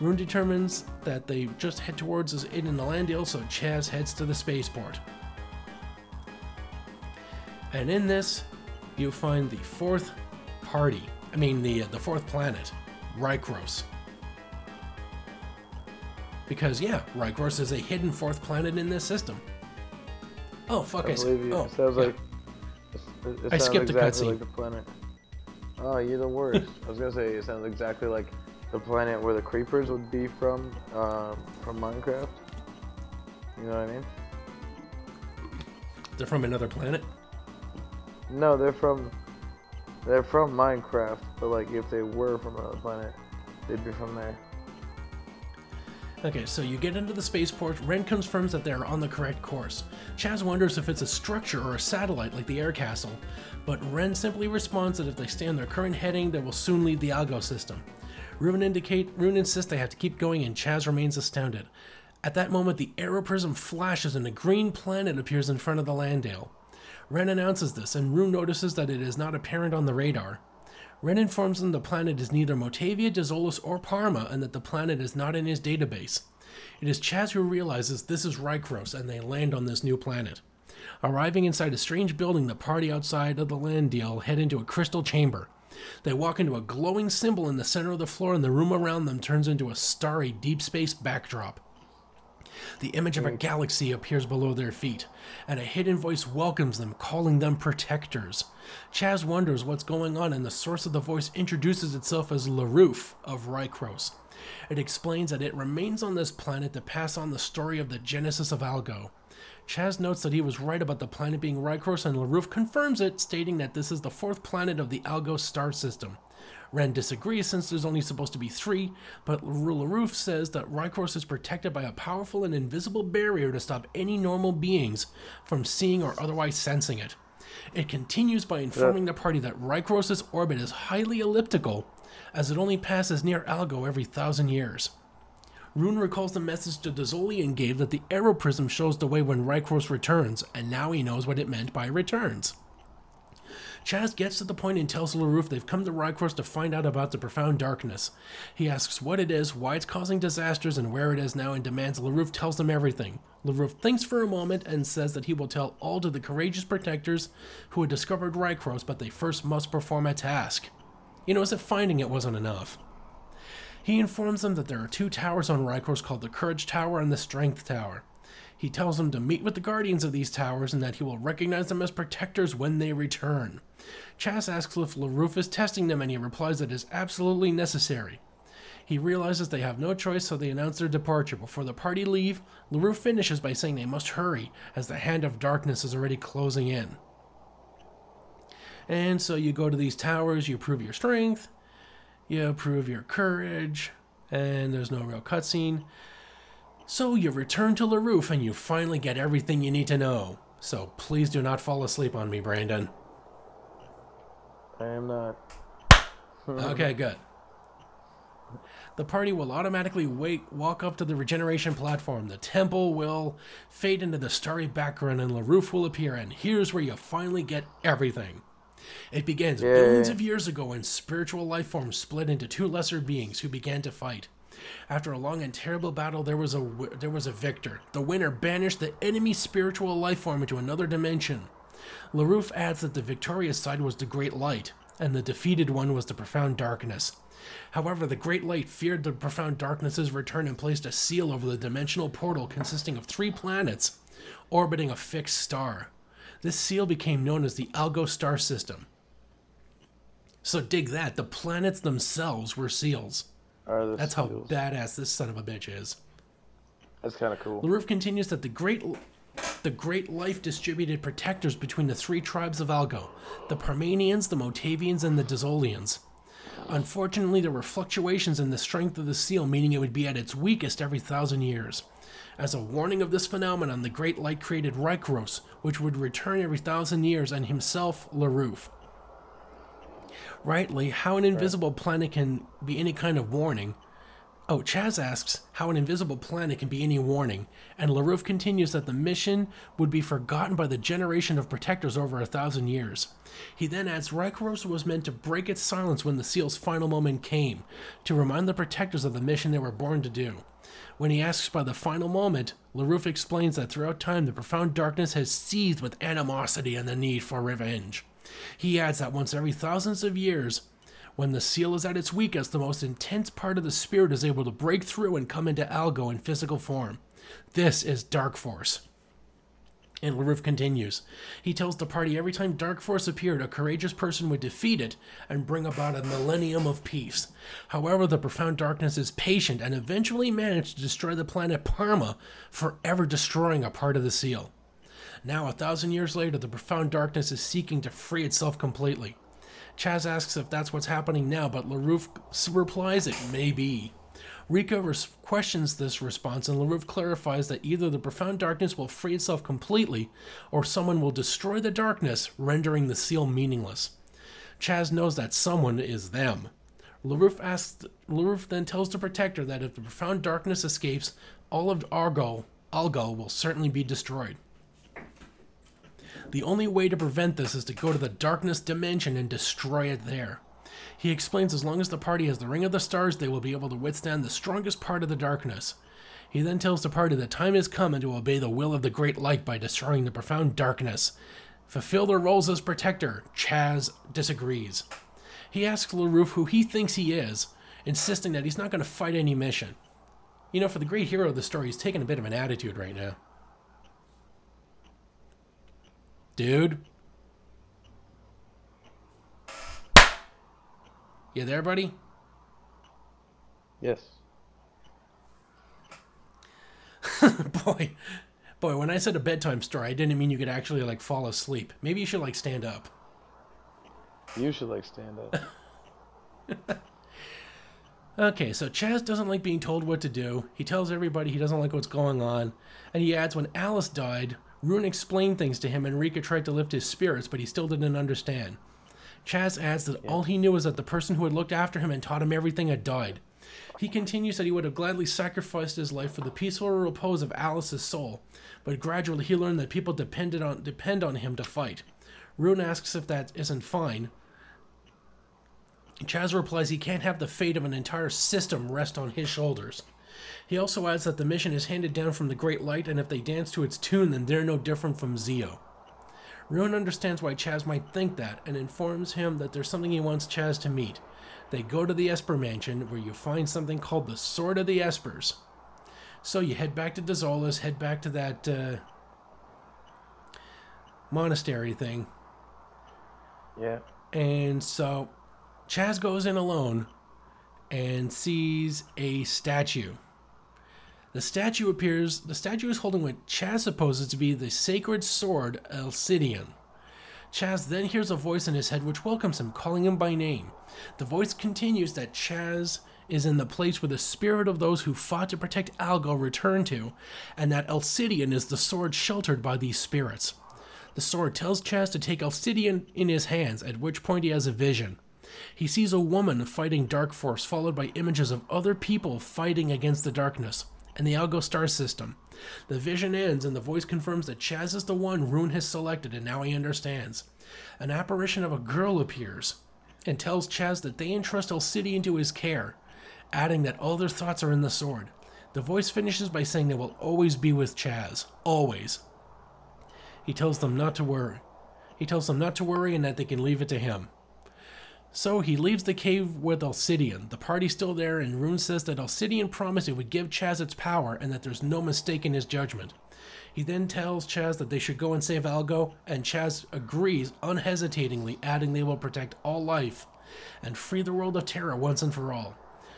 Rune determines that they just head towards it in the Landale, so Chaz heads to the spaceport. And in this, you find the fourth party. I mean, the uh, the fourth planet, Rykros. Because yeah, Rykros is a hidden fourth planet in this system. Oh fuck! I, I believe you. oh, it sounds yeah. like. It, it I skipped a exactly cutscene. like the planet. Oh, you're the worst. I was gonna say it sounds exactly like the planet where the creepers would be from, um, from Minecraft. You know what I mean? they're from another planet. No, they're from. They're from Minecraft, but like if they were from another planet, they'd be from there. Okay, so you get into the spaceport. Wren confirms that they're on the correct course. Chaz wonders if it's a structure or a satellite like the air castle, but Wren simply responds that if they stay on their current heading, they will soon leave the Algo system. Rune indicate Rune insists they have to keep going, and Chaz remains astounded. At that moment, the aeroprism flashes and a green planet appears in front of the Landale. Wren announces this, and Rune notices that it is not apparent on the radar. Wren informs them the planet is neither Motavia, Dezolis, or Parma, and that the planet is not in his database. It is Chaz who realizes this is Rykros, and they land on this new planet. Arriving inside a strange building, the party outside of the Landale head into a crystal chamber. They walk into a glowing symbol in the center of the floor, and the room around them turns into a starry deep space backdrop. The image of a hmm. galaxy appears below their feet, and a hidden voice welcomes them, calling them protectors. Chaz wonders what's going on, and the source of the voice introduces itself as Le Roof of Rykros. It explains that it remains on this planet to pass on the story of the genesis of Algo. Chaz notes that he was right about the planet being Rykros, and Le Roof confirms it, stating that this is the fourth planet of the Algo star system. Wren disagrees since there's only supposed to be three, but Le Roof says that Rykros is protected by a powerful and invisible barrier to stop any normal beings from seeing or otherwise sensing it. It continues by informing the party that Rykros' orbit is highly elliptical, as it only passes near Algo every thousand years. Rune recalls the message to Dezolian gave that the Aeroprism shows the way when Rykros returns, and now he knows what it meant by returns. Chaz gets to the point and tells Le Roof they've come to Rykros to find out about the profound darkness. He asks what it is, why it's causing disasters, and where it is now, and demands Le Roof tells them everything. Le Roof thinks for a moment and says that he will tell all to the courageous protectors who had discovered Rykros, but they first must perform a task. You know, as if finding it wasn't enough. He informs them that there are two towers on Rykros called the Courage Tower and the Strength Tower. He tells them to meet with the guardians of these towers and that he will recognize them as protectors when they return. Chaz asks if Le Roof is testing them and he replies that it is absolutely necessary. He realizes they have no choice, so they announce their departure. Before the party leave, Le Roof finishes by saying they must hurry, as the hand of darkness is already closing in. And so you go to these towers, you prove your strength, you prove your courage, and there's no real cutscene. So you return to Le Roof and you finally get everything you need to know. So please do not fall asleep on me, Brandon. I am not. Okay, good. The party will automatically walk up to the regeneration platform. The temple will fade into the starry background, and Le Roof will appear. And here's where you finally get everything. It begins Yay. billions of years ago when spiritual life forms split into two lesser beings who began to fight. After a long and terrible battle, there was a there was a victor. The winner banished the enemy spiritual life form into another dimension. Le Roof adds that the victorious side was the Great Light, and the defeated one was the Profound Darkness. However, the Great Light feared the Profound Darkness's return and placed a seal over the dimensional portal consisting of three planets orbiting a fixed star. This seal became known as the Algo star system. So dig that, the planets themselves were seals. Are That's how badass this son of a bitch is. That's kind of cool. Le Roof continues that the great the great life distributed protectors between the three tribes of Algo the Palmanians, the Motavians, and the Dezolians. Unfortunately, there were fluctuations in the strength of the seal, meaning it would be at its weakest every thousand years. As a warning of this phenomenon, the Great Light created Rykros, which would return every thousand years, and himself, Le Roof. Rightly, how an invisible planet can be any kind of warning. Oh, Chaz asks how an invisible planet can be any warning, and Le Roof continues that the mission would be forgotten by the generation of protectors over a thousand years. He then adds Rykros was meant to break its silence when the seal's final moment came, to remind the protectors of the mission they were born to do. When he asks by the final moment, Le Roof explains that throughout time the profound darkness has seethed with animosity and the need for revenge. He adds that once every thousands of years, when the seal is at its weakest, the most intense part of the spirit is able to break through and come into Algo in physical form. This is Dark Force. And Le Roof continues. He tells the party every time Dark Force appeared, a courageous person would defeat it and bring about a millennium of peace. However, the profound darkness is patient and eventually managed to destroy the planet Palma, forever destroying a part of the seal. Now, a thousand years later, the profound darkness is seeking to free itself completely. Chaz asks if that's what's happening now, but Le Roof replies it may be. Rika res- questions this response, and Le Roof clarifies that either the profound darkness will free itself completely, or someone will destroy the darkness, rendering the seal meaningless. Chaz knows that someone is them. Le Roof asks Le Roof then tells the protector that if the profound darkness escapes, all of Argo Algo will certainly be destroyed. The only way to prevent this is to go to the darkness dimension and destroy it there. He explains as long as the party has the Ring of the Stars, they will be able to withstand the strongest part of the darkness. He then tells the party that time has come and to obey the will of the Great Light by destroying the profound darkness. Fulfill their roles as protector. Chaz disagrees. He asks Le Roof who he thinks he is, insisting that he's not going to fight any mission. You know, for the great hero of the story, he's taking a bit of an attitude right now. Dude. You there, buddy? Yes. boy, boy, when I said a bedtime story, I didn't mean you could actually like fall asleep. Maybe you should like stand up. You should like stand up. Okay, so Chaz doesn't like being told what to do. He tells everybody he doesn't like what's going on. And he adds when Alys died, Rune explained things to him and Rika tried to lift his spirits, but he still didn't understand. Chaz adds that all he knew was that the person who had looked after him and taught him everything had died. He continues that he would have gladly sacrificed his life for the peaceful repose of Alys's soul, but gradually he learned that people depended on depend on him to fight. Rune asks if that isn't fine. Chaz replies he can't have the fate of an entire system rest on his shoulders. He also adds that the mission is handed down from the Great Light, and if they dance to its tune, then they're no different from Zio. Rune understands why Chaz might think that and informs him that there's something he wants Chaz to meet. They go to the Esper Mansion, where you find something called the Sword of the Espers. So you head back to Dezolis, head back to that uh, monastery thing, Yeah. and so Chaz goes in alone and sees a statue. The statue appears, the statue is holding what Chaz supposes to be the sacred sword Elsydeon. Chaz then hears a voice in his head which welcomes him, calling him by name. The voice continues that Chaz is in the place where the spirit of those who fought to protect Algo returned to, and that Elsydeon is the sword sheltered by these spirits. The sword tells Chaz to take Elsydeon in his hands, at which point he has a vision. He sees a woman fighting Dark Force, followed by images of other people fighting against the darkness and the Algo star system. The vision ends, and the voice confirms that Chaz is the one Rune has selected, and now he understands. An apparition of a girl appears and tells Chaz that they entrust Elsydeon into his care, adding that all their thoughts are in the sword. The voice finishes by saying they will always be with Chaz. Always. He tells them not to worry. He tells them not to worry and that they can leave it to him. So he leaves the cave with Elsydeon. The party's still there, and Rune says that Elsydeon promised it would give Chaz its power and that there's no mistake in his judgment. He then tells Chaz that they should go and save Algo, and Chaz agrees unhesitatingly, adding they will protect all life and free the world of Terra once and for all.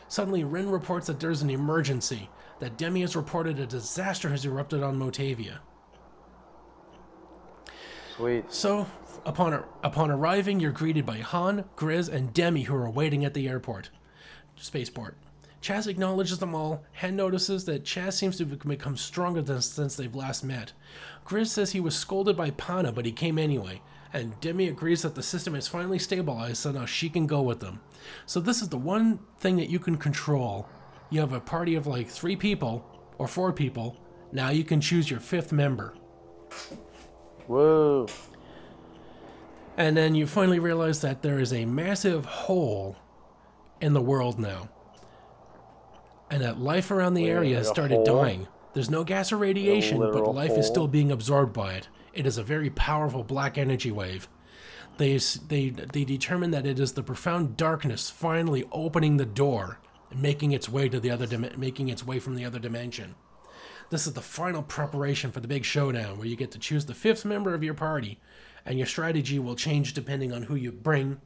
Suddenly, Wren reports that there's an emergency, that Demi has reported a disaster has erupted on Motavia. Sweet. So, upon, upon arriving, you're greeted by Hahn, Gryz, and Demi, who are waiting at the airport, spaceport. Chaz acknowledges them all. Hahn notices that Chaz seems to have become stronger than, since they've last met. Gryz says he was scolded by Pana, but he came anyway. And Demi agrees that the system is finally stabilized, so now she can go with them. So this is the one thing that you can control. You have a party of like three people or four people. Now you can choose your fifth member. Whoa. And then you finally realize that there is a massive hole in the world now. And that life around the Wait, area has started hole? dying. There's no gas or radiation, but life is still being absorbed by it. It is a very powerful black energy wave. They, they, they determine that it is the profound darkness finally opening the door and making its way to the other dim- making its way from the other dimension. This is the final preparation for the big showdown where you get to choose the fifth member of your party, and your strategy will change depending on who you bring.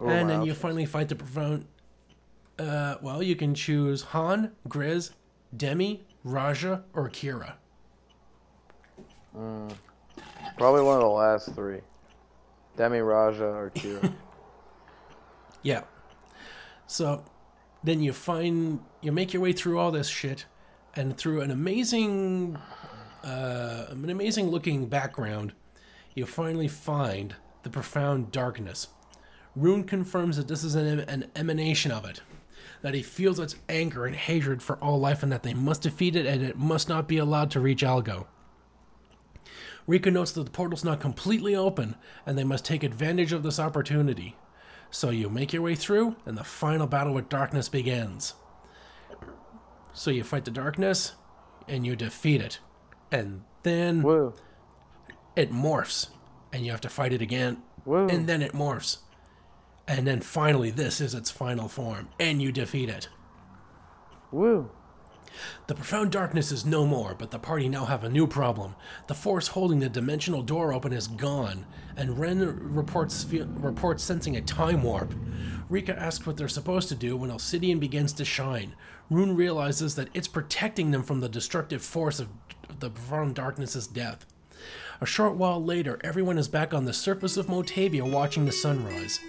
Oh, and then you finally fight the profound. Uh, well, you can choose Hahn, Gryz, Demi, Raja, or Kyra. Probably one of the last three. Demi Raja or Kyra. Yeah. So then you find you make your way through all this shit, and through an amazing, uh, an amazing looking background, you finally find the profound darkness. Rune confirms that this is an, an emanation of it, that he feels its anger and hatred for all life, and that they must defeat it, and it must not be allowed to reach Algo. Rika notes that the portal's not completely open, and they must take advantage of this opportunity. So you make your way through, and the final battle with darkness begins. So you fight the darkness, and you defeat it. And then Woo. it morphs, and you have to fight it again. Woo. And then it morphs. And then finally, this is its final form, and you defeat it. Woo. The profound darkness is no more, but the party now have a new problem. The force holding the dimensional door open is gone, and Wren reports reports sensing a time warp. Rika asks what they're supposed to do when Elsydeon begins to shine. Rune realizes that it's protecting them from the destructive force of the profound darkness's death. A short while later, everyone is back on the surface of Motavia watching the sunrise.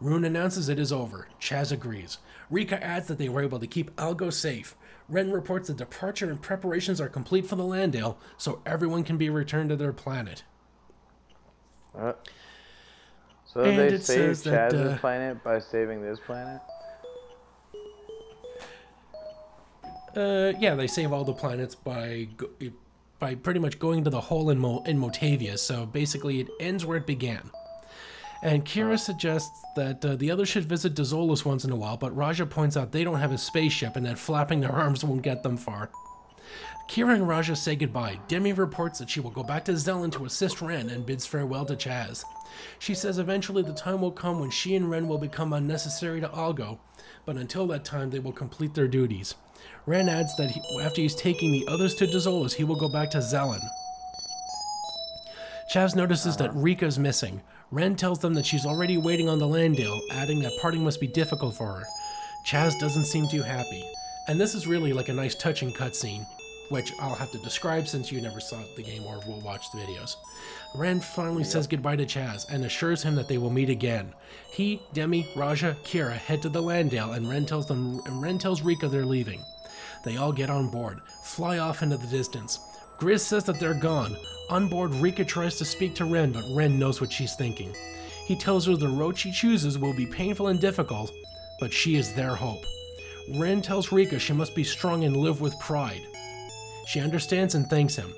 Rune announces it is over. Chaz agrees. Rika adds that they were able to keep Algo safe. Wren reports the departure and preparations are complete for the Landale, so everyone can be returned to their planet. Uh, so And they saved says that, Chaz's uh, planet by saving this planet? Uh, yeah, they save all the planets by go- by pretty much going to the hole in Mo- in Motavia. So basically, it ends where it began. And Kyra suggests that uh, the others should visit Dezolis once in a while, but Raja points out they don't have a spaceship and that flapping their arms won't get them far. Kyra and Raja say goodbye. Demi reports that she will go back to Zelan to assist Wren and bids farewell to Chaz. She says eventually the time will come when she and Wren will become unnecessary to Algo, but until that time they will complete their duties. Wren adds that he, after he's taking the others to Dezolis, he will go back to Zelan. Chaz notices that Rika's missing. Wren tells them that she's already waiting on the Landale, adding that parting must be difficult for her. Chaz doesn't seem too happy. And this is really like a nice touching cutscene, which I'll have to describe since you never saw the game or will watch the videos. Wren finally says goodbye to Chaz and assures him that they will meet again. He, Demi, Raja, Kyra head to the Landale and Wren tells them and Wren tells Rika they're leaving. They all get on board, fly off into the distance. Gryz says that they're gone. On board, Rika tries to speak to Wren, but Wren knows what she's thinking. He tells her the road she chooses will be painful and difficult, but she is their hope. Wren tells Rika she must be strong and live with pride. She understands and thanks him.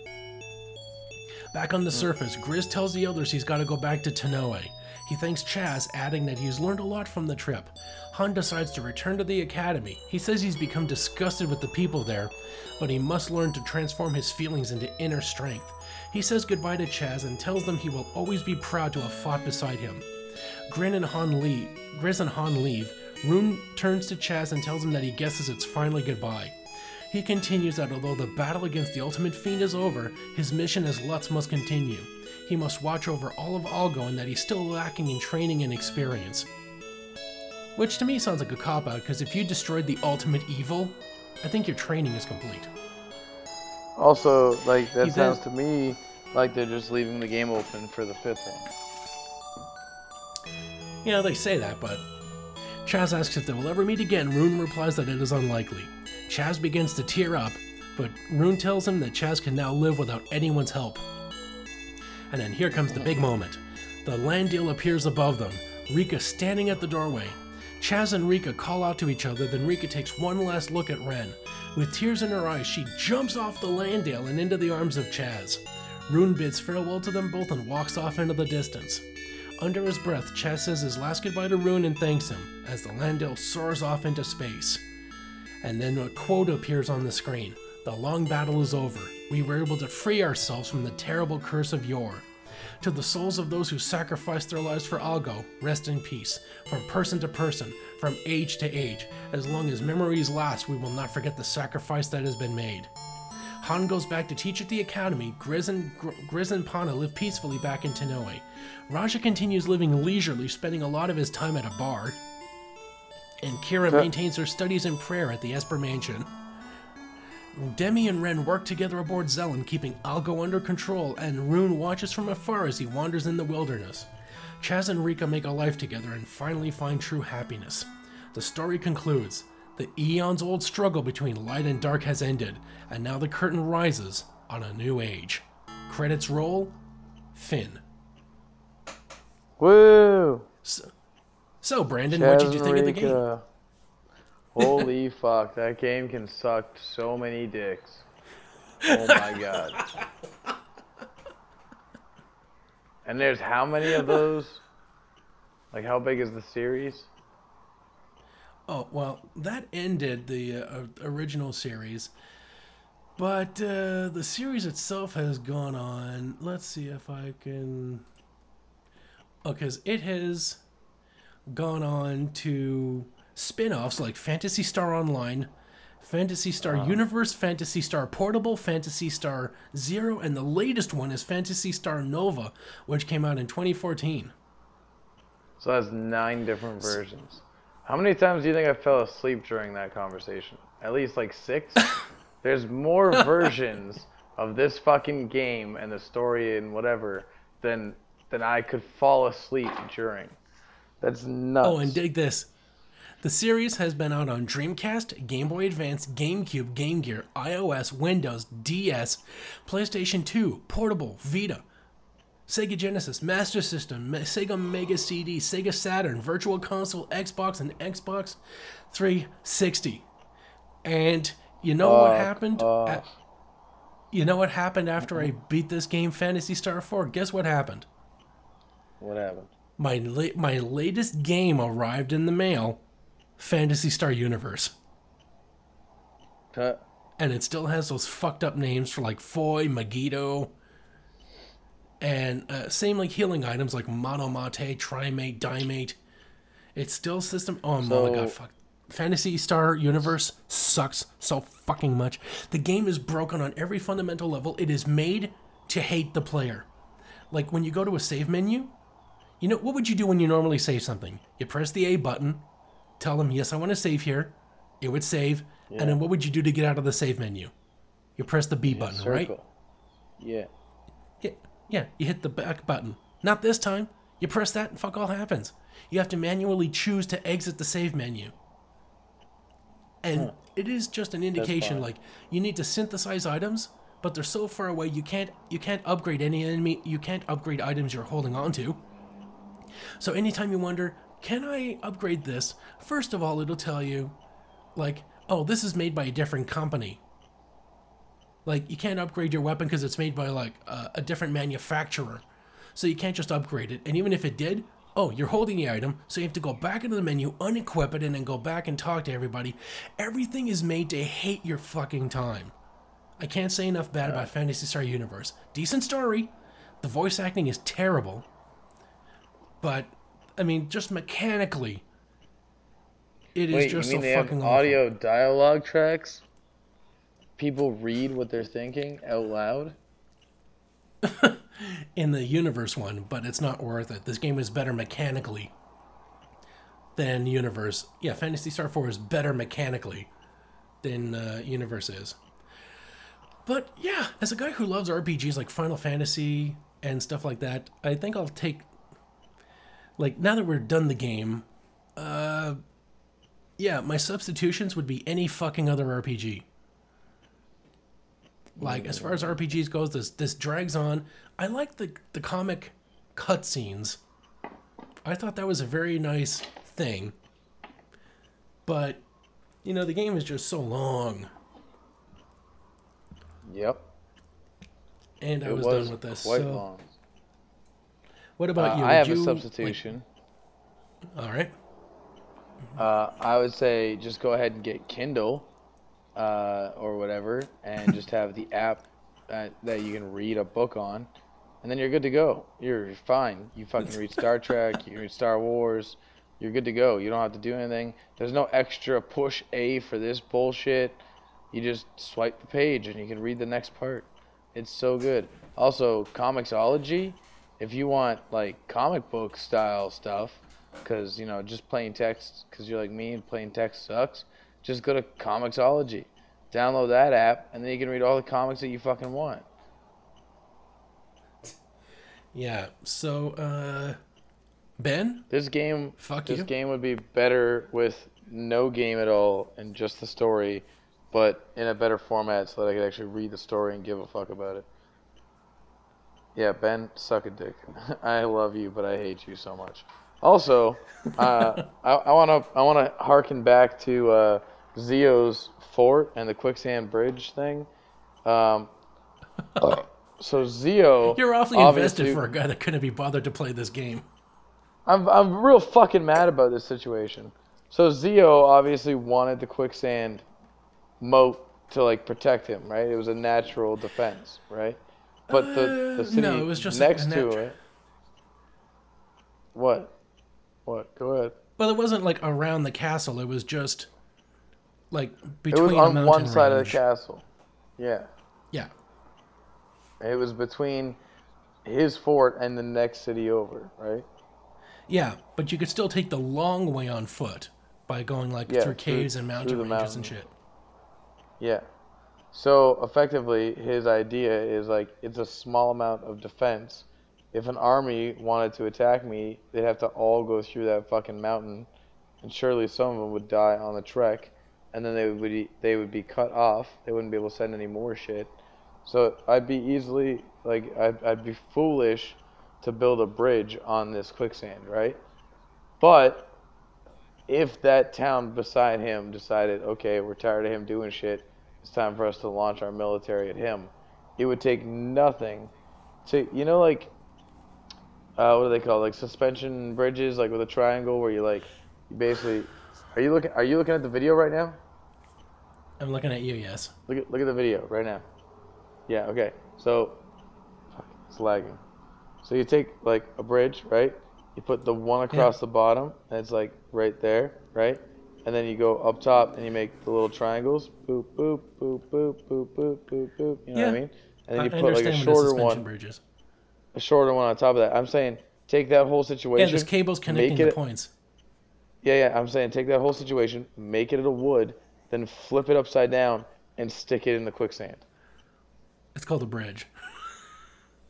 Back on the surface, Gryz tells the others he's got to go back to Tonoe. He thanks Chaz, adding that he's learned a lot from the trip. Hahn decides to return to the academy. He says he's become disgusted with the people there, but he must learn to transform his feelings into inner strength. He says goodbye to Chaz and tells them he will always be proud to have fought beside him. Grin and Hahn leave. Gryz and Hahn leave. Rune turns to Chaz and tells him that he guesses it's finally goodbye. He continues that although the battle against the Ultimate Fiend is over, his mission as Lutz must continue. He must watch over all of Algo and that he's still lacking in training and experience. Which to me sounds like a cop out because if you destroyed the ultimate evil, I think your training is complete. Also, like, that sounds to me like they're just leaving the game open for the fifth one. You know, they say that, but. Chaz asks if they will ever meet again. Rune replies that it is unlikely. Chaz begins to tear up, but Rune tells him that Chaz can now live without anyone's help. And then here comes the big moment. The Landale appears above them, Rika standing at the doorway. Chaz and Rika call out to each other, then Rika takes one last look at Wren. With tears in her eyes, she jumps off the Landale and into the arms of Chaz. Rune bids farewell to them both and walks off into the distance. Under his breath, Chaz says his last goodbye to Rune and thanks him as the Landale soars off into space. And then a quote appears on the screen The long battle is over. We were able to free ourselves from the terrible curse of yore. To the souls of those who sacrificed their lives for Algo, rest in peace. From person to person, from age to age, as long as memories last, we will not forget the sacrifice that has been made. Hahn goes back to teach at the academy. Gryz and, Gr- Gryz and Pana live peacefully back in Tonoe. Raja continues living leisurely, spending a lot of his time at a bar. And Kyra maintains her studies and prayer at the Esper Mansion. Demi and Wren work together aboard Zelan, keeping Algo under control, and Rune watches from afar as he wanders in the wilderness. Chaz and Rika make a life together and finally find true happiness. The story concludes. The eons old struggle between light and dark has ended, and now the curtain rises on a new age. Credits roll. Finn. Woo! So, Brandon, what did you think of the game? Holy fuck, that game can suck so many dicks. Oh my god. And there's how many of those? Like, how big is the series? Oh, well, that ended the uh, original series. But uh, the series itself has gone on. Let's see if I can. Oh, because it has gone on to spin offs like Phantasy Star Online, Phantasy Star uh. Universe, Phantasy Star Portable, Phantasy Star Zero, and the latest one is Phantasy Star Nova, which came out in 2014. So that's nine different versions. How many times do you think I fell asleep during that conversation? At least like six? There's more versions of this fucking game and the story and whatever than than I could fall asleep during. That's nuts. Oh, and dig this. The series has been out on Dreamcast, Game Boy Advance, GameCube, Game Gear, iOS, Windows, DS, PlayStation 2, Portable, Vita, Sega Genesis, Master System, Sega Mega CD, Sega Saturn, Virtual Console, Xbox, and Xbox 360. And you know what uh, happened? Uh. A- you know what happened after I beat this game, Phantasy Star 4? Guess what happened? what happened? My la- my latest game arrived in the mail, Phantasy Star Universe, Huh? and it still has those fucked up names for like Foie, Megiddo, and uh, same like healing items like Monomate, Trimate, Dimate. It's still system. Oh my god, fuck. Phantasy Star Universe sucks so fucking much. The game is broken on every fundamental level. It is made to hate the player. Like when you go to a save menu, you know what would you do when you normally save something? You press the A button, tell them yes, I want to save here. It would save, and then what would you do to get out of the save menu? You press the B button, right? Circle. Yeah. Yeah, yeah, you hit the back button. Not this time. You press that and fuck all happens. You have to manually choose to exit the save menu. And it is just an indication like you need to synthesize items, but they're so far away you can't you can't upgrade any enemy you can't upgrade items you're holding on to. So anytime you wonder, can I upgrade this? First of all, it'll tell you like, oh, this is made by a different company. Like you can't upgrade your weapon because it's made by like a, a different manufacturer, so you can't just upgrade it. And even if it did, oh, you're holding the item, so you have to go back into the menu, unequip it, and then go back and talk to everybody. Everything is made to hate your fucking time. I can't say enough bad about Phantasy Star Universe. Decent story, the voice acting is terrible, but I mean, just mechanically, it is Wait, you just mean so they have fucking awful. audio dialogue tracks? People read what they're thinking out loud? in the universe one, but it's not worth it. This game is better mechanically than Universe. Yeah, Phantasy Star 4 is better mechanically than uh, Universe is. But yeah, as a guy who loves RPGs like Final Fantasy and stuff like that, I think I'll take. Like, now that we're done the game, uh. Yeah, my substitutions would be any fucking other RPG. Like as far as RPGs goes, this this drags on. I like the the comic cutscenes. I thought that was a very nice thing. But you know, the game is just so long, Yep. and I was, was done with this. quite so, long. What about Uh, you? I have you, a like- substitution. all right. Uh, I would say just go ahead and get Kindle uh, or whatever, and just have the app that, that you can read a book on, and then you're good to go. You're, fine. You fucking read Star Trek, you can read Star Wars. You're good to go. You don't have to do anything. There's no extra push A for this bullshit. You just swipe the page and you can read the next part. It's so good. Also, Comixology, if you want like comic book style stuff, because you know just plain text, because you're like me and plain text sucks. Just go to Comixology, download that app, and then you can read all the comics that you fucking want. Yeah. So, uh, Ben, This game, Fuck this you. game would be better with no game at all and just the story, but in a better format so that I could actually read the story and give a fuck about it. Yeah, Ben, suck a dick. I love you, but I hate you so much. Also, uh, I, I wanna I wanna harken back to uh, Zio's fort and the quicksand bridge thing. Um, so Zio, you're awfully invested for a guy that couldn't be bothered to play this game. I'm I'm real fucking mad about this situation. So Zio obviously wanted the quicksand moat to like protect him, right? It was a natural defense, right? But the the city no, it was just next to it. What? What? Go ahead. Well, it wasn't like around the castle. It was just like It between was on mountain one side of the castle. Yeah. Yeah. It was between his fort and the next city over, right? Yeah, but you could still take the long way on foot by going like Yeah, through through- caves and mountain through ranges and shit. Yeah. So effectively, his idea is like it's a small amount of defense, if an army wanted to attack me, they'd have to all go through that fucking mountain, and surely some of them would die on the trek, and then they would be, they would be cut off. They wouldn't be able to send any more shit. So I'd be easily like I'd, I'd be foolish to build a bridge on this quicksand, right? But if that town beside him decided, okay, we're tired of him doing shit, it's time for us to launch our military at him, it would take nothing to, you know, like, uh, what do they call it? like suspension bridges, like with a triangle where you like, you basically, are you looking? Are you looking at the video right now? I'm looking at you. Yes. Look at look at the video right now. Yeah. Okay. So, it's lagging. So you take like a bridge, right? You put the one across the bottom, and it's like right there, right? And then you go up top and you make the little triangles. Boop, boop, boop, boop, boop, boop, boop, boop. You know what I mean? And then I you put like a shorter one, Bridges. a shorter one on top of that. I'm saying take that whole situation. Yeah, there's cables connecting the points. Yeah, yeah. I'm saying take that whole situation, make it out of wood, then flip it upside down and stick it in the quicksand. It's called a bridge.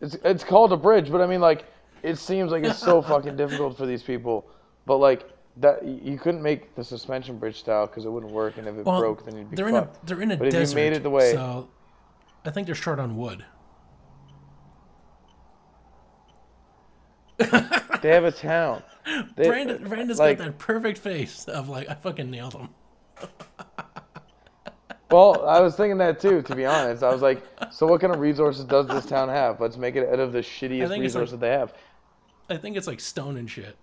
It's it's called a bridge, but I mean like it seems like it's so fucking difficult for these people. But like that you couldn't make the suspension bridge style because it wouldn't work, and if it Well, broke, then you'd be they're in a they're in a But if you made it the way- so I think they're short on wood. They have a town. They, Brandon Brandon's like- got that perfect face of like I fucking nailed him. Well, I was thinking that too. To be honest, I was like, so what kind of resources does this town have? Let's make it out of the shittiest it's like- they have. I think it's like stone and shit.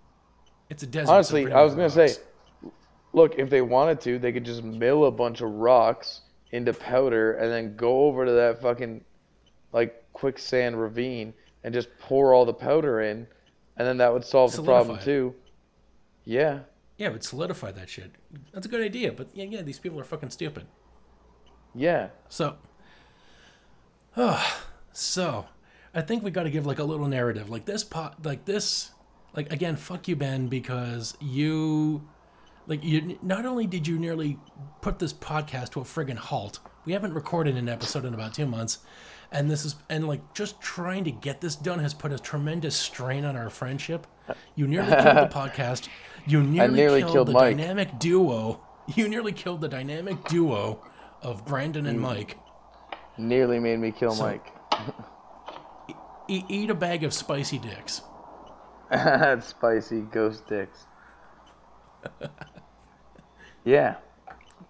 It's a desert. Honestly, I was gonna rocks. say, look, if they wanted to, they could just mill a bunch of rocks into powder and then go over to that fucking like quicksand ravine and just pour all the powder in, and then that would solve the problem it. too. Yeah, Yeah, it would solidify that shit. That's a good idea, but yeah, yeah, these people are fucking stupid. yeah. So, so I think we got to give like a little narrative, like this pot, like this, like again, fuck you, Ben, because you, like you. Not only did you nearly put this podcast to a friggin' halt, we haven't recorded an episode in about two months, and this is and like just trying to get this done has put a tremendous strain on our friendship. You nearly killed the podcast. You nearly, nearly killed, killed the Mike. dynamic duo. You nearly killed the dynamic duo of Brandon and Mike. Nearly made me kill So- Mike. E- eat a bag of spicy dicks. Spicy ghost dicks. yeah,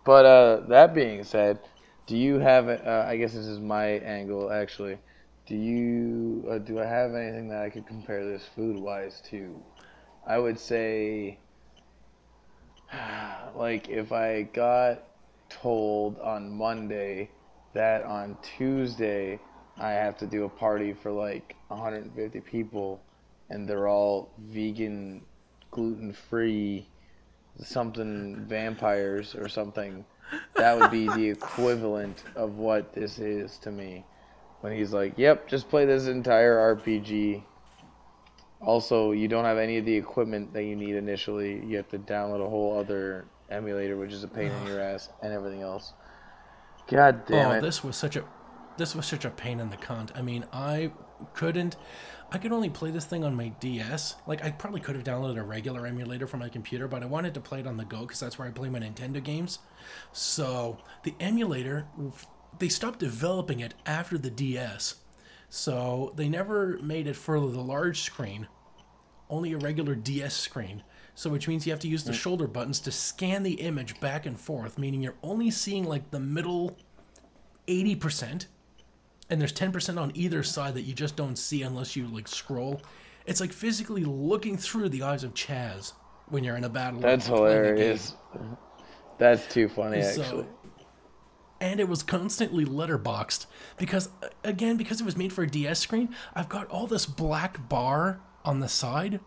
but uh, that being said, do you have? Uh, I guess this is my angle actually. Do you? Uh, do I have anything that I could compare this food wise to? I would say, like if I got told on Monday that on Tuesday I have to do a party for like 150 people and they're all vegan, gluten free, something vampires or something, that would be the equivalent of what this is to me. When he's like, "Yep, just play this entire RPG." Also, you don't have any of the equipment that you need initially. You have to download a whole other emulator, which is a pain in your ass, and everything else. God damn oh, it! this was such a this was such a pain in the cunt. I mean, I couldn't I could only play this thing on my DS. Like I probably could have downloaded a regular emulator for my computer, but I wanted to play it on the go cuz that's where I play my Nintendo games. So, the emulator they stopped developing it after the DS. So, they never made it for the large screen, only a regular DS screen. So, which means you have to use the hmm. shoulder buttons to scan the image back and forth, meaning you're only seeing like the middle 80%, and there's 10% on either side that you just don't see unless you like scroll. It's like physically looking through the eyes of Chaz when you're in a battle. That's hilarious. That's too funny, So- actually. and it was constantly letterboxed because again because it was made for a ds screen i've got all this black bar on the side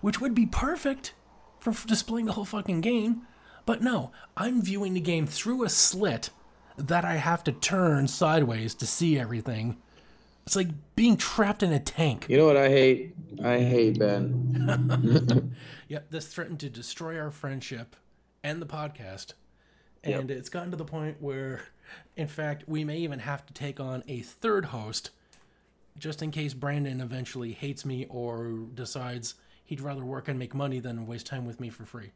which would be perfect for f- displaying the whole fucking game but no i'm viewing the game through a slit that i have to turn sideways to see everything it's like being trapped in a tank You know what I hate? I hate Ben. Yep, this threatened to destroy our friendship and the podcast. And it's gotten to the point where, in fact, we may even have to take on a third host just in case Brandon eventually hates me or decides he'd rather work and make money than waste time with me for free.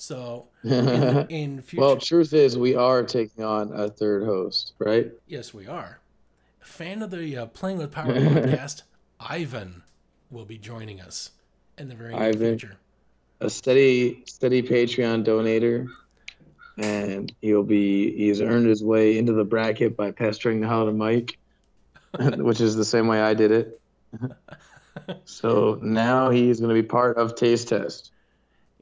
So, in, in future, Well, truth is, we are taking on a third host, right? yes, we are. Fan of the uh, Playing with Power podcast, Ivan will be joining us in the very near Ivan. future. A steady, steady Patreon donator, and he'll be he's earned his way into the bracket by pestering the hell out of Mike, which is the same way I did it. so now he's going to be part of Taste Test.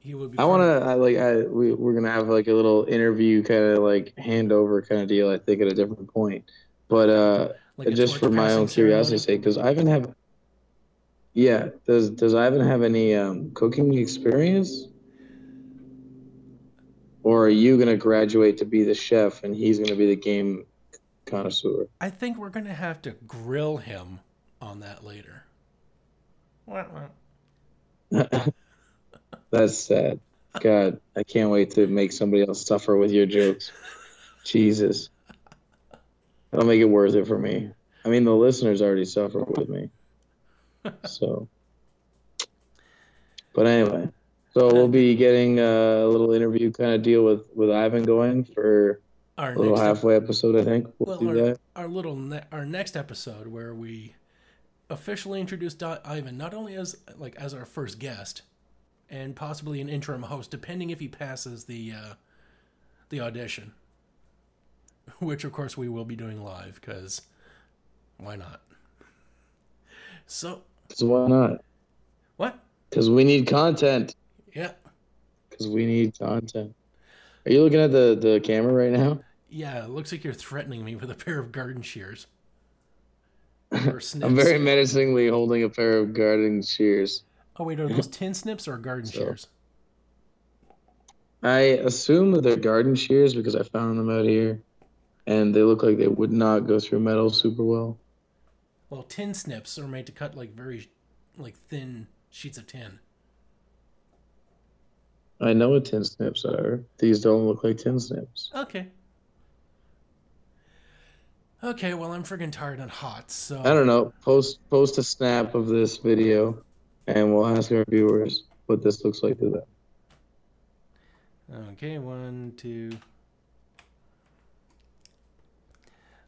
He will be. I want to I, like I we we're gonna have like a little interview kind of like handover kind of deal. I think at a different point, but uh, Like just for my own curiosity's ceremony? sake, does Ivan have? Yeah, does does Ivan have any um, cooking experience? Or are you gonna graduate to be the chef and he's gonna be the game connoisseur? I think we're gonna have to grill him on that later. That's sad. God, I can't wait to make somebody else suffer with your jokes. Jesus. That'll make it worth it for me. I mean, the listeners already suffer with me. So. But anyway, so we'll be getting a little interview kind of deal with, with Ivan going for Our a little halfway episode, I think. We'll well, do our, that. our little ne- our next episode where we officially introduce Ivan not only as like as our first guest and possibly an interim host, depending if he passes the uh, the audition, which of course we will be doing live because why not? So 'Cause why not? what? Because we need content. Yeah, Because we need content. Are you looking at the, the camera right now? yeah. It looks like you're threatening me with a pair of garden shears. Or. I'm very menacingly holding a pair of garden shears. Oh wait, are those tin snips or garden So- shears? I assume that they're garden shears because I found them out here, and they look like they would not go through metal super well. Well, tin snips are made to cut like very, like thin sheets of tin. I know what tin snips are. These don't look like tin snips. Okay. Okay, well I'm friggin' tired and hot, so I don't know. Post post a snap of this video, and we'll ask our viewers what this looks like to them. Okay, one, two.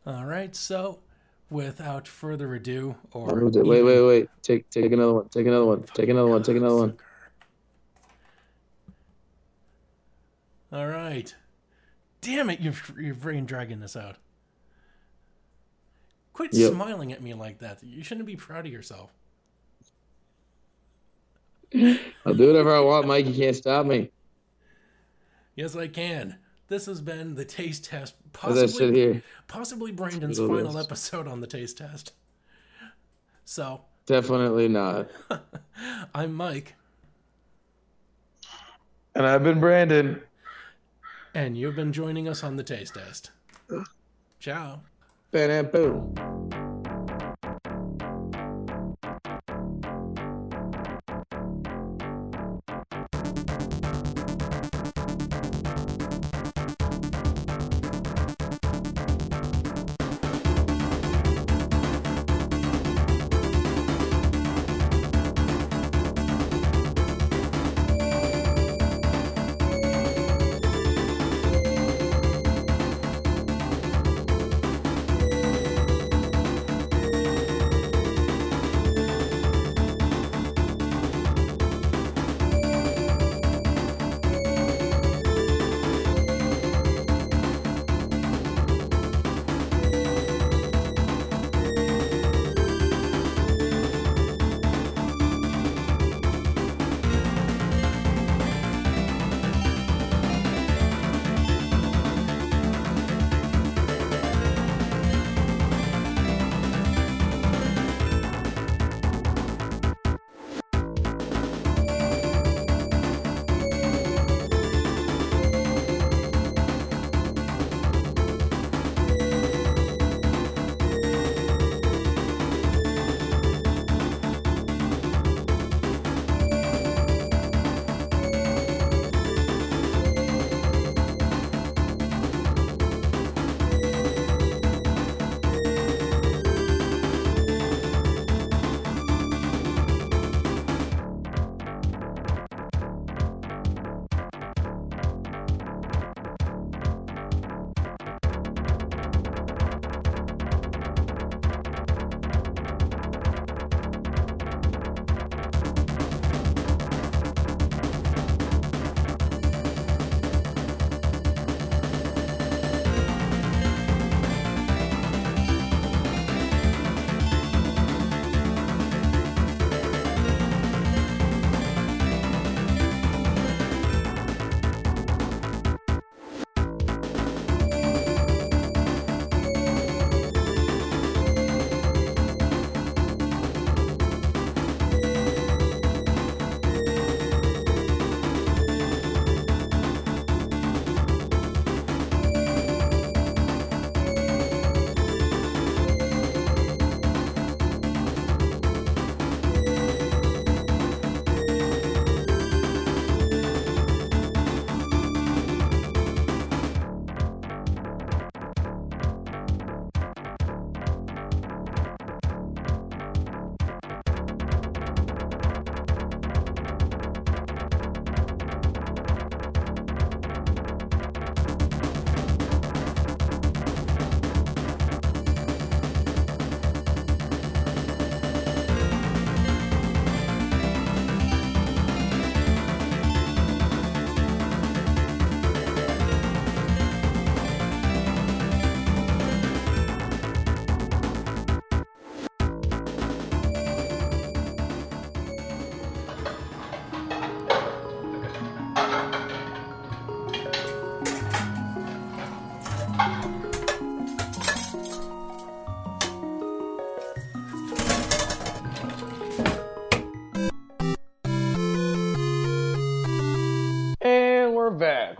All right, so without further ado, or Wait, wait, wait, wait. Take take another one. Take another one. Take another one. Take another one. All right. Damn it, you're you're dragging this out. Quit Yep. smiling at me like that. You shouldn't be proud of yourself. I'll do whatever I want, Mike. You can't stop me. Yes, I can. This has been the taste test, As I sit possibly here, possibly Brandon's final this. episode on the taste test. So, definitely not. I'm Mike, And I've been Brandon. and you've been joining us on the taste test. Ciao. Bam, boom.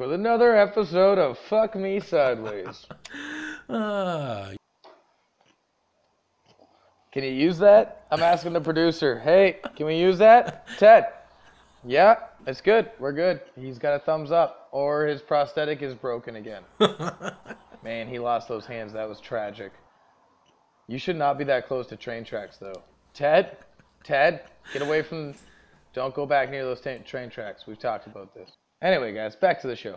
With another episode of Fuck Me Sideways. Uh, Can you use that? I'm asking the producer. Hey, can we use that? Ted. Yeah, it's good. We're good. He's got a thumbs up. Or his prosthetic is broken again. Man, he lost those hands. That was tragic. You should not be that close to train tracks, though. Ted? Ted? Get away from. Don't go back near those ta- train tracks. We've talked about this. Anyway, guys, back to the show.